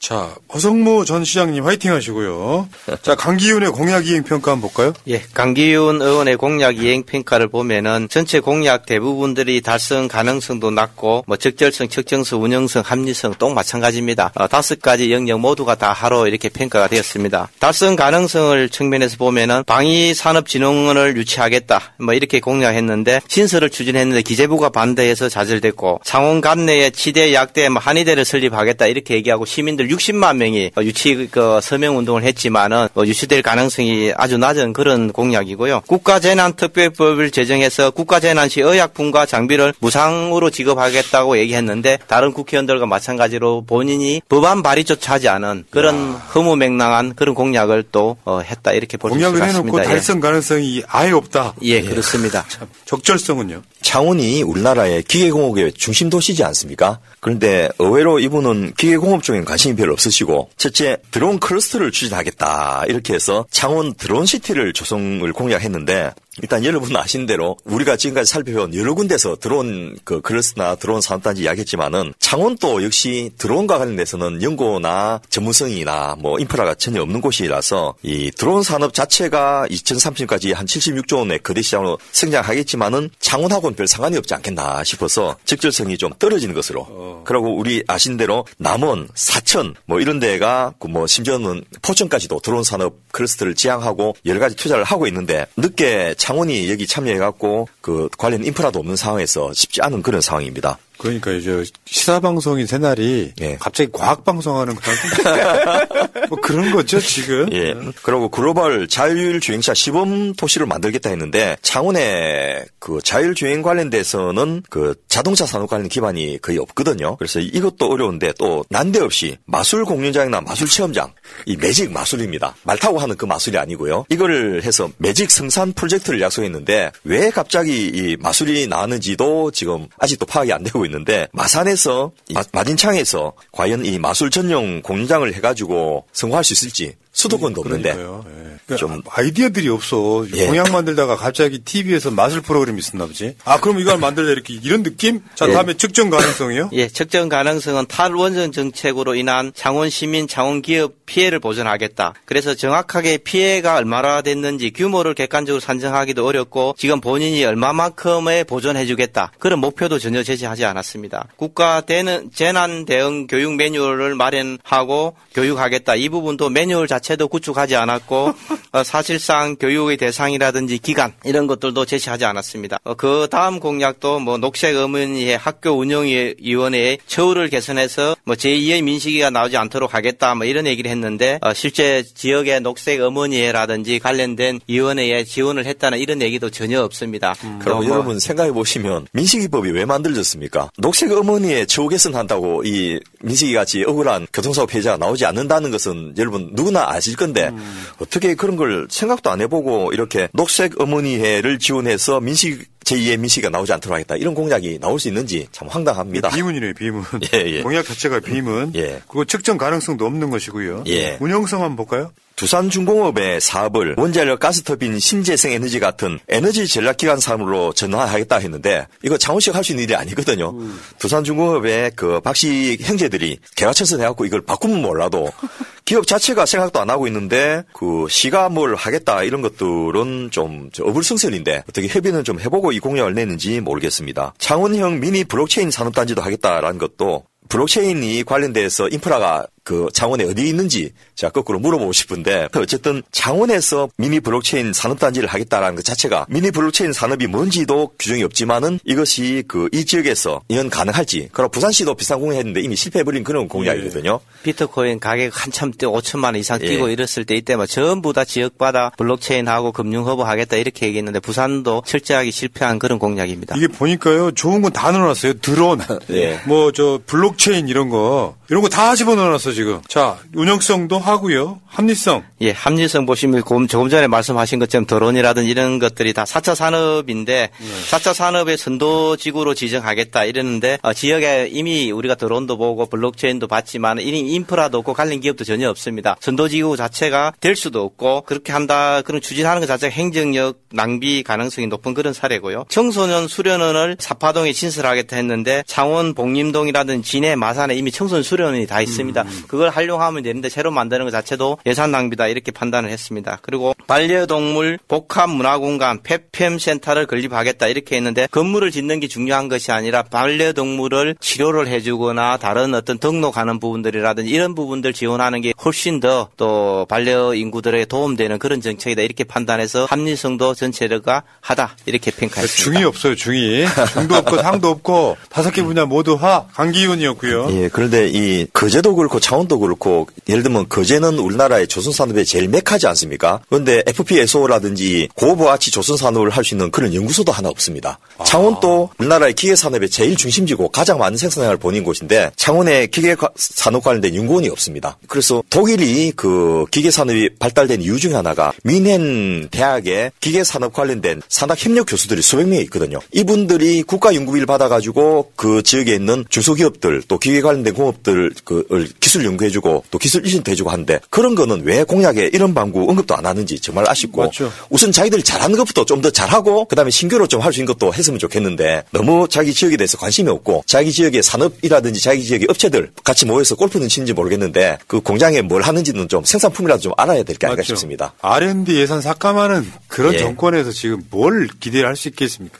자 허성무 전 시장님 화이팅 하시고요. 자 강기훈의 공약 이행 평가 한번 볼까요? 예, 강기훈 의원의 공약 이행 평가를 보면은 전체 공약 대부분들이 달성 가능성도 낮고 뭐 적절성, 측정성, 운영성, 합리성 또 마찬가지입니다. 어, 다섯 가지 영역 모두가 다 하로 이렇게 평가가 되었습니다. 달성 가능성을 측면에서 보면은 방위산업진흥원을 유치하겠다 뭐 이렇게 공약했는데 신설을 추진했는데 기재부가 반대해서 좌절됐고 창원 관내에 치대 약대 뭐 한의대를 설립하겠다 이렇게 얘기하고 시민들 60만 명이 어, 유치 그 서명 운동을 했지만은 어, 유치될 가능성이 아주 낮은 그런 공약이고요. 국가재난특별법을 제정해서 국가재난 시 의약품과 장비를 무상으로 지급하겠다고 얘기했는데 다른 국회의원들과 마찬가지로 본인이 법안 발의조차 하지 않은 그런 허무맹랑한 그런 공약을 또 어, 했다 이렇게 볼수것 공약을 해놓고 같습니다. 예. 달성 가능성이 아예 없다. 예, 그렇습니다. 적절성은요? 창원이 우리나라의 기계공업의 중심 도시지 않습니까? 그런데 의외로 이분은 기계공업 쪽엔 관심이 별로 없으시고 첫째 드론 클러스터를 추진하겠다. 이렇게 해서 창원 드론 city를 조성을 공약했는데 일단 여러분 아신 대로 우리가 지금까지 살펴본 여러 군데서 드론 그 클러스터나 드론 산업단지 이야기했지만은 창원도 역시 드론과 관련돼서는 연고나 전문성이나 뭐 인프라가 전혀 없는 곳이라서 이 드론 산업 자체가 2030까지 한 76조 원의 거대 시장으로 성장하겠지만은 창원하고는 별 상관이 없지 않겠나 싶어서 적절성이 좀 떨어지는 것으로. 그리고 우리 아신 대로 남원, 사천 뭐 이런 데가 그뭐 심지어는 포천까지도 드론 산업 클러스터를 지향하고 여러 가지 투자를 하고 있는데 늦게 창 원이 여기 참여해갖고 그 관련 인프라도 없는 상황에서 쉽지 않은 그런 상황입니다. 그러니까 이제 시사 방송인 새날이 예. 갑자기 과학 방송하는 거랑 뭐 그런 거죠 지금. 예. 그리고 글로벌 자율 주행차 시범 도시를 만들겠다 했는데 창원에 그 자율 주행 관련돼서는 그 자동차 산업 관련 기반이 거의 없거든요. 그래서 이것도 어려운데 또 난데없이 마술 공연장이나 마술 체험장 이 매직 마술입니다. 말 타고 하는 그 마술이 아니고요. 이거를 해서 매직 생산 프로젝트를 약속했는데 왜 갑자기 이 마술이 나왔는지도 지금 아직도 파악이 안 되고 있는 데 마산에서 마진창에서 과연 이 마술 전용 공연장을 해가지고 성공할 수 있을지 수도권도 없는데 좀 아이디어들이 없어. 예. 공약 만들다가 갑자기 TV에서 마술 프로그램이 있었나 보지. 아 그럼 이걸 만들자 이렇게 이런 느낌? 자 예. 다음에 측정 가능성이요? 예, 측정 가능성은 탈원전 정책으로 인한 창원 시민, 창원 기업 피해를 보전하겠다. 그래서 정확하게 피해가 얼마나 됐는지 규모를 객관적으로 산정하기도 어렵고 지금 본인이 얼마만큼의 보존해주겠다. 그런 목표도 전혀 제시하지 않았습니다. 국가 대는 재난 대응 교육 매뉴얼을 마련하고 교육하겠다. 이 부분도 매뉴얼 자체 도 구축하지 않았고 어, 사실상 교육의 대상이라든지 기간 이런 것들도 제시하지 않았습니다. 어, 그 다음 공약도 뭐 녹색 어머니의 학교 운영위원회의 처우를 개선해서 뭐 제2의 민식이가 나오지 않도록 하겠다 뭐 이런 얘기를 했는데 어, 실제 지역의 녹색 어머니회라든지 관련된 위원회에 지원을 했다는 이런 얘기도 전혀 없습니다. 그럼 또 뭐- 여러분 생각해 보시면 민식이법이 왜 만들어졌습니까? 녹색 어머니의 처우 개선한다고 이 민식이 같이 억울한 교통사고 피해자가 나오지 않는다는 것은 여러분 누구나 아실 건데 어떻게 그런 걸 생각도 안 해보고 이렇게 녹색 어머니회를 지원해서 민식 제2의 민식이가 나오지 않도록 하겠다 이런 공약이 나올 수 있는지 참 황당합니다. 비문이네요 비문. 예, 예. 공약 자체가 비문. 그거 측정 가능성도 없는 것이고요. 예. 운영성 한번 볼까요? 두산중공업의 사업을 원자력 가스터빈 신재생 에너지 같은 에너지 전략 기간 산업으로 전환하겠다 했는데 이거 창원시가 할수 있는 일이 아니거든요. 두산중공업의 그 박씨 형제들이 개과천선 해갖고 이걸 바꾸면 몰라도 기업 자체가 생각도 안 하고 있는데 그 시가 뭘 하겠다 이런 것들은 좀저 어불성설인데 어떻게 협의는 좀 해보고 이 공약을 냈는지 모르겠습니다. 창원형 미니 블록체인 산업단지도 하겠다라는 것도 블록체인이 관련돼서 인프라가 그 창원에 어디 있는지 제가 거꾸로 물어보고 싶은데 어쨌든 창원에서 미니 블록체인 산업단지를 하겠다라는 것 자체가 미니 블록체인 산업이 뭔지도 규정이 없지만은 이것이 그 이 지역에서 이건 가능할지 그리고 부산시도 비슷한 공약했는데 이미 실패해버린 그런 공약이거든요. 비트코인 가격 한참 뛰어 5천만 원 이상 예. 뛰고 이랬을 때 이때 막 전부 다 지역마다 블록체인하고 금융 허브 하겠다 이렇게 얘기했는데 부산도 철저하게 실패한 그런 공약입니다. 이게 보니까요 좋은 건 다 넣어놨어요. 드론, 예. 뭐저 블록체인 이런 거 이런 거 다 집어넣어놨어 지금. 자 운영성도 하고요. 합리성. 예, 합리성 보시면 조금, 전에 말씀하신 것처럼 드론이라든 이런 것들이 다 4차 산업인데 네. 4차 산업의 선도지구로 지정하겠다 이러는데 어, 지역에 이미 우리가 드론도 보고 블록체인도 봤지만 이미 인프라도 없고 관련 기업도 전혀 없습니다. 선도지구 자체가 될 수도 없고 그렇게 한다 그런 추진하는 것 자체가 행정력 낭비 가능성이 높은 그런 사례고요. 청소년 수련원을 사파동에 신설하겠다 했는데 창원 복림동이라든 진해 마산에 이미 청소년 수련원이 다 있습니다. 그걸 활용하면 되는데 새로 만드는 것 자체도 예산 낭비다 이렇게 판단을 했습니다. 그리고 반려동물 복합 문화공간 펫팸 센터를 건립하겠다 이렇게 했는데 건물을 짓는 게 중요한 것이 아니라 반려동물을 치료를 해주거나 다른 어떤 등록하는 부분들이라든지 이런 부분들 지원하는 게 훨씬 더 또 반려 인구들에게 도움되는 그런 정책이다 이렇게 판단해서 합리성도 전체가 하다 이렇게 평가했습니다. 중이 없어요 중이. 중도 없고 상도 없고 다섯 개 분야 모두 하 강기훈이었고요. 예, 그런데 이 거제도 그렇고 창원도 그렇고 예를 들면 거제는 우리나라의 조선산업의 제일 메카지 않습니까? 그런데 FPSO라든지 고부가치 조선산업을 할 수 있는 그런 연구소도 하나 없습니다. 창원도 우리나라의 기계산업의 제일 중심지고 가장 많은 생산량을 보는 곳인데 창원에 기계산업 관련된 연구원이 없습니다. 그래서 독일이 그 기계산업이 발달된 이유 중에 하나가 미넨 대학에 기계산업 관련된 산학협력 교수들이 수백 명이 있거든요. 이분들이 국가 연구비를 받아가지고 그 지역에 있는 중소기업들 또 기계 관련된 공업들 그 기술 연구해주고 또 기술 일신도 해주고 하는데 그런 거는 왜 공약에 이런 방구 언급도 안 하는지 정말 아쉽고 맞죠. 우선 자기들이 잘하는 것부터 좀 더 잘하고 그다음에 신규로 좀 할 수 있는 것도 했으면 좋겠는데 너무 자기 지역에 대해서 관심이 없고 자기 지역의 산업이라든지 자기 지역의 업체들 같이 모여서 골프는 치는지 모르겠는데 그 공장에 뭘 하는지는 좀 생산품이라도 좀 알아야 될 게 아닌가. 싶습니다. R&D 예산 삭감하는 그런 예. 정권에서 지금 뭘 기대를 할 수 있겠습니까?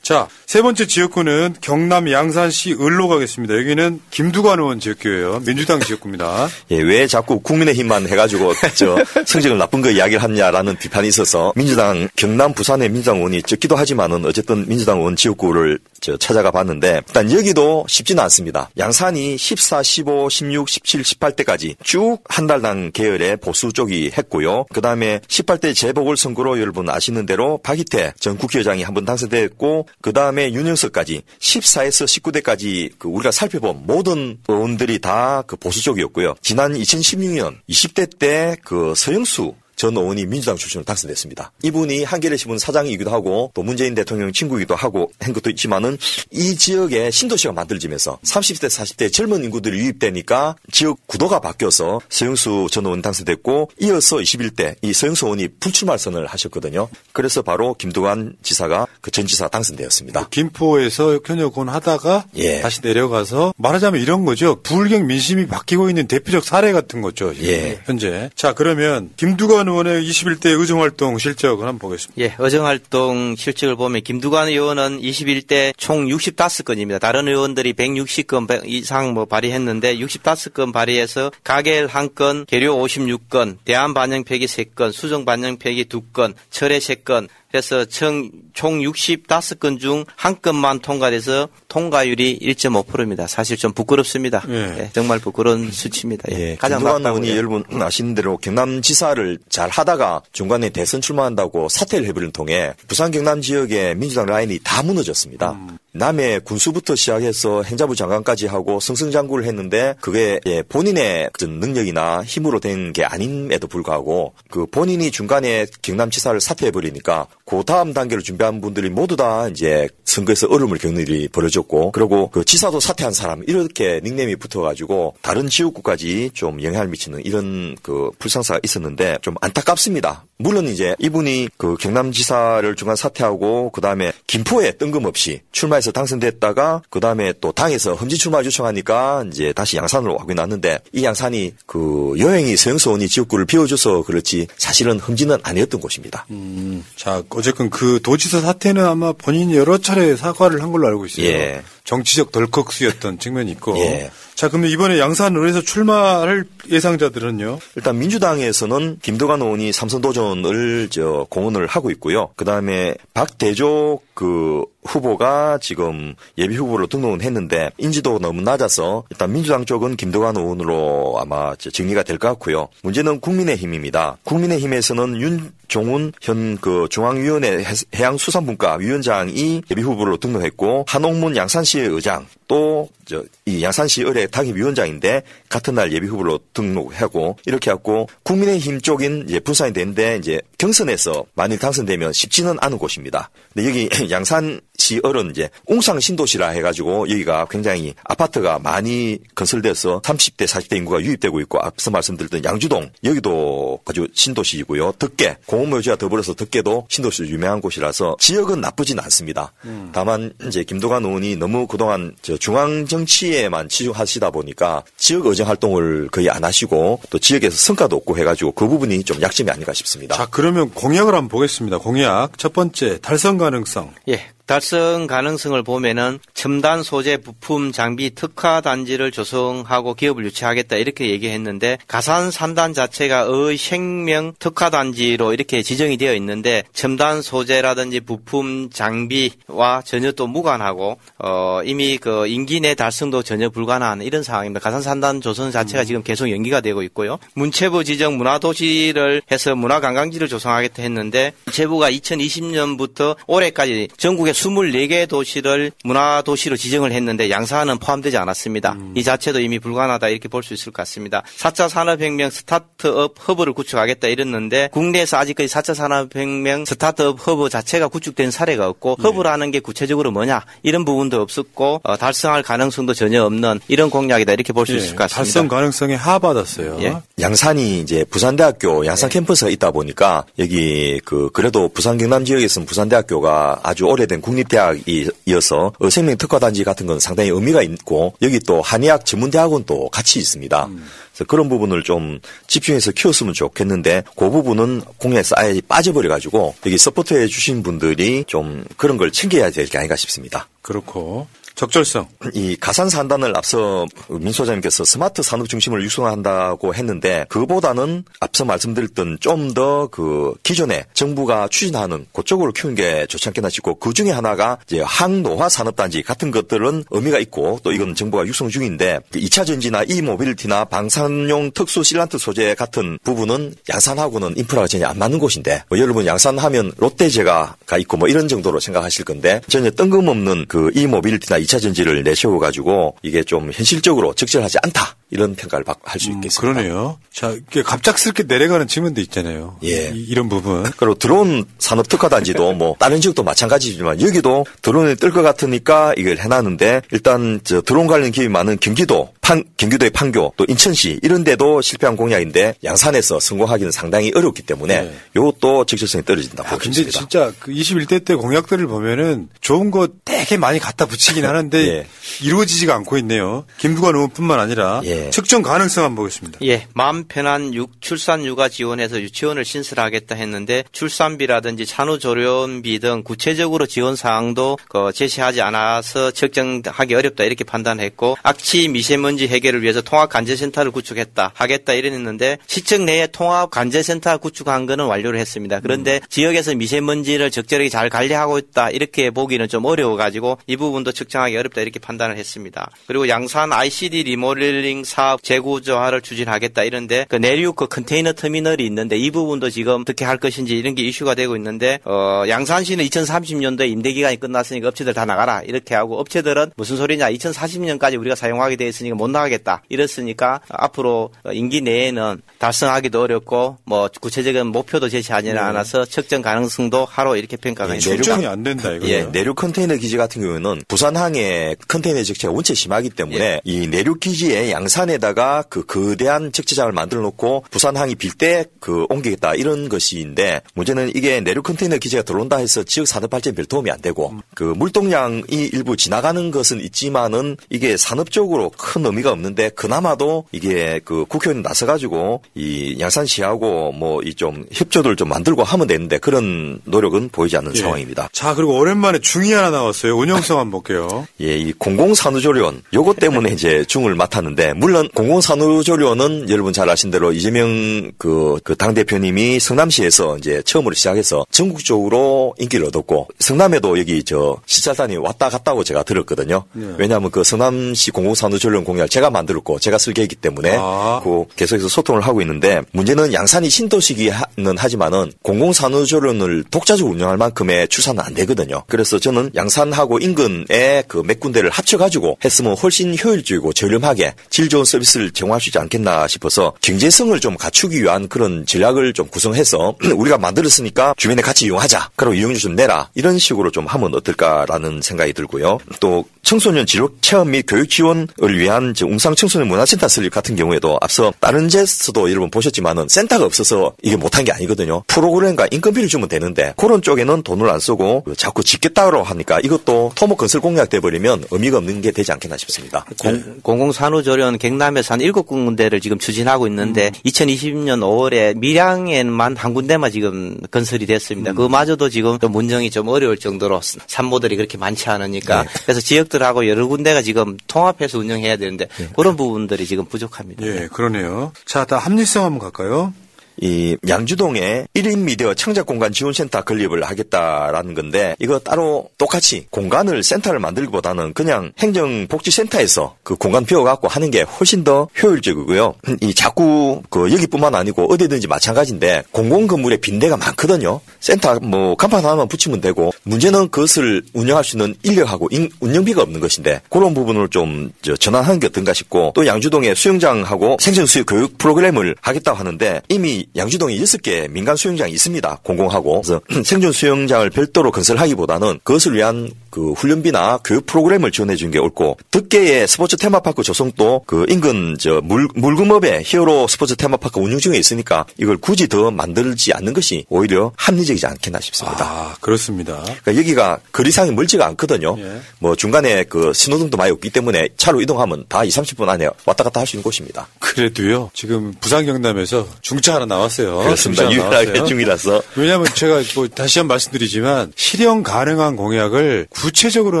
자, 세 번째 지역구는 경남 양산시 을로 가겠습니다. 여기는 김두관 의원 지역구예요. 민주당 지역구입니다. 예, 왜 자꾸 국민의힘만 해가지고 저 성적을 나쁜 거 이야기를 하냐라는 비판이 있어서 민주당 경남 부산의 민주당 의원이 적기도 하지만은 어쨌든 민주당 의원 지역구를 저 찾아가 봤는데 일단 여기도 쉽지는 않습니다. 양산이 14, 15, 16, 17, 18대까지 쭉 한 달당 계열의 보수 쪽이 했고요. 그 다음에 18대 재보궐선거로 여러분 아시는 대로 박희태 전 국회의장이 한 번 당선됐고 그 다음에 윤영석까지 14에서 19대까지 그 우리가 살펴본 모든 의원들이 다 그 보수 쪽이었고요. 지난 2016년 20대 때 그 서영수 전 의원이 민주당 출신으로 당선됐습니다. 이분이 한겨레 신문 사장이기도 하고 또 문재인 대통령 친구이기도 하고 한 것도 있지만은 이 지역에 신도시가 만들어지면서 30대 40대 젊은 인구들이 유입되니까 지역 구도가 바뀌어서 서영수 전 의원 당선됐고 이어서 21대 이 서영수 의원이 불출마 선을 하셨거든요. 그래서 바로 김두관 지사가 그 전 지사 당선되었습니다. 김포에서 현역원 하다가 예. 다시 내려가서 말하자면 이런 거죠. 불경 민심이 바뀌고 있는 대표적 사례 같은 거죠. 예. 현재. 자 그러면 김두관 의원의 21대 의정활동 실적을 한번 보겠습니다. 예, 의정활동 실적을 보면 김두관 의원은 21대 총 65건입니다. 다른 의원들이 160건 이상 뭐 발의했는데 65건 발의해서 가결 1건, 계류 56건, 대안 반영 폐기 3건, 수정 반영 폐기 2건, 철회 3건, 그래서 총, 총 65건 중 한 건만 통과돼서 통과율이 1.5%입니다. 사실 좀 부끄럽습니다. 예, 정말 부끄러운 수치입니다. 예, 가장 김두관 낮다고 의원이 여러분 아시는 대로 경남지사를 잘 하다가 중간에 대선 출마한다고 사퇴를 해버린 통해 부산 경남 지역의 민주당 라인이 다 무너졌습니다. 남해 군수부터 시작해서 행자부 장관까지 하고 승승장구를 했는데 그게 예, 본인의 능력이나 힘으로 된 게 아님에도 불구하고 그 본인이 중간에 경남지사를 사퇴해버리니까 그 다음 단계를 준비한 분들이 모두 다 이제 선거에서 얼음을 겪는 일이 벌어졌고 그리고 그 지사도 사퇴한 사람 이렇게 닉네임이 붙어가지고 다른 지역구까지 좀 영향을 미치는 이런 그 불상사가 있었는데 좀 안타깝습니다. 물론 이제 이분이 그 경남지사를 중간 사퇴하고 그 다음에 김포에 뜬금없이 출마해서 당선됐다가 그 다음에 또 당에서 험지 출마 요청하니까 이제 다시 양산으로 와고 났는데 이 양산이 그 여행이 서영수원이 지역구를 비워줘서 그렇지 사실은 험지는 아니었던 곳입니다. 음, 자 어쨌건 그 도지사 사태는 아마 본인이 여러 차례 사과를 한 걸로 알고 있어요. 예. 정치적 덜컥수였던 측면이 있고. 예. 자 그러면 이번에 양산을해서 출마할 예상자들은요? 일단 민주당에서는 김도관 의원이 삼선 도전을 저 공언을 하고 있고요. 그 다음에 박대조 그 후보가 지금 예비 후보로 등록은 했는데 인지도가 너무 낮아서 일단 민주당 쪽은 김도관 의원으로 아마 저 정리가 될 것 같고요. 문제는 국민의힘입니다. 국민의힘에서는 윤종훈 현 그 중앙위원회 해양수산분과 위원장이 예비 후보로 등록했고 한옥문 양산시 의 의장 또저이 양산시 의뢰 당협위원장인데 같은 날 예비 후보로 등록하고 이렇게 하고 국민의힘 쪽인 이제 분산이 되는데 이제 경선에서 만일 당선되면 쉽지는 않은 곳입니다. 근데 여기 양산시 을은 이제 웅상 신도시라 해가지고 여기가 굉장히 아파트가 많이 건설돼서 30대 40대 인구가 유입되고 있고 앞서 말씀드렸던 양주동 여기도 아주 신도시이고요. 덕계 공업묘지와 더불어서 덕계도 신도시로 유명한 곳이라서 지역은 나쁘진 않습니다. 음. 다만 이제 김도관 의원이 너무 그동안 저 중앙 정치에만 치중하시다 보니까 지역 의정 활동을 거의 안 하시고 또 지역에서 성과도 없고 해가지고 그 부분이 좀 약점이 아닌가 싶습니다. 자 그러면 공약을 한번 보겠습니다. 공약 첫 번째 달성 가능성. 예. 달성 가능성을 보면은 첨단 소재 부품 장비 특화 단지를 조성하고 기업을 유치하겠다 이렇게 얘기했는데 가산 3단 자체가 의 생명 특화 단지로 이렇게 지정이 되어 있는데 첨단 소재라든지 부품 장비와 전혀 또 무관하고 어 이미 그 임기 내 달성도 전혀 불가능한 이런 상황입니다. 가산 3단 조성 자체가 지금 계속 연기가 되고 있고요. 문체부 지정 문화도시를 해서 문화관광지를 조성하겠다 했는데 문체부가 2020년부터 올해까지 전국에 24개 도시를 문화도시로 지정을 했는데 양산은 포함되지 않았습니다. 이 자체도 이미 불가능하다 이렇게 볼 수 있을 것 같습니다. 4차 산업혁명 스타트업 허브를 구축하겠다 이랬는데 국내에서 아직까지 4차 산업혁명 스타트업 허브 자체가 구축된 사례가 없고 허브라는 게 구체적으로 뭐냐 이런 부분도 없었고 어, 달성할 가능성도 전혀 없는 이런 공약이다 이렇게 볼수 예, 있을 것 같습니다. 달성 가능성에 하 받았어요. 예. 양산이 이제 부산대학교 양산 캠퍼스가 있다 보니까 여기 그 그래도 부산 경남 지역에서는 부산대학교가 아주 오래된 국립대학이어서 생명 특화단지 같은 건 상당히 의미가 있고 여기 또 한의학 전문대학원도 같이 있습니다. 그래서 그런 부분을 좀 집중해서 키웠으면 좋겠는데 그 부분은 공약에서 아예 빠져버려 가지고 여기 서포트해 주신 분들이 좀 그런 걸 챙겨야 될 게 아닌가 싶습니다. 그렇고 적절성. 이 가산 산단을 앞서 민 소장님께서 스마트 산업 중심을 육성한다고 했는데 그보다는 앞서 말씀드렸던 좀 더 그 기존에 정부가 추진하는 그쪽으로 키우는 게 좋지 않겠나 싶고 그 중에 하나가 이제 항노화 산업단지 같은 것들은 의미가 있고 또 이건 정부가 육성 중인데 2차 전지나 이 모빌리티나 방산용 특수 실란트 소재 같은 부분은 양산하고는 인프라가 전혀 안 맞는 곳인데 뭐 여러분 양산하면 롯데제과가 있고 뭐 이런 정도로 생각하실 건데 전혀 뜬금없는 그 이 모빌리티나 2차 전지를 내세워 가지고 이게 좀 현실적으로 적절하지 않다 이런 평가를 할 수 있겠습니다. 그러네요. 자, 이게 갑작스럽게 내려가는 측면도 있잖아요. 예. 이, 런 부분. 그리고 드론 산업 특화단지도 뭐 다른 지역도 마찬가지지만 여기도 드론이 뜰 것 같으니까 이걸 해놨는데 일단 저 드론 관련 기업이 많은 경기도 판, 경기도의 판교 또 인천시 이런 데도 실패한 공약인데 양산에서 성공하기는 상당히 어렵기 때문에 네. 이것도 적절성이 떨어진다고 아, 근데 있습니다. 진짜 그 21대 때 공약들을 보면은 좋은 거 되게 많이 갖다 붙이긴 하는데 예. 이루어지지가 않고 있네요. 김부관 의원뿐만 아니라 측정 가능성 한번 보겠습니다. 예, 마음 편한 육, 출산 육아 지원에서 유치원을 신설하겠다 했는데 출산비라든지 산후조련비 등 구체적으로 지원 사항도 그 제시하지 않아서 측정하기 어렵다 이렇게 판단했고 악취 미세먼지 해결을 위해서 통합 관제센터를 구축했다 하겠다 이랬는데 시청 내에 통합 관제센터 구축한 거는 완료를 했습니다. 그런데 지역에서 미세먼지를 적절하게 잘 관리하고 있다 이렇게 보기는 좀 어려워 가지고 이 부분도 측정하기 어렵다 이렇게 판단을 했습니다. 그리고 양산 ICD 리모델링 사업 재구조화를 추진하겠다 이런데 그 내륙 그 컨테이너 터미널이 있는데 이 부분도 지금 어떻게 할 것인지 이런 게 이슈가 되고 있는데 어 양산시는 2030년도에 임대 기간이 끝났으니까 업체들 다 나가라 이렇게 하고 업체들은 무슨 소리냐 2040년까지 우리가 사용하게 돼 있으니까 못 나가겠다 이랬으니까 앞으로 임기 내에는 달성하기도 어렵고 뭐 구체적인 목표도 제시하지 네. 않아서 측정 가능성도 하로 이렇게 평가가 예, 있습니다. 측정이 안 된다 이거. 예, 내륙 컨테이너 기지 같은 경우에는 부산항의 컨테이너 적체가 원체 심하기 때문에 예. 이 내륙 기지의 양산에다가 그 거대한 적재장을 만들어 놓고 부산항이 빌 때 그 옮기겠다 이런 것인데 문제는 이게 내륙 컨테이너 기지가 들어온다 해서 지역 산업 발전에 별 도움이 안 되고 그 물동량이 일부 지나가는 것은 있지만은 이게 산업적으로 큰 의미 가 없는데 그나마도 이게 그 국회의원 나서 가지고 이 양산시하고 뭐 이 좀 협조를 좀 만들고 하면 되는데 그런 노력은 보이지 않는 예. 상황입니다. 자, 그리고 오랜만에 중이 하나 나왔어요. 운영성 한번 볼게요. 예, 이 공공산후조리원 요것 때문에 이제 중을 맡았는데 물론 공공산후조리원은 여러분 잘 아신 대로 이재명 그, 그 당 대표님이 성남시에서 이제 처음으로 시작해서 전국적으로 인기를 얻었고 성남에도 여기 저 시찰단이 왔다 갔다고 제가 들었거든요. 네. 왜냐하면 그 성남시 공공산후조리원 공 약을 제가 만들었고 제가 설계했기 때문에 아. 그 계속해서 소통을 하고 있는데 문제는 양산이 신도시기는 하지만은 공공산후조리원을 독자적으로 운영할 만큼의 추산은 안 되거든요. 그래서 저는 양산하고 인근에 그 몇 군데를 합쳐가지고 했으면 훨씬 효율적이고 저렴하게 질 좋은 서비스를 제공할 수 있지 않겠나 싶어서 경제성을 좀 갖추기 위한 그런 전략을 좀 구성해서 우리가 만들었으니까 주변에 같이 이용하자. 그리고 이용료 좀 내라. 이런 식으로 좀 하면 어떨까라는 생각이 들고요. 또 청소년 진로 체험 및 교육 지원을 위한 저 웅상 청소년 문화센터 설립 같은 경우에도 앞서 다른 제스도 여러분 보셨지만은 센터가 없어서 이게 못한 게 아니거든요. 프로그램과 인건비를 주면 되는데 그런 쪽에는 돈을 안 쓰고 그 자꾸 짓겠다고 하니까 이것도 토목 건설 공약 돼버리면 의미가 없는 게 되지 않겠나 싶습니다. 공- 공공산후조리원 경남에서 한 일곱 군데를 지금 추진하고 있는데 2020년 5월에 밀양에만 한 군데만 지금 건설이 됐습니다. 그마저도 지금 좀 운영이 좀 어려울 정도로 산모들이 그렇게 많지 않으니까 그래서 지역들하고 여러 군데가 지금 통합해서 운영해야 되는데 그런 부분들이 지금 부족합니다. 예, 그러네요. 자, 다 합리성 한번 갈까요? 이 양주동에 1인 미디어 창작 공간 지원 센터 건립을 하겠다라는 건데 이거 따로 똑같이 공간을 센터를 만들기보다는 그냥 행정복지센터에서 그 공간 비워 갖고 하는 게 훨씬 더 효율적이고요. 이 자꾸 그 여기뿐만 아니고 어디든지 마찬가지인데 공공 건물에 빈 데가 많거든요. 센터 뭐 간판 하나만 붙이면 되고 문제는 그것을 운영할 수 있는 인력하고 인- 운영비가 없는 것인데 그런 부분을 좀 저, 전환하는 게 어떤가 싶고 또 양주동에 수영장하고 생존수영 교육 프로그램을 하겠다고 하는데 이미 양주동에 6개 민간 수영장이 있습니다. 공공하고. 그래서 생존 수영장을 별도로 건설하기보다는 그것을 위한 그 훈련비나 교육 프로그램을 지원해 주는 게 옳고 덕계의 스포츠 테마파크 조성도 그 인근 저 물, 물금읍의 히어로 스포츠 테마파크 운영 중에 있으니까 이걸 굳이 더 만들지 않는 것이 오히려 합리적이지 않겠나 싶습니다. 아, 그렇습니다. 그러니까 여기가 거리상이 멀지가 않거든요. 예. 뭐 중간에 그 신호등도 많이 없기 때문에 차로 이동하면 다 2, 30분 안에 왔다 갔다 할 수 있는 곳입니다. 그래도요, 지금 부산 경남에서 중차 하나 나 왔어요. 그렇습니다. 유일하게 나왔어요. 중이라서. 왜냐하면 제가 뭐 다시 한 번 말씀드리지만 실현 가능한 공약을 구체적으로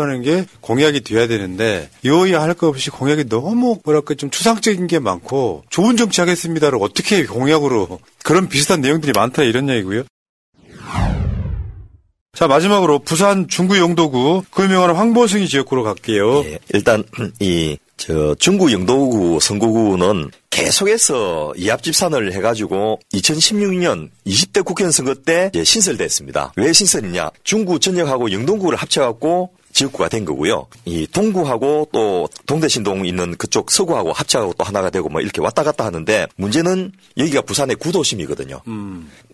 하는 게 공약이 돼야 되는데 이어야 할 것 없이 공약이 너무 뭐랄까 좀 추상적인 게 많고 좋은 정치 하겠습니다를 어떻게 공약으로 그런 비슷한 내용들이 많다 이런 얘기고요. 자 마지막으로 부산 중구 영도구 그 유명한 황보승이 지역구로 갈게요. 예, 일단 이 저 중구 영도구 선거구는 계속해서 이합집산을 해가지고 2016년 20대 국회의원 선거 때 신설됐습니다. 왜 신설이냐? 중구 전역하고 영동구를 합쳐갖고 지역구가 된 거고요. 이 동구하고 또 동대신동 있는 그쪽 서구하고 합쳐하고 또 하나가 되고 뭐 이렇게 왔다 갔다 하는데 문제는 여기가 부산의 구도심이거든요.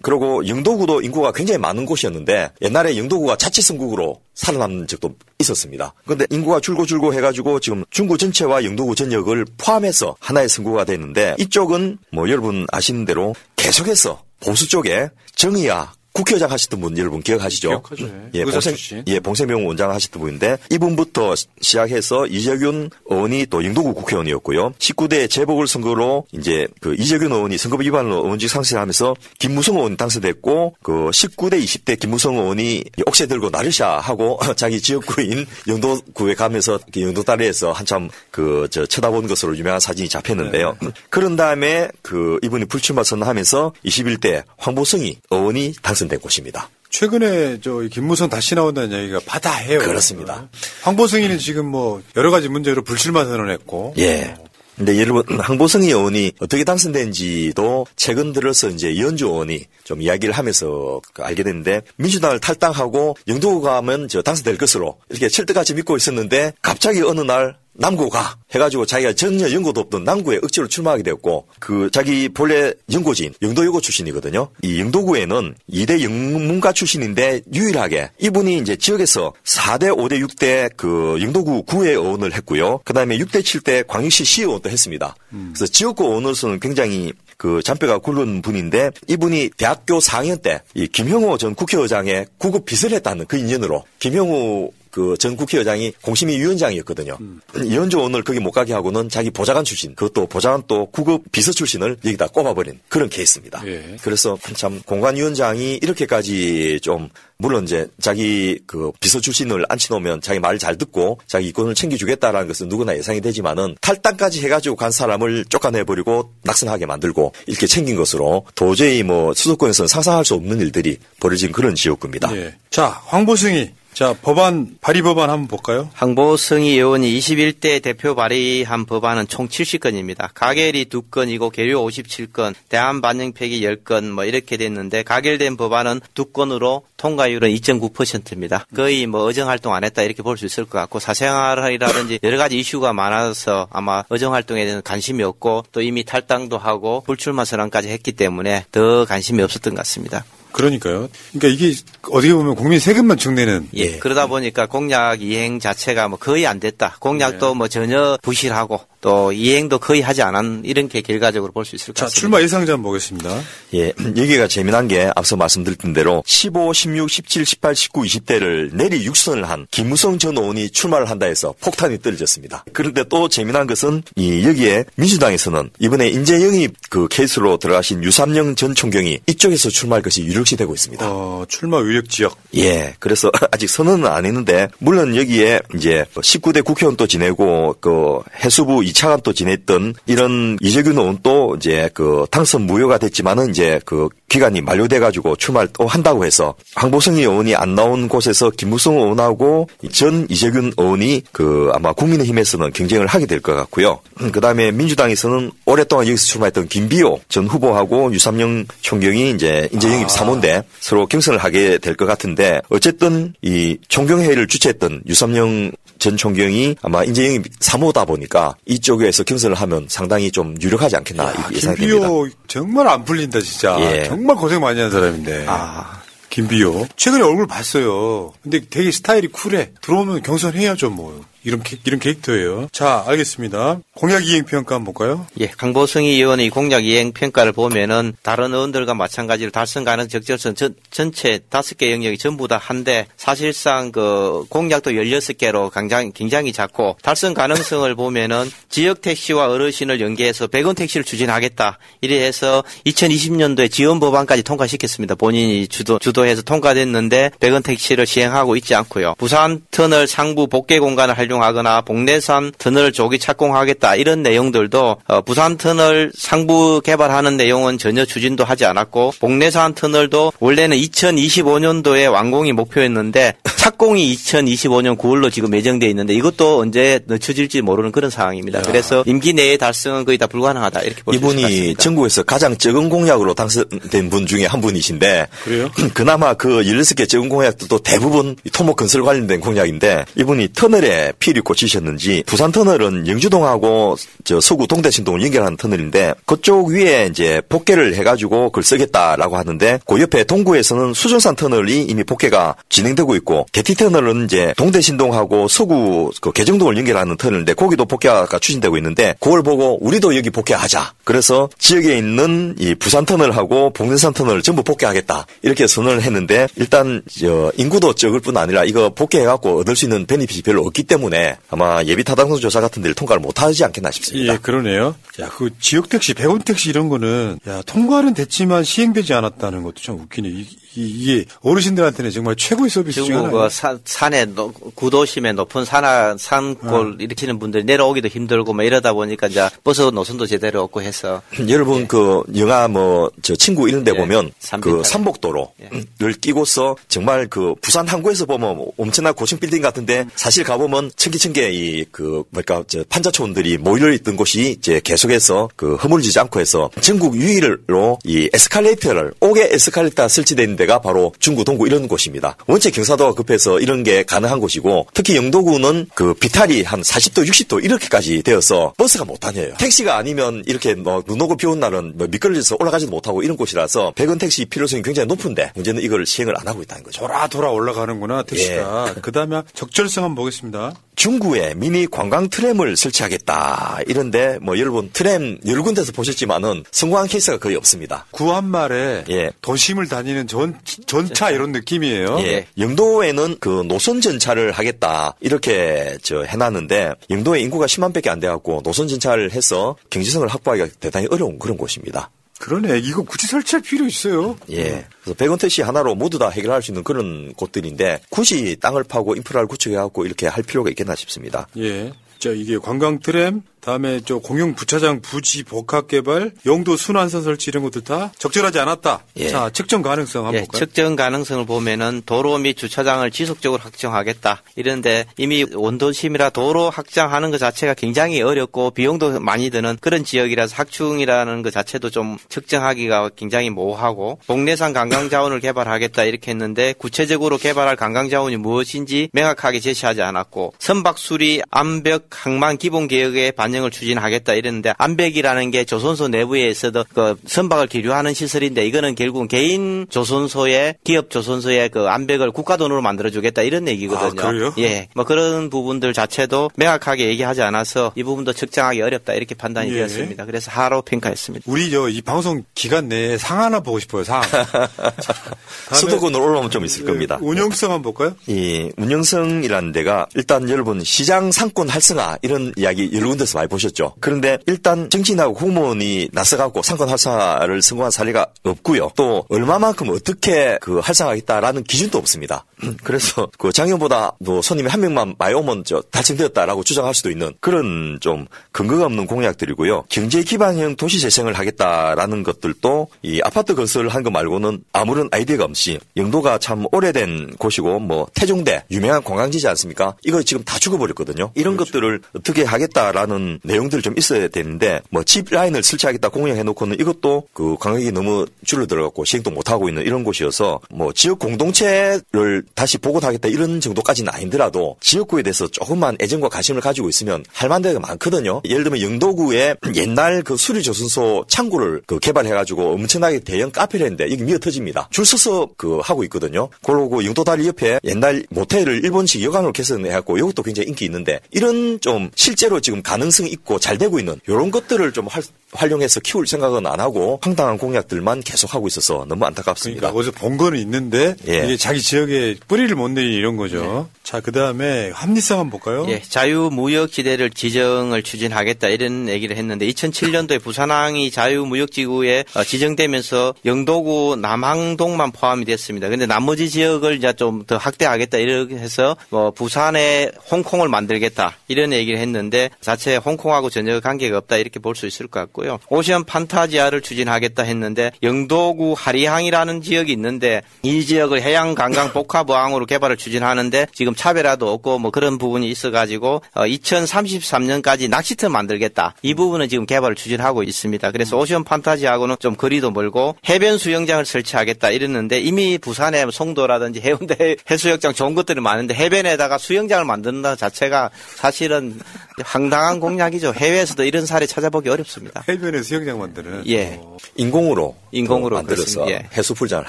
그리고 영도구도 인구가 굉장히 많은 곳이었는데 옛날에 영도구가 자치성국으로 살아남는 적도 있었습니다. 그런데 인구가 줄고 줄고 해가지고 지금 중구 전체와 영도구 전역을 포함해서 하나의 성구가 됐는데 이쪽은 뭐 여러분 아시는 대로 계속해서 보수 쪽에 정의야 국회의장 하셨던 분 여러분 기억하시죠? 기억하죠. 예, 의사 봉생, 출신. 예, 봉생명 원장 하셨던 분인데 이분부터 시- 시작해서 이재균 의원이 또 영도구 국회의원이었고요. 19대 재보궐 선거로 이제 그 이재균 의원이 선거법 위반으로 의원직 상실하면서 김무성 의원이 당선됐고 그 19대 20대 김무성 의원이 옥새 들고 나르샤 하고 자기 지역구인 영도구에 가면서 그 영도 다리에서 한참 그 저 쳐다본 것으로 유명한 사진이 잡혔는데요. 그런 다음에 그 이분이 불출마 선언하면서 21대 황보성이 의원이 당선 된 곳입니다. 최근에 저 김무성 다시 나온다는 얘기가 바다해요. 그렇습니다. 황보승이는 지금 뭐 여러 가지 문제로 불출마 선언했고 예. 근데 여러분 황보성이 의원이 어떻게 당선된지도 최근 들어서 이제 이현주 의원이 좀 이야기를 하면서 그 알게 됐는데 민주당을 탈당하고 영도구 가면 저 당선될 것으로 이렇게 철떡같이 믿고 있었는데 갑자기 어느 날 남구가 해가지고 자기가 전혀 연고도 없던 남구에 억지로 출마하게 되었고 그 자기 본래 연고지인 영도여고 출신이거든요. 이 영도구에는 2대 영문가 출신인데 유일하게 이분이 이제 지역에서 4대 5대 6대 그 영도구 구의 의원을 했고요. 그 다음에 6대 7대 광역시 시의원도 했습니다. 그래서 지역구 의원으로서는 굉장히 그 잔뼈가 굵은 분인데 이분이 대학교 4학년 때 이 김형호 전 국회의장의 구급 빚을 했다는 그 인연으로 김형호 그 전 국회의장이 공심위 위원장이었거든요. 이현주 오늘 거기 못 가게 하고는 자기 보좌관 출신, 그것도 보좌관 또 구급 비서 출신을 여기다 꼽아버린 그런 케이스입니다. 그래서 참 공관위원장이 이렇게까지 좀 물론 이제 자기 그 비서 출신을 앉혀놓으면 자기 말잘 듣고 자기 이권을 챙겨주겠다라는 것은 누구나 예상이 되지만은 탈당까지 해가지고 간 사람을 쫓아내버리고 낙선하게 만들고 이렇게 챙긴 것으로 도저히 뭐 수도권에서는 상상할 수 없는 일들이 벌어진 그런 지역구입니다. 예. 자, 황보승이 자, 법안 발의 법안 한번 볼까요? 황보승희 의원이 21대 대표 발의한 법안은 총 70건입니다. 가결이 2건이고 계류 57건, 대한 반영 폐기 10건 뭐 이렇게 됐는데 가결된 법안은 2건으로 통과율은 2.9%입니다. 거의 뭐 의정 활동 안 했다 이렇게 볼 수 있을 것 같고 사생활이라든지 여러 가지 이슈가 많아서 아마 의정 활동에 대한 관심이 없고 또 이미 탈당도 하고 불출마 선언까지 했기 때문에 더 관심이 없었던 것 같습니다. 그러니까요. 그러니까 이게 어떻게 보면 국민 세금만 증내는 예. 그러다 보니까 공약 이행 자체가 뭐 거의 안 됐다. 공약도 뭐 전혀 부실하고 또 이행도 거의 하지 않은 이런 게 결과적으로 볼 수 있을 것 자, 같습니다. 출마 예상자 한번 보겠습니다. 예, 여기가 재미난 게 앞서 말씀드렸던 대로 15, 16, 17, 18, 19, 20대를 내리 육선을 한 김무성 전 의원이 출마를 한다 해서 폭탄이 떨어졌습니다. 그런데 또 재미난 것은 이 여기에 민주당에서는 이번에 인재 영입 그 케이스로 들어가신 유삼영 전 총경이 이쪽에서 출마할 것이 유력시 되고 있습니다. 어, 출마 유력 지역. 예, 그래서 아직 선언은 안 했는데 물론 여기에 이제 19대 국회의원도 지내고 그 해수부 2차관도 지냈던 이런 이재균 의원도 이제 그 당선 무효가 됐지만은 이제 그 기간이 만료돼 가지고 출마를 또 한다고 해서 황보성이 의원이 안 나온 곳에서 김무성 의원하고 전 이재균 의원이 그 아마 국민의힘에서는 경쟁을 하게 될 것 같고요. 그다음에 민주당에서는 오랫동안 여기서 출마했던 김비호 전 후보하고 유삼영 총경이 이제 인재 영입 사모인데 서로 경선을 하게 될 것 같은데 어쨌든 이 총경회의를 주최했던 유삼영 전 총경이 아마 인재 영입 사모다 보니까 이쪽에서 경선을 하면 상당히 좀 유력하지 않겠나 이렇게 예상이 됩니다. 김비호 정말 안 풀린다 진짜. 예. 정말 고생 많이 한 사람인데. 아. 김비호. 최근에 얼굴 봤어요. 근데 되게 스타일이 쿨해. 들어오면 경선해야죠 뭐. 이런 캐, 이런 캐릭터예요. 자, 알겠습니다. 공약 이행 평가 한번 볼까요? 예, 강보성이 의원의 공약 이행 평가를 보면은 다른 의원들과 마찬가지로 달성 가능 적절성 전, 전체 다섯 개 영역이 전부 다 한데 사실상 그 공약도 16개로 굉장히, 굉장히 작고 달성 가능성을 보면은 지역 택시와 어르신을 연계해서 100원 택시를 추진하겠다. 이래 해서 2020년도에 지원 법안까지 통과시켰습니다. 본인이 주도, 주도해서 통과됐는데 100원 택시를 시행하고 있지 않고요. 부산 터널 상부 복개 공간을 활용 하거나 복내산 터널 조기 착공하겠다. 이런 내용들도 어, 부산 터널 상부 개발하는 내용은 전혀 추진도 하지 않았고 복내산 터널도 원래는 2025년도에 완공이 목표였는데 착공이 2025년 9월로 지금 예정돼 있는데 이것도 언제 늦춰질지 모르는 그런 상황입니다. 그래서 임기 내에 달성은 거의 다 불가능하다 이렇게 볼수 것 이분이 같습니다. 전국에서 가장 적은 공약으로 당선된 분 중에 한 분이신데 그래요? 그나마 그 16개 적은 공약들도 대부분 이 토목 건설 관련된 공약인데 이분이 터널에 피를 꽂히셨는지 부산 터널은 영주동하고 저 서구 동대신동을 연결하는 터널인데 그쪽 위에 이제 복개를 해가지고 그걸 쓰겠다라고 하는데 그 옆에 동구에서는 수정산 터널이 이미 복개가 진행되고 있고 개티 터널은 이제 동대신동하고 서구 그 개정동을 연결하는 터널인데 거기도 복개가 추진되고 있는데 그걸 보고 우리도 여기 복개하자. 그래서 지역에 있는 이 부산 터널하고 봉len산 터널 전부 복개하겠다. 이렇게 선언을 했는데 일단 저 인구도 적을 뿐 아니라 이거 복개해갖고 얻을 수 있는 베니핏이 별로 없기 때문에 아마 예비 타당성 조사 같은 데를 통과를 못하지 않겠나 싶습니다. 예, 그러네요. 야, 그 지역 택시, 100원 택시 이런 거는 야, 통과는 됐지만 시행되지 않았다는 것도 참 웃기네. 이, 이, 게 어르신들한테는 정말 최고의 서비스 중 하나예요. 그 산, 산에 노- 구도심에 높은 산하 산골 일으키는 분들이 내려오기도 힘들고 뭐 이러다 보니까 이제 버스 노선도 제대로 없고 해서 여러분 그 영화 뭐 저 친구 이런 데 예, 보면 그. 산복도로를 끼고서 정말 그 부산 항구에서 보면 엄청난 고층 빌딩 같은데 사실 가보면 천기천개 이그 뭐랄까 저 판자촌들이 모여 있던 곳이 이제 계속해서 그 허물지지 않고 해서 전국 유일로 이 에스컬레이터를 옥외 에스컬레이터 있는 데가 바로 중구 동구 이런 곳입니다. 원체 경사도가 급해서 이런 게 가능한 곳이고 특히 영도구는 그 비탈이 한 40도 60도 이렇게까지 되어서 버스가 못 다녀요. 택시가 아니면 이렇게 뭐눈 오고 비온 날은 뭐 미끄러져서 올라가지도 못하고 이런 곳이라서 백원 택시 필요성이 굉장히 높은데 문제는 이걸 시행을 안 하고 있다는 거죠. 돌아 돌아 올라가는구나 택시가. 예. 그다음에 적절성 한번 보겠습니다. 중구에 미니 관광 트램을 설치하겠다. 이런데 뭐 여러분 트램 여러 군데서 보셨지만은 성공한 케이스가 거의 없습니다. 구한말에 예. 도심을 다니는 전 전차 이런 느낌이에요. 예. 영도에는 그 노선 전차를 하겠다 이렇게 저 해놨는데 영도에 인구가 10만 밖에 안 돼갖고 노선 전차를 해서 경제성을 확보하기가 대단히 어려운 그런 곳입니다. 그러네. 이거 굳이 설치할 필요 있어요. 예. 그래서 백원 택시 하나로 모두 다 해결할 수 있는 그런 곳들인데 굳이 땅을 파고 인프라를 구축해갖고 이렇게 할 필요가 있겠나 싶습니다. 예. 자, 이게 관광 트램, 다음에 저 공영 부차장 부지 복합 개발, 영도 순환선 설치 이런 것들 다 적절하지 않았다. 예. 자, 측정 가능성 한번 예, 볼까요? 측정 가능성을 보면은 도로 및 주차장을 지속적으로 확정하겠다. 이런데 이미 원도심이라 도로 확장하는 것 자체가 굉장히 어렵고 비용도 많이 드는 그런 지역이라서 확충이라는 것 자체도 좀 측정하기가 굉장히 모호하고 복내산 관광 자원을 개발하겠다 이렇게 했는데 구체적으로 개발할 관광 자원이 무엇인지 명확하게 제시하지 않았고 선박 수리 암벽 항만 기본 개혁의 반 영을 추진하겠다 이랬는데 암벽이라는 게 조선소 내부에 있어도 그 선박을 기류하는 시설인데 이거는 결국 개인 조선소에 기업 조선소에 그 암벽을 국가 돈으로 만들어 주겠다 이런 얘기거든요. 아, 그래요? 예, 뭐 그런 부분들 자체도 명확하게 얘기하지 않아서 이 부분도 측정하기 어렵다 이렇게 판단이 예. 되었습니다. 그래서 하로 평가했습니다. 우리 저 이 방송 기간 내에 상 하나 보고 싶어요. 상. 수도권으로 올라오면 좀 있을 겁니다. 운영성 한번 볼까요? 이 운영성이라는 데가 일단 여러분 시장 상권 활성화 이런 이야기 여러 군데서 많이 보셨죠. 그런데 일단 정치인하고 공무원이 나서갖고 상권 활성화를 성공한 사례가 없고요. 또 얼마만큼 어떻게 그 활성화하겠다라는 기준도 없습니다. 그래서 그 작년보다 뭐 손님이 한 명만 많이 오면 저 달성되었다라고 주장할 수도 있는 그런 좀 근거가 없는 공약들이고요. 경제 기반형 도시 재생을 하겠다라는 것들도 이 아파트 건설을 한 거 말고는 아무런 아이디어가 없이 영도가 참 오래된 곳이고 뭐 태종대 유명한 관광지지 않습니까? 이거 지금 다 죽어버렸거든요. 이런 것들을 어떻게 하겠다라는 내용들이 좀 있어야 되는데 뭐집 라인을 설치하겠다 공약해 놓고는 이것도 그 관광객이 너무 줄어들어갖고 시행도 못 하고 있는 이런 곳이어서 뭐 지역 공동체를 다시 복원하겠다 이런 정도까지는 아니더라도 지역구에 대해서 조금만 애정과 관심을 가지고 있으면 할 만한 데가 많거든요. 예를 들면 영도구에 옛날 그 수리조선소 창고를 그 개발해가지고 엄청나게 대형 카페를 했는데 여기 미어 터집니다. 줄 서서 그 하고 있거든요. 그러고 영도다리 옆에 옛날 모텔을 일본식 여관으로 개선해갖고 이것도 굉장히 인기 있는데 이런 좀 실제로 지금 가능성 있고 잘 되고 있는 이런 것들을 좀 할, 활용해서 키울 생각은 안 하고 황당한 공약들만 계속 하고 있어서 너무 안타깝습니다. 그러니까 어디서 본 거는 있는데 예. 이게 자기 지역에 뿌리를 못 내리 이런 거죠. 자, 그 다음에 합리성 한번 볼까요? 예, 자유무역 지대를 지정을 추진하겠다 이런 얘기를 했는데 2007년도에 부산항이 자유무역지구에 어, 지정되면서 영도구 남항동만 포함이 됐습니다. 근데 나머지 지역을 이제 좀 더 확대하겠다 이렇게 해서 뭐 부산에 홍콩을 만들겠다 이런 얘기를 했는데 자체 홍콩하고 전혀 관계가 없다 이렇게 볼 수 있을 것 같고요. 오션 판타지아를 추진하겠다 했는데 영도구 하리항이라는 지역이 있는데 이 지역을 해양 관광 복합어항으로 개발을 추진하는데 지금 차별화도 없고 뭐 그런 부분이 있어가지고 어, 2033년까지 낚시터 만들겠다. 이 부분은 지금 개발을 추진하고 있습니다. 그래서 오션 판타지하고는 좀 거리도 멀고 해변 수영장을 설치하겠다 이랬는데 이미 부산에 송도라든지 해운대 해수욕장 좋은 것들이 많은데 해변에다가 수영장을 만든다 자체가 사실은 황당한 공약이죠. 해외에서도 이런 사례 찾아보기 어렵습니다. 해변에 수영장 만드는. 예. 인공으로 인공으로 만들어서. 예. 해수 풀장을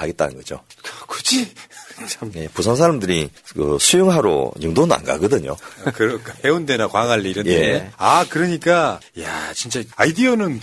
하겠다는 거죠. 굳이 예, 부산 사람들이 그 수영하러 영도는 안 가거든요. 그 해운대나 광안리 이런 데. 예. 아, 그러니까 야, 진짜 아이디어는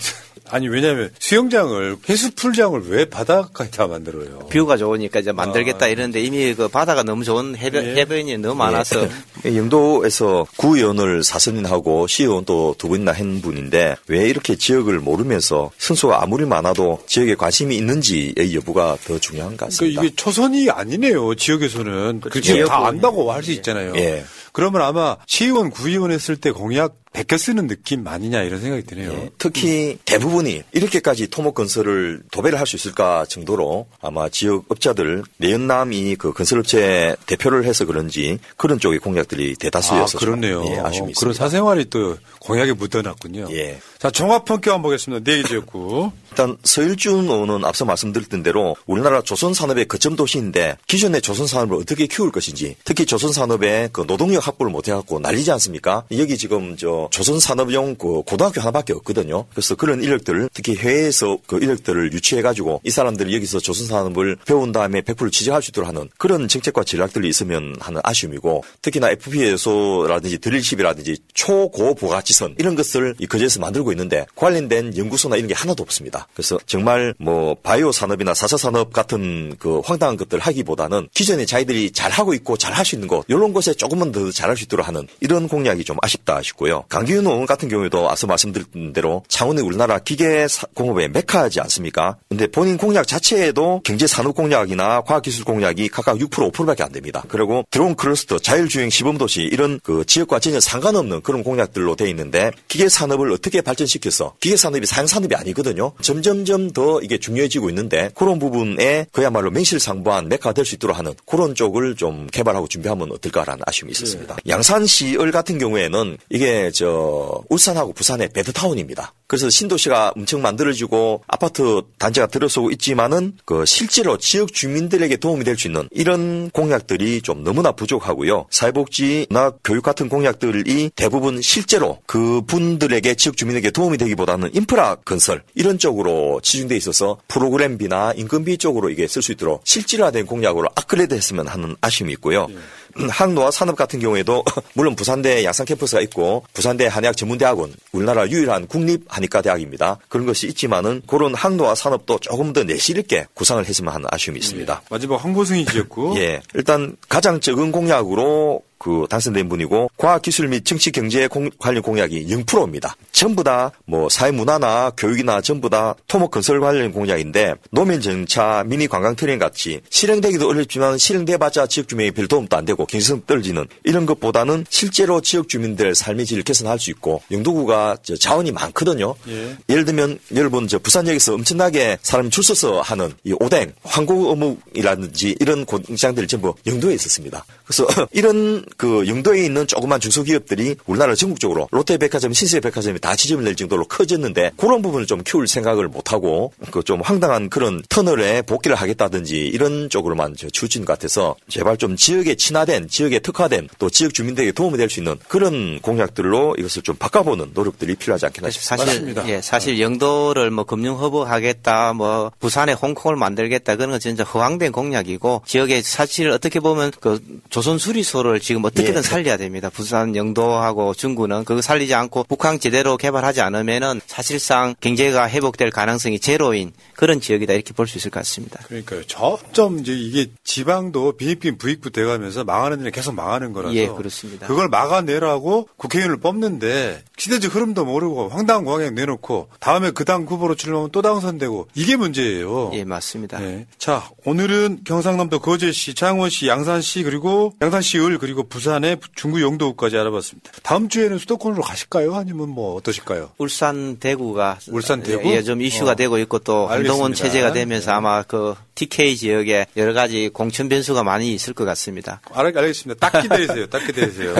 아니 왜냐면 수영장을 해수풀장을 왜 바닷가에다 만들어요? 뷰가 좋으니까 이제 만들겠다 이러는데 이미 그 바다가 너무 좋은 해변, 예. 해변이 너무 많아서 예, 영도에서 구의원을 사선인하고 시의원 또 두 분이나 한 분인데 왜 이렇게 지역을 모르면서 선수가 아무리 많아도 지역에 관심이 있는지의 여부가 더 중요한 것 같습니다. 그러니까 이게 초선이 아니네요. 지역에서는 그 지역 다 안다고 할 수 있잖아요. 예. 그러면 아마 시의원, 구의원 했을 때 공약 베껴 쓰는 느낌 아니냐 이런 생각이 드네요. 예, 특히 대부분이 이렇게까지 토목 건설을 도배를 할 수 있을까 정도로 아마 지역 업자들 내연남이 그 건설업체 대표를 해서 그런지 그런 쪽의 공약들이 아, 대다수여서 좀, 그렇네요. 예, 아쉬움이 그런. 사생활이 또 공약에 묻어놨군요. 예. 자, 종합평가 한번 보겠습니다. 네개 지역구. 일단 서일준 의원은 앞서 말씀드렸던 대로 우리나라 조선산업의 거점 도시인데 기존의 조선산업을 어떻게 키울 것인지 특히 조선산업의 그 노동력 확보를 못해갖고 난리지 않습니까? 여기 지금 저 조선 산업용 그 고등학교 하나밖에 없거든요. 그래서 그런 인력들을 특히 해외에서 그 인력들을 유치해 가지고 이 사람들이 여기서 조선 산업을 배운 다음에 100% 취직할 수 있도록 하는 그런 정책과 전략들이 있으면 하는 아쉬움이고 특히나 FPS라든지 드릴십이라든지 초고부가지선 이런 것을 이 거제에서 만들고 있는데 관련된 연구소나 이런 게 하나도 없습니다. 그래서 정말 뭐 바이오 산업이나 4차 산업 같은 그 황당한 것들 하기보다는 기존에 자기들이 잘 하고 있고 잘할 수 있는 곳 이런 곳에 조금만 더 잘할 수 있도록 하는 이런 공약이 좀 아쉽다 싶고요. 강기윤 의원 같은 경우에도 앞서 말씀드렸던 대로 창원의 우리나라 기계 사- 공업의 메카지 않습니까? 근데 본인 공약 자체에도 경제 산업 공약이나 과학기술 공약이 각각 6% 5%밖에 안 됩니다. 그리고 드론 클러스터, 자율주행 시범도시 이런 그 지역과 전혀 상관없는 그런 공약들로 돼 있는데 기계 산업을 어떻게 발전시켜서 기계 산업이 사양 산업이 아니거든요. 점점점 더 이게 중요해지고 있는데 그런 부분에 그야말로 명실상부한 메카 될 수 있도록 하는 그런 쪽을 좀 개발하고 준비하면 어떨까라는 아쉬움이 있었습니다. 양산시을 같은 경우에는 이게 저 울산하고 부산의 베드타운입니다. 그래서 신도시가 엄청 만들어지고 아파트 단지가 들어서고 있지만은 그 실제로 지역 주민들에게 도움이 될 수 있는 이런 공약들이 좀 너무나 부족하고요. 사회복지나 교육 같은 공약들이 대부분 실제로 그 분들에게 지역 주민에게 도움이 되기보다는 인프라 건설 이런 쪽으로 치중돼 있어서 프로그램비나 인건비 쪽으로 이게 쓸 수 있도록 실질화된 공약으로 업그레이드 했으면 하는 아쉬움이 있고요. 음, 항노화 산업 같은 경우에도 물론 부산대 양산 캠퍼스가 있고 부산대 한의학 전문대학원 우리나라 유일한 국립 한의과 대학입니다. 그런 것이 있지만은 그런 항노화 산업도 조금 더 내실 있게 구상을 했으면 하는 아쉬움이 있습니다. 마지막 황보승이 지역구. 예. 일단 가장 적은 공약으로 그 당선된 분이고 과학기술 및 정치 경제 공- 관련 공약이 0%입니다. 전부 다 뭐 사회문화나 교육이나 전부 다 토목 건설 관련 공약인데 노면 정차, 미니 관광 트렌 같이 실행되기도 어렵지만 실행돼봤자 지역 주민에게 별 도움도 안 되고 경제성 떨어지는 이런 것보다는 실제로 지역 주민들의 삶의 질을 개선할 수 있고 영도구가 저 자원이 많거든요. 예. 예를 들면 여러분 저 부산역에서 엄청나게 사람 줄 서서 하는 이 오뎅, 황구 어묵이라든지 이런 공장들이 전부 영도에 있었습니다. 그래서 이런 그 영도에 있는 조그만 중소기업들이 우리나라 전국적으로 롯데백화점, 신세백화점이 다 지점을 낼 정도로 커졌는데 그런 부분을 좀 키울 생각을 못하고 그 좀 황당한 그런 터널에 복귀를 하겠다든지 이런 쪽으로만 추진 것 같아서 제발 좀 지역에 친화된 지역에 특화된 또 지역 주민들에게 도움이 될 수 있는 그런 공약들로 이것을 좀 바꿔보는 노력들이 필요하지 않겠나 싶습니다. 사실 예, 사실 영도를 뭐 금융 허브 하겠다, 뭐 부산에 홍콩을 만들겠다 그런 건 진짜 허황된 공약이고 지역에 사실 어떻게 보면 그 조선 수리소를 지금 어떻게든 예. 살려야 됩니다. 부산 영도하고 중구는 그거 살리지 않고 북항 제대로 개발하지 않으면은 사실상 경제가 회복될 가능성이 제로인 그런 지역이다 이렇게 볼 수 있을 것 같습니다. 그러니까요. 점점 이제 이게 지방도 빈익빈 부익부 돼가면서 망하는 일이 계속 망하는 거라서. 예, 그렇습니다. 그걸 막아내라고 국회의원을 뽑는데 시대적 흐름도 모르고 황당한 공약 내놓고 다음에 그 당 후보로 출마하면 또 당선되고 이게 문제예요. 예, 맞습니다. 네. 자, 오늘은 경상남도 거제시, 창원시, 양산시 그리고 양산시 을 그리고 부산의 중구 영도까지 알아봤습니다. 다음 주에는 수도권으로 가실까요? 아니면 뭐 어떠실까요? 울산 대구가 울산 대구? 예, 좀 이슈가 어. 되고 있고 또 한동훈. 체제가 되면서 네. 아마 그 TK 지역에 여러 가지 공천 변수가 많이 있을 것 같습니다. 알, 알겠습니다. 딱 기다리세요. 딱 기다리세요.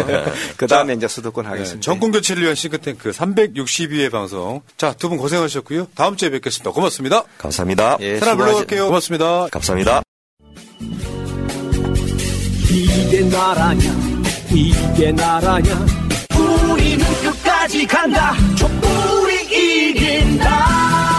그 다음에 이제 수도권 하겠습니다. 네, 정권 교체를 위한 싱크탱크 362회 방송. 자, 두 분 고생하셨고요. 다음 주에 뵙겠습니다. 고맙습니다. 감사합니다. 예, 하나 수고하셨- 불러갈게요. 고맙습니다. 감사합니다. 이게 나라냐? 이게 나라냐? 우리는 끝까지 간다. 촛불이 이긴다